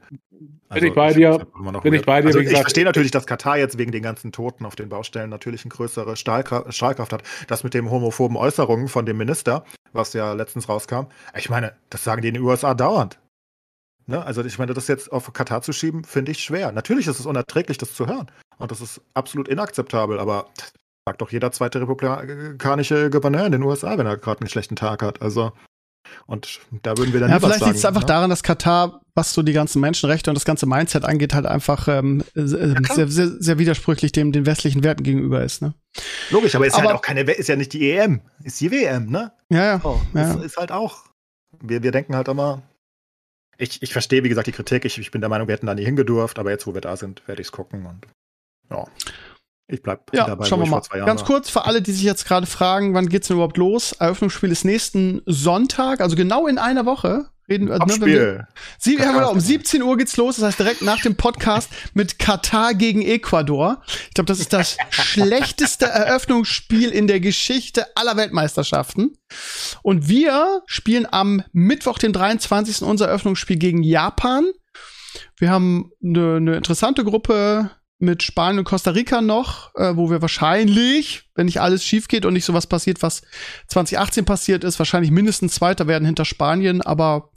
Also, ich bei dir. noch Bin ich bei dir, Also ich gesagt. verstehe natürlich, dass Katar jetzt wegen den ganzen Toten auf den Baustellen natürlich eine größere Stahlkraft, Stahlkraft hat. Das mit den homophoben Äußerungen von dem Minister, was ja letztens rauskam. Ich meine, das sagen die in den USA dauernd. Ne? Also ich meine, das jetzt auf Katar zu schieben, finde ich schwer. Natürlich ist es unerträglich, das zu hören. Und das ist absolut inakzeptabel, aber sagt doch jeder zweite republikanische Gouverneur in den USA, wenn er gerade einen schlechten Tag hat. Also, und da würden wir dann Ja, vielleicht liegt es einfach ne? daran, dass Katar, was so die ganzen Menschenrechte und das ganze Mindset angeht, halt einfach ähm, äh, klar. sehr, sehr, sehr widersprüchlich dem den westlichen Werten gegenüber ist. Ne? Logisch, aber ist Aber- halt auch keine, ist ja nicht die EM, ist die WM, ne? Ja, ja. Oh, Ja. ist, ist halt auch. Wir, wir denken halt immer. Ich, ich verstehe, wie gesagt, die Kritik. Ich, ich bin der Meinung, wir hätten da nie hingedurft, aber jetzt, wo wir da sind, werde ich es gucken und ja. Ich bleib Ja, dabei, schauen wir mal. Ganz war. kurz für alle, die sich jetzt gerade fragen, wann geht's denn überhaupt los? Eröffnungsspiel ist nächsten Sonntag, also genau in einer Woche. Reden, also, ne, wenn wir, Abspiel. Sie, ja, genau, um ist dabei. 17 Uhr geht's los, das heißt direkt nach dem Podcast mit Katar gegen Ecuador. Ich glaube, das ist das schlechteste Eröffnungsspiel in der Geschichte aller Weltmeisterschaften. Und wir spielen am Mittwoch, den 23. unser Eröffnungsspiel gegen Japan. Wir haben eine, eine interessante Gruppe mit Spanien und Costa Rica noch, äh, wo wir wahrscheinlich, wenn nicht alles schief geht und nicht sowas passiert, was 2018 passiert ist, wahrscheinlich mindestens Zweiter werden hinter Spanien, aber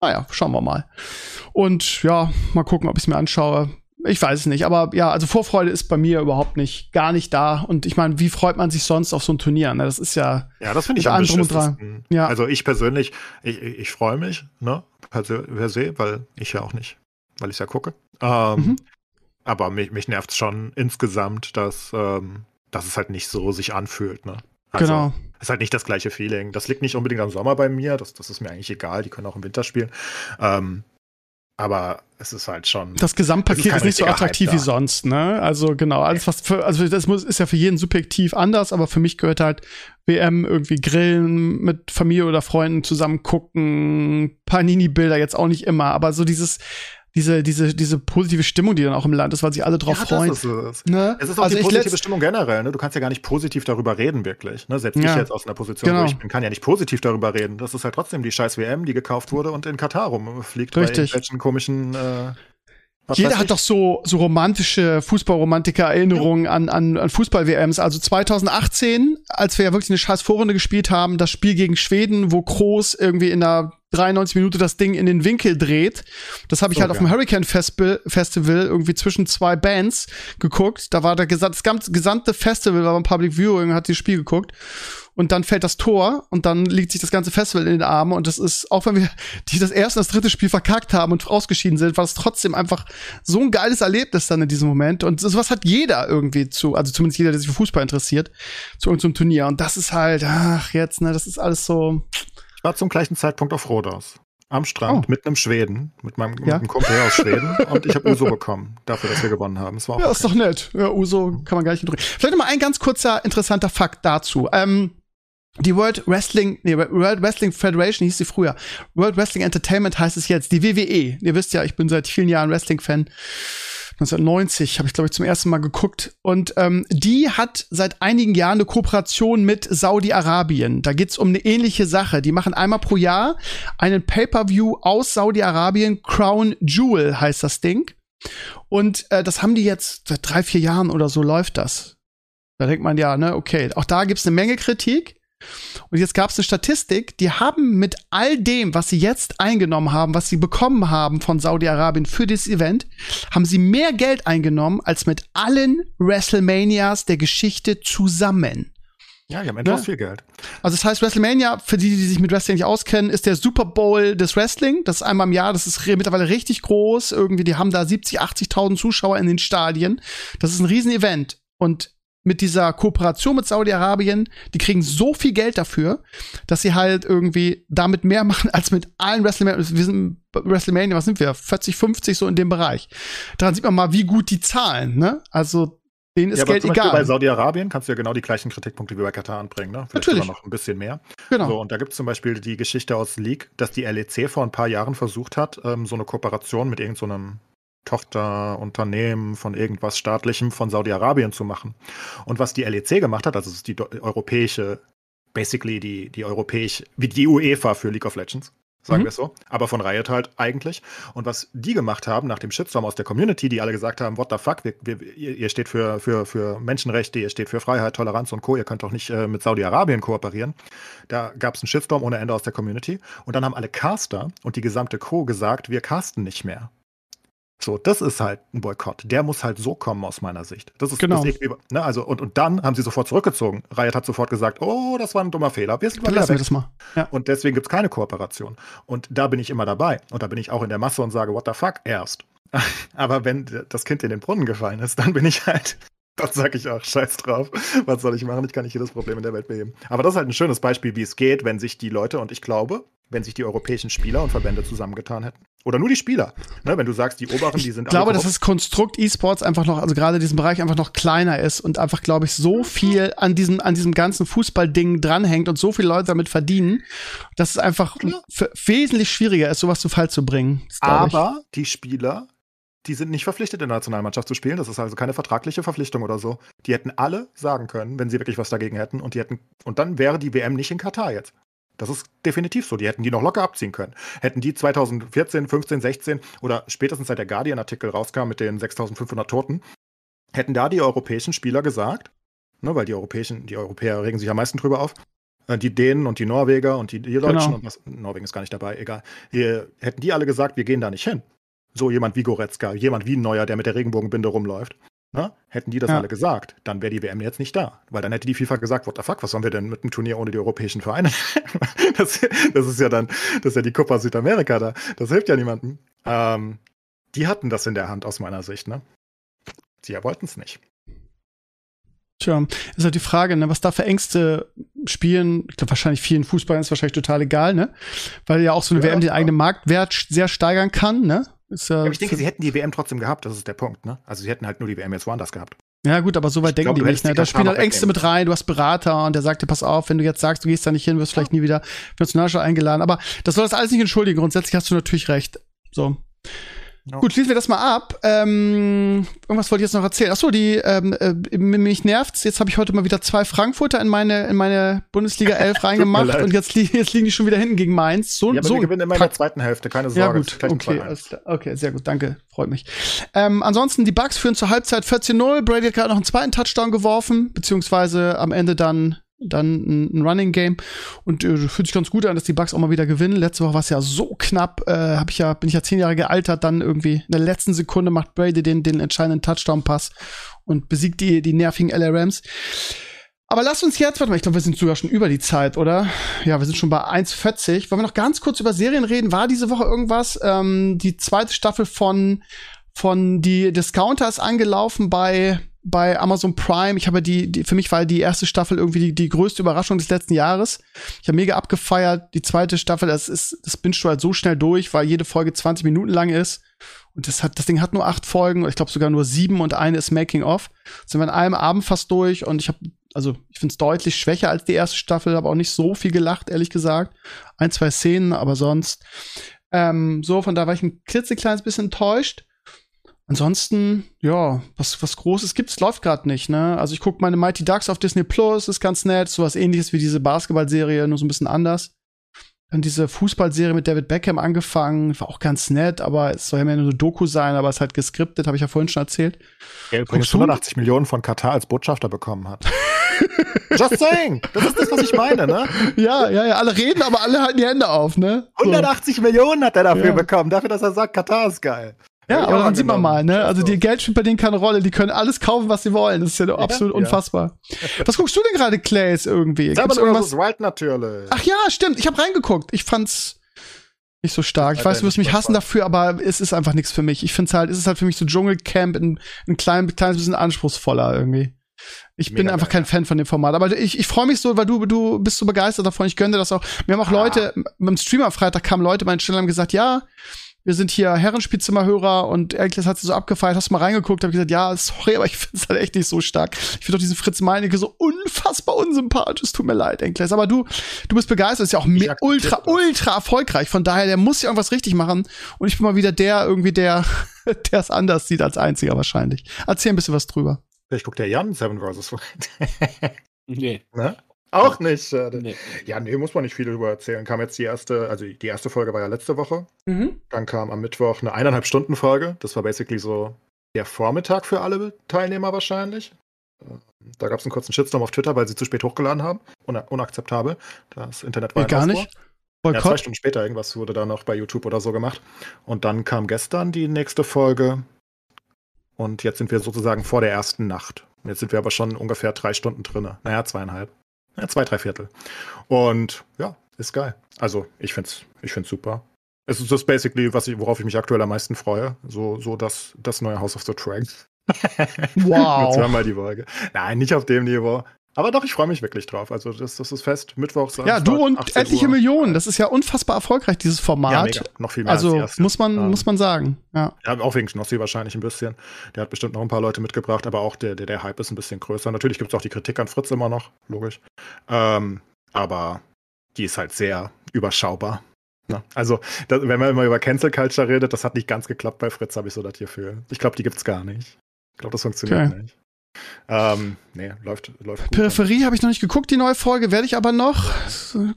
naja, schauen wir mal. Und ja, mal gucken, ob ich es mir anschaue. Ich weiß es nicht, aber ja, also Vorfreude ist bei mir überhaupt nicht, gar nicht da. Und ich meine, wie freut man sich sonst auf so ein Turnier? Ne? Das ist ja, Ja, das finde ich am drum und dran. Ja. Also ich persönlich, ich, ich, freue mich, ne, per se, per se, weil ich ja auch nicht, weil ich ja gucke. Ähm, Mhm. Aber mich, mich nervt es schon insgesamt, dass, ähm, dass es halt nicht so sich anfühlt, ne? Also, genau. Ist halt nicht das gleiche Feeling. Das liegt nicht unbedingt am Sommer bei mir, das, das ist mir eigentlich egal, die können auch im Winter spielen. Ähm, aber es ist halt schon. Das Es Gesamtpaket ist ist, nicht so attraktiv wie sonst, ne? Also genau, alles was für, also das muss, ist ja für jeden subjektiv anders, aber für mich gehört halt WM irgendwie grillen mit Familie oder Freunden zusammen gucken, Panini-Bilder jetzt auch nicht immer, aber so dieses, diese, diese, diese positive Stimmung, die dann auch im Land ist, weil sich alle drauf Ja, freuen. Das ist es. ne? Es ist auch also die positive Stimmung generell. Ne? Du kannst ja gar nicht positiv darüber reden, wirklich. Ne? Selbst Ja. ich jetzt aus einer Position, Genau. wo ich bin, kann ja nicht positiv darüber reden. Das ist halt trotzdem die scheiß WM, die gekauft wurde und in Katar rumfliegt. Richtig. Bei irgendwelchen komischen. Äh, was Jeder hat doch so, so romantische Fußballromantiker-Erinnerungen an, an, an Fußball-WMs. Also 2018, als wir ja wirklich eine scheiß Vorrunde gespielt haben, das Spiel gegen Schweden, wo Kroos irgendwie in der 93 Minute das Ding in den Winkel dreht. Das habe ich So halt auf dem. Hurricane Festival, Festival irgendwie zwischen zwei Bands geguckt. Da war der das gesamte Festival war beim Public Viewing, hat das Spiel geguckt. Und dann fällt das Tor und dann liegt sich das ganze Festival in den Armen. Und das ist, auch wenn wir die das erste und das dritte Spiel verkackt haben und ausgeschieden sind, war es trotzdem einfach so ein geiles Erlebnis dann in diesem Moment. Und sowas hat jeder irgendwie zu, also zumindest jeder, der sich für Fußball interessiert, zu irgendeinem Turnier. Und das ist halt, ach, jetzt, ne, das ist alles so. War zum gleichen Zeitpunkt auf Rhodos. Am Strand Oh. mit einem Schweden, mit meinem Ja. einem Kumpel aus Schweden. und ich habe Uso bekommen, dafür, dass wir gewonnen haben. Das war auch Ja, ist doch nett. Ja, Uso kann man gar nicht drüber. Vielleicht mal ein ganz kurzer, interessanter Fakt dazu. Ähm, die World Wrestling, nee, World Wrestling Federation hieß sie früher. World Wrestling Entertainment heißt es jetzt, die WWE. Ihr wisst ja, ich bin seit vielen Jahren Wrestling-Fan. 1990 habe ich, glaube ich, zum ersten Mal geguckt. Und ähm, die hat seit einigen Jahren eine Kooperation mit Saudi-Arabien. Da geht's um eine ähnliche Sache. Die machen einmal pro Jahr einen Pay-per-View aus Saudi-Arabien. Crown Jewel heißt das Ding. Und äh, das haben die jetzt seit drei, vier Jahren oder so läuft das. Da denkt man ja, ne, okay, auch da gibt's eine Menge Kritik. Und jetzt gab's eine Statistik, die haben mit all dem, was sie jetzt eingenommen haben, was sie bekommen haben von Saudi-Arabien für dieses Event, haben sie mehr Geld eingenommen als mit allen WrestleManias der Geschichte zusammen. Ja, die haben endlos Ne? viel Geld. Also das heißt, WrestleMania, für die, die sich mit Wrestling nicht auskennen, ist der Super Bowl des Wrestling. Das ist einmal im Jahr, das ist mittlerweile richtig groß. Irgendwie, die haben da 70, 80.000 Zuschauer in den Stadien. Das ist ein Riesenevent. Und mit dieser Kooperation mit Saudi-Arabien, die kriegen so viel Geld dafür, dass sie halt irgendwie damit mehr machen als mit allen WrestleMania. Wir sind WrestleMania, was sind wir? 40, 50 so in dem Bereich. Daran sieht man mal, wie gut die zahlen, ne? Also denen ist ja, Geld egal. bei Saudi-Arabien kannst du ja genau die gleichen Kritikpunkte wie bei Katar anbringen, ne? Vielleicht Natürlich. noch ein bisschen mehr. genau. So, und da gibt es zum Beispiel die Geschichte aus League, dass die LEC vor ein paar Jahren versucht hat, ähm, so eine Kooperation mit irgendeinem Tochterunternehmen von irgendwas staatlichem von Saudi-Arabien zu machen. Und was die LEC gemacht hat, also es ist die europäische, basically die, die europäisch, wie die UEFA für League of Legends, sagen Mhm. wir es so, aber von Riot halt eigentlich. Und was die gemacht haben nach dem Shitstorm aus der Community, die alle gesagt haben, what the fuck, wir, wir, ihr, steht für, für, für Menschenrechte, ihr steht für Freiheit, Toleranz und Co., ihr könnt doch nicht äh, mit Saudi-Arabien kooperieren. Da gab es einen Shitstorm ohne Ende aus der Community. Und dann haben alle Caster und die gesamte Crew gesagt, wir casten nicht mehr. So, das ist halt ein Boykott. Der muss halt so kommen aus meiner Sicht. Das ist Genau. das ne, also und, und dann haben sie sofort zurückgezogen. Riot hat sofort gesagt, oh, das war ein dummer Fehler. Wir sind mal lassen wir das mal. Ja. Und deswegen gibt es keine Kooperation. Und da bin ich immer dabei. Und da bin ich auch in der Masse und sage, what the fuck, erst. Aber wenn das Kind in den Brunnen gefallen ist, dann bin ich halt, dann sage ich auch, scheiß drauf. Was soll ich machen? Ich kann nicht jedes Problem in der Welt beheben. Aber das ist halt ein schönes Beispiel, wie es geht, wenn sich die Leute, und ich glaube, wenn sich die europäischen Spieler und Verbände zusammengetan hätten. Oder nur die Spieler. Ne, wenn du sagst, die Oberen, die sind Ich glaube, dass das Konstrukt E-Sports einfach noch, also gerade diesen Bereich einfach noch kleiner ist und einfach, glaube ich, so viel an diesem, an diesem ganzen Fußballding dranhängt und so viele Leute damit verdienen, dass es einfach f- wesentlich schwieriger ist, sowas zu Fall zu bringen. Glaub ich. Aber die Spieler, die sind nicht verpflichtet, in der Nationalmannschaft zu spielen. Das ist also keine vertragliche Verpflichtung oder so. Die hätten alle sagen können, wenn sie wirklich was dagegen hätten. Und die hätten, und dann wäre die WM nicht in Katar jetzt. Das ist definitiv so. Die hätten die noch locker abziehen können. Hätten die 2014, 15, 16 oder spätestens seit der Guardian-Artikel rauskam mit den 6500 Toten, hätten da die europäischen Spieler gesagt, ne, weil die europäischen, die Europäer regen sich am meisten drüber auf, äh, die Dänen und die Norweger und die, die Deutschen Genau. und was, Norwegen ist gar nicht dabei, egal. Die, hätten die alle gesagt, wir gehen da nicht hin. So jemand wie Goretzka, jemand wie ein Neuer, der mit der Regenbogenbinde rumläuft. Ne? Hätten die das Ja. alle gesagt, dann wäre die WM jetzt nicht da. Weil dann hätte die FIFA gesagt, what the fuck, was sollen wir denn mit einem Turnier ohne die europäischen Vereine? das, das ist ja dann, das ist ja die Copa Südamerika da. Das hilft ja niemandem. Ähm, die hatten das in der Hand aus meiner Sicht, ne? Sie wollten es nicht. Tja, ist halt die Frage, ne, was da für Ängste spielen. Ich glaube, wahrscheinlich vielen Fußballern ist wahrscheinlich total egal, ne? Weil ja auch so eine Ja, WM den klar. eigenen Marktwert sehr steigern kann, ne? Ist ja, Aber ich denke, sie hätten die WM trotzdem gehabt, das ist der Punkt, ne? Also sie hätten halt nur die WM jetzt woanders gehabt. ja gut, aber so weit Ich denken glaub, die nicht, ne? Da spielen halt Ängste mit rein, du hast Berater und der sagt dir, pass auf, wenn du jetzt sagst, du gehst da nicht hin, wirst vielleicht nie wieder für Nationalstaat eingeladen. Aber das soll das alles nicht entschuldigen. Grundsätzlich hast du natürlich recht. So. Ja. Gut, schließen wir das mal ab. Ähm, irgendwas wollte ich jetzt noch erzählen. Achso, die, ähm, äh, mich nervt's. Jetzt habe ich heute mal wieder zwei Frankfurter in meine, in meine Bundesliga 11 reingemacht und jetzt, li jetzt liegen die schon wieder hinten gegen Mainz. So, Ja, aber so wir gewinnen immer in der zweiten Hälfte, keine ja, Sorge. gut, gleich ein okay, 2-1. alles klar. okay, sehr gut, danke, freut mich. Ähm, ansonsten, die Bucks führen zur Halbzeit 14-0. Brady hat gerade noch einen zweiten Touchdown geworfen, beziehungsweise am Ende dann dann ein, ein Running Game und äh, fühlt sich ganz gut an, dass die Bucks auch mal wieder gewinnen. Letzte Woche war es ja so knapp, äh, hab ich ja bin ich ja zehn Jahre gealtert, dann irgendwie in der letzten Sekunde macht Brady den den entscheidenden Touchdown Pass und besiegt die die nervigen LA Rams. Aber lasst uns jetzt, warte mal, ich glaube, wir sind sogar schon über die Zeit, oder? Ja, wir sind schon bei 1,40. Wollen wir noch ganz kurz über Serien reden? War diese Woche irgendwas? Ähm, die zweite Staffel von, von die Discounter ist angelaufen bei, bei Amazon Prime. Ich habe die, die, für mich war die erste Staffel irgendwie die, die größte Überraschung des letzten Jahres. Ich habe mega abgefeiert. Die zweite Staffel, das ist, das binst du halt so schnell durch, weil jede Folge 20 Minuten lang ist. Und das hat, das Ding hat nur acht Folgen, ich glaube sogar nur sieben und eine ist Making of. Sind wir in einem Abend fast durch und ich habe, also ich finde es deutlich schwächer als die erste Staffel, aber auch nicht so viel gelacht, ehrlich gesagt. Ein, zwei Szenen, aber sonst. Ähm, so, von da war ich ein klitzekleines bisschen enttäuscht. Ansonsten, ja, was, was Großes gibt's, läuft gerade nicht, ne? Also ich gucke meine Mighty Ducks auf Disney Plus, ist ganz nett, sowas ähnliches wie diese Basketballserie, nur so ein bisschen anders. Dann diese Fußballserie mit David Beckham angefangen, war auch ganz nett, aber es soll ja mehr nur eine Doku sein, aber es ist halt geskriptet, habe ich ja vorhin schon erzählt. Der übrigens Guckst du? 180 Millionen von Katar als Botschafter bekommen hat. Just saying! Das ist das, was ich meine, ne? Ja, ja, ja, alle reden, aber alle halten die Hände auf, ne? So. 180 Millionen hat er dafür Ja. bekommen, dafür, dass er sagt, Katar ist geil. Ja, aber dann sieht man mal, ne? Also die Geld spielt bei denen keine Rolle, die können alles kaufen, was sie wollen. Das ist ja, absolut ja. unfassbar. Was guckst du denn gerade, Clays, irgendwie? Gibt's irgendwas? Wild natürlich. Ach ja, stimmt. Ich habe reingeguckt. Ich fand's nicht so stark. Ich weiß, du wirst mich hassen dafür, aber es ist einfach nichts für mich. Ich find's halt, es ist halt für mich so Dschungelcamp in ein klein, kleines bisschen anspruchsvoller irgendwie. Ich bin Mega einfach geil, kein Fan von dem Format. Aber ich, ich freue mich so, weil du, du bist so begeistert davon. Ich gönne dir das auch. Wir haben auch Ah. Leute, beim Stream am Freitag kamen Leute bei den Stellen und haben gesagt, ja, wir sind hier Herrenspielzimmerhörer und Erkles hat sie so abgefeiert, hast du mal reingeguckt, hab ich gesagt, ja, sorry, aber ich finde es halt echt nicht so stark. Ich finde doch diesen Fritz Meinecke so unfassbar unsympathisch. Es tut mir leid, Enkles. Aber du, du bist begeistert, ist ja auch ultra, ultra erfolgreich. Von daher, der muss ja irgendwas richtig machen. Und ich bin mal wieder der, irgendwie der, der es anders sieht als einziger wahrscheinlich. Erzähl ein bisschen was drüber. Ich guck der Jan Seven vs. Wild. Nee, ne? Auch nicht, schade. nee. Ja, nee, muss man nicht viel darüber erzählen. Kam jetzt die erste, also die erste Folge war ja letzte Woche. Dann kam am Mittwoch eine eineinhalb Stunden Folge. Das war basically so der Vormittag für alle Teilnehmer wahrscheinlich. Äh, Da gab es einen kurzen Shitstorm auf Twitter, weil sie zu spät hochgeladen haben. Un unakzeptabel. Das Internet war Nee, gar nicht. Ja, zwei Boykott. Stunden später irgendwas wurde da noch bei YouTube oder so gemacht. Und dann kam gestern die nächste Folge. Und jetzt sind wir sozusagen vor der ersten Nacht. Jetzt sind wir aber schon ungefähr drei Stunden drin. Naja, zweieinhalb. Ja, zwei, drei Viertel. Und ja, ist geil. Also ich find's, ich find's super. Es ist das basically, was ich, worauf ich mich aktuell am meisten freue. So, so das, das neue House of the Dragon. Wow. Nur zweimal die Folge. Nein, nicht auf dem Niveau. Aber doch, ich freue mich wirklich drauf. Also das, das ist fest. Mittwoch, Ja, du und 18 etliche Uhr. Millionen. Das ist ja unfassbar erfolgreich, dieses Ja, Format. mega. Noch viel mehr als also erste. muss man, Ähm, muss man sagen. Ja. Ja, auch wegen Schnossi wahrscheinlich ein bisschen. Der hat bestimmt noch ein paar Leute mitgebracht, aber auch der, der, der Hype ist ein bisschen größer. Natürlich gibt es auch die Kritik an Fritz immer noch, logisch. Ähm, aber die ist halt sehr überschaubar. Ne? Also, da, wenn man immer über Cancel Culture redet, das hat nicht ganz geklappt bei Fritz, habe ich so das Gefühl. Ich glaube, die gibt's gar nicht. Ich glaube, das funktioniert Okay. nicht. Ähm, nee, läuft, läuft gut. Peripherie habe ich noch nicht geguckt, die neue Folge werde ich aber noch.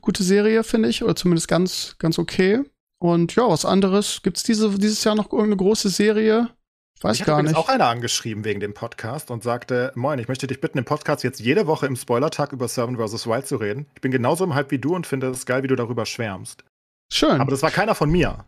Gute Serie, finde ich, oder zumindest ganz, ganz okay. Und ja, was anderes. Gibt's diese, dieses Jahr noch irgendeine große Serie? Ich weiß ich gar nicht. auch einer angeschrieben wegen dem Podcast und sagte, moin, ich möchte dich bitten, im Podcast jetzt jede Woche im Spoilertag über Seven vs. Wild zu reden. Ich bin genauso im Hype wie du und finde es geil, wie du darüber schwärmst. Schön. Aber das war keiner von mir.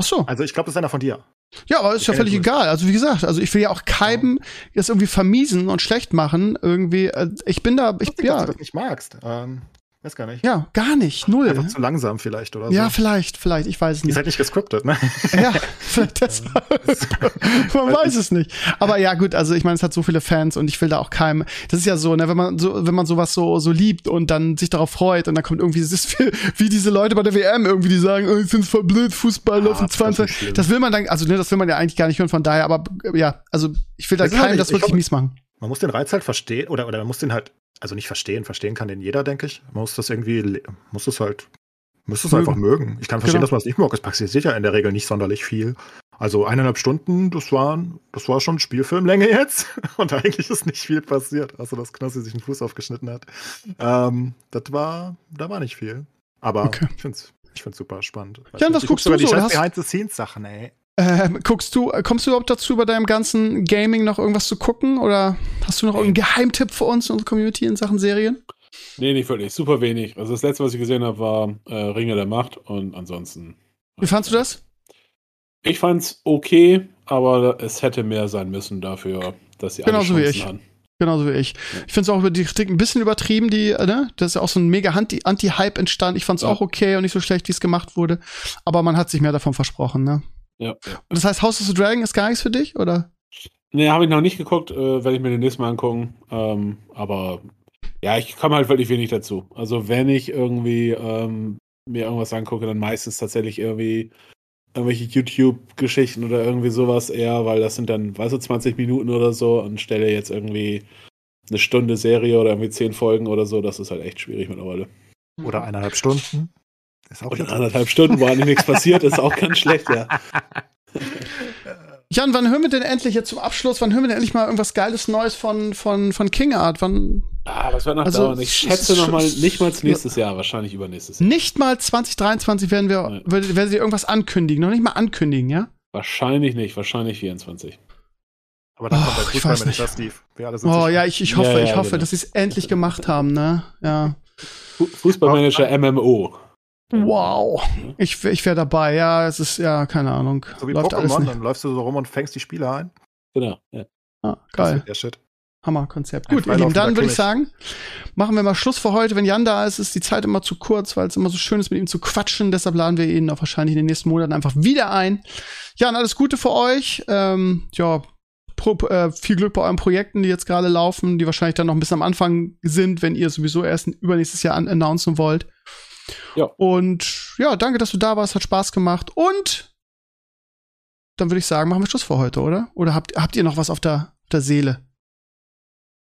Ach so. Also ich glaube, das ist einer von dir. Ja, aber ist ja völlig ich egal. Also wie gesagt, also ich will ja auch keinem jetzt irgendwie vermiesen und schlecht machen. Irgendwie, äh, ich bin da, ich, dass ja, du das nicht magst. Ähm, weiß gar nicht. ja, gar nicht, null. Einfach zu langsam vielleicht oder so. Ja, vielleicht, vielleicht, ich weiß es Die ist nicht. halt nicht gescriptet, ne? Ja, vielleicht deshalb. man weiß es nicht. Aber ja, gut, also ich meine, es hat so viele Fans und ich will da auch keinem. Das ist ja so, ne, wenn man so, wenn man sowas so, so liebt und dann sich darauf freut und dann kommt irgendwie, das ist wie, wie diese Leute bei der WM irgendwie, die sagen, oh, ich find's voll blöd, Fußball Ah, laufen ganz 20. schlimm. Das will man dann, also ne, das will man ja eigentlich gar nicht hören, von daher, aber ja, also ich will da Das halt keinem nicht- das ich wirklich glaub- mies machen. Man muss den Reiz halt verstehen, oder, oder man muss den halt, also nicht verstehen, verstehen kann den jeder, denke ich. Man muss das irgendwie, muss es halt, muss es einfach mögen. Ich kann verstehen, Genau. dass man es nicht mag. Es passiert sicher in der Regel nicht sonderlich viel. Also eineinhalb Stunden, das war, das war schon Spielfilmlänge jetzt. Und eigentlich ist nicht viel passiert, außer dass Knossi sich einen Fuß aufgeschnitten hat. Ähm, das war, da war nicht viel. Aber Okay. ich finde es ich find's super spannend. Ja, das guckst du die so, hast- Behind-the-Scenes-Sachen, ey. Ähm, guckst du, äh, kommst du überhaupt dazu, bei deinem ganzen Gaming noch irgendwas zu gucken? Oder hast du noch irgendeinen Geheimtipp für uns, unsere Community in Sachen Serien? Nee, nicht wirklich. Super wenig. Also das letzte, was ich gesehen habe, war äh, Ringe der Macht und ansonsten. Wie fandst du das? Ich fand's okay, aber es hätte mehr sein müssen dafür, dass sie alle Genauso wie Chancen ich. haben. Genauso wie ich. Ich finde es auch über die Kritik ein bisschen übertrieben, die, äh, ne? Das ist ja auch so ein mega Anti- Anti-Hype entstanden. Ich fand es Ja. auch okay und nicht so schlecht, wie es gemacht wurde. Aber man hat sich mehr davon versprochen, ne? Ja. Und das heißt, House of the Dragon ist gar nichts für dich, oder? Nee, habe ich noch nicht geguckt, äh, werde ich mir demnächst mal angucken. Ähm, aber ja, ich komme halt wirklich wenig dazu. Also wenn ich irgendwie ähm, mir irgendwas angucke, dann meistens tatsächlich irgendwie irgendwelche YouTube-Geschichten oder irgendwie sowas eher, weil das sind dann, weißt du, 20 Minuten oder so und stelle jetzt irgendwie eine Stunde Serie oder irgendwie 10 Folgen oder so, das ist halt echt schwierig mittlerweile. Oder eineinhalb Stunden. Ist auch Und in anderthalb Stunden, wo eigentlich nichts passiert, ist auch ganz schlecht, ja. Jan, wann hören wir denn endlich jetzt zum Abschluss, wann hören wir denn endlich mal irgendwas Geiles Neues von, von, von King Art? Wann, Ah, das wird noch Also, dauern. Ich schätze noch mal nicht mal nächstes Jahr, wahrscheinlich übernächstes Jahr. nicht mal 2023 werden wir, Nee. werden werden sie irgendwas ankündigen, noch nicht mal ankündigen, ja? Wahrscheinlich nicht, wahrscheinlich 24. Aber dann Och, kommt der ich weiß Fußballmanager nicht. Steve. Wir alle sind Oh sicher. ja, ich, ich hoffe, Ja, ja, ich hoffe, genau. dass sie es endlich gemacht haben, ne? Ja. Fu- Fußballmanager MMO. Wow. Ich, ich wäre dabei, ja, es ist, ja, keine Ahnung. So wie Läuft Pokémon, dann läufst du so rum und fängst die Spieler ein. Genau. Ja. Ah, Das geil. der Shit. Hammerkonzept. Gut, ihr Lieben, dann würde ich sagen, machen wir mal Schluss für heute. Wenn Jan da ist, ist die Zeit immer zu kurz, weil es immer so schön ist, mit ihm zu quatschen. Deshalb laden wir ihn auch wahrscheinlich in den nächsten Monaten einfach wieder ein. Jan, alles Gute für euch. Ähm, ja, pro, äh, viel Glück bei euren Projekten, die jetzt gerade laufen, die wahrscheinlich dann noch ein bisschen am Anfang sind, wenn ihr sowieso erst übernächstes Jahr an announcen wollt. Ja. Und ja, danke, dass du da warst, hat Spaß gemacht. Und dann würde ich sagen, machen wir Schluss für heute, oder? Oder habt, habt ihr noch was auf der, der Seele?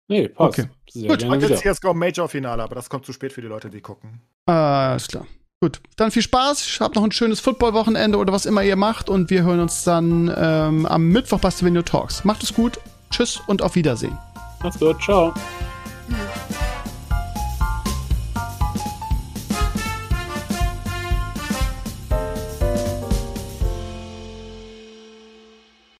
Nee, passt. Okay. Sehr Gut, wieder. jetzt CSGO Major Finale, aber das kommt zu spät für die Leute, die gucken. Ah, alles klar. Gut, dann viel Spaß. Habt noch ein schönes Football-Wochenende oder was immer ihr macht. Und wir hören uns dann ähm, am Mittwoch bei Stevenio Talks. Macht es gut. Tschüss und auf Wiedersehen. Macht's gut. Ciao.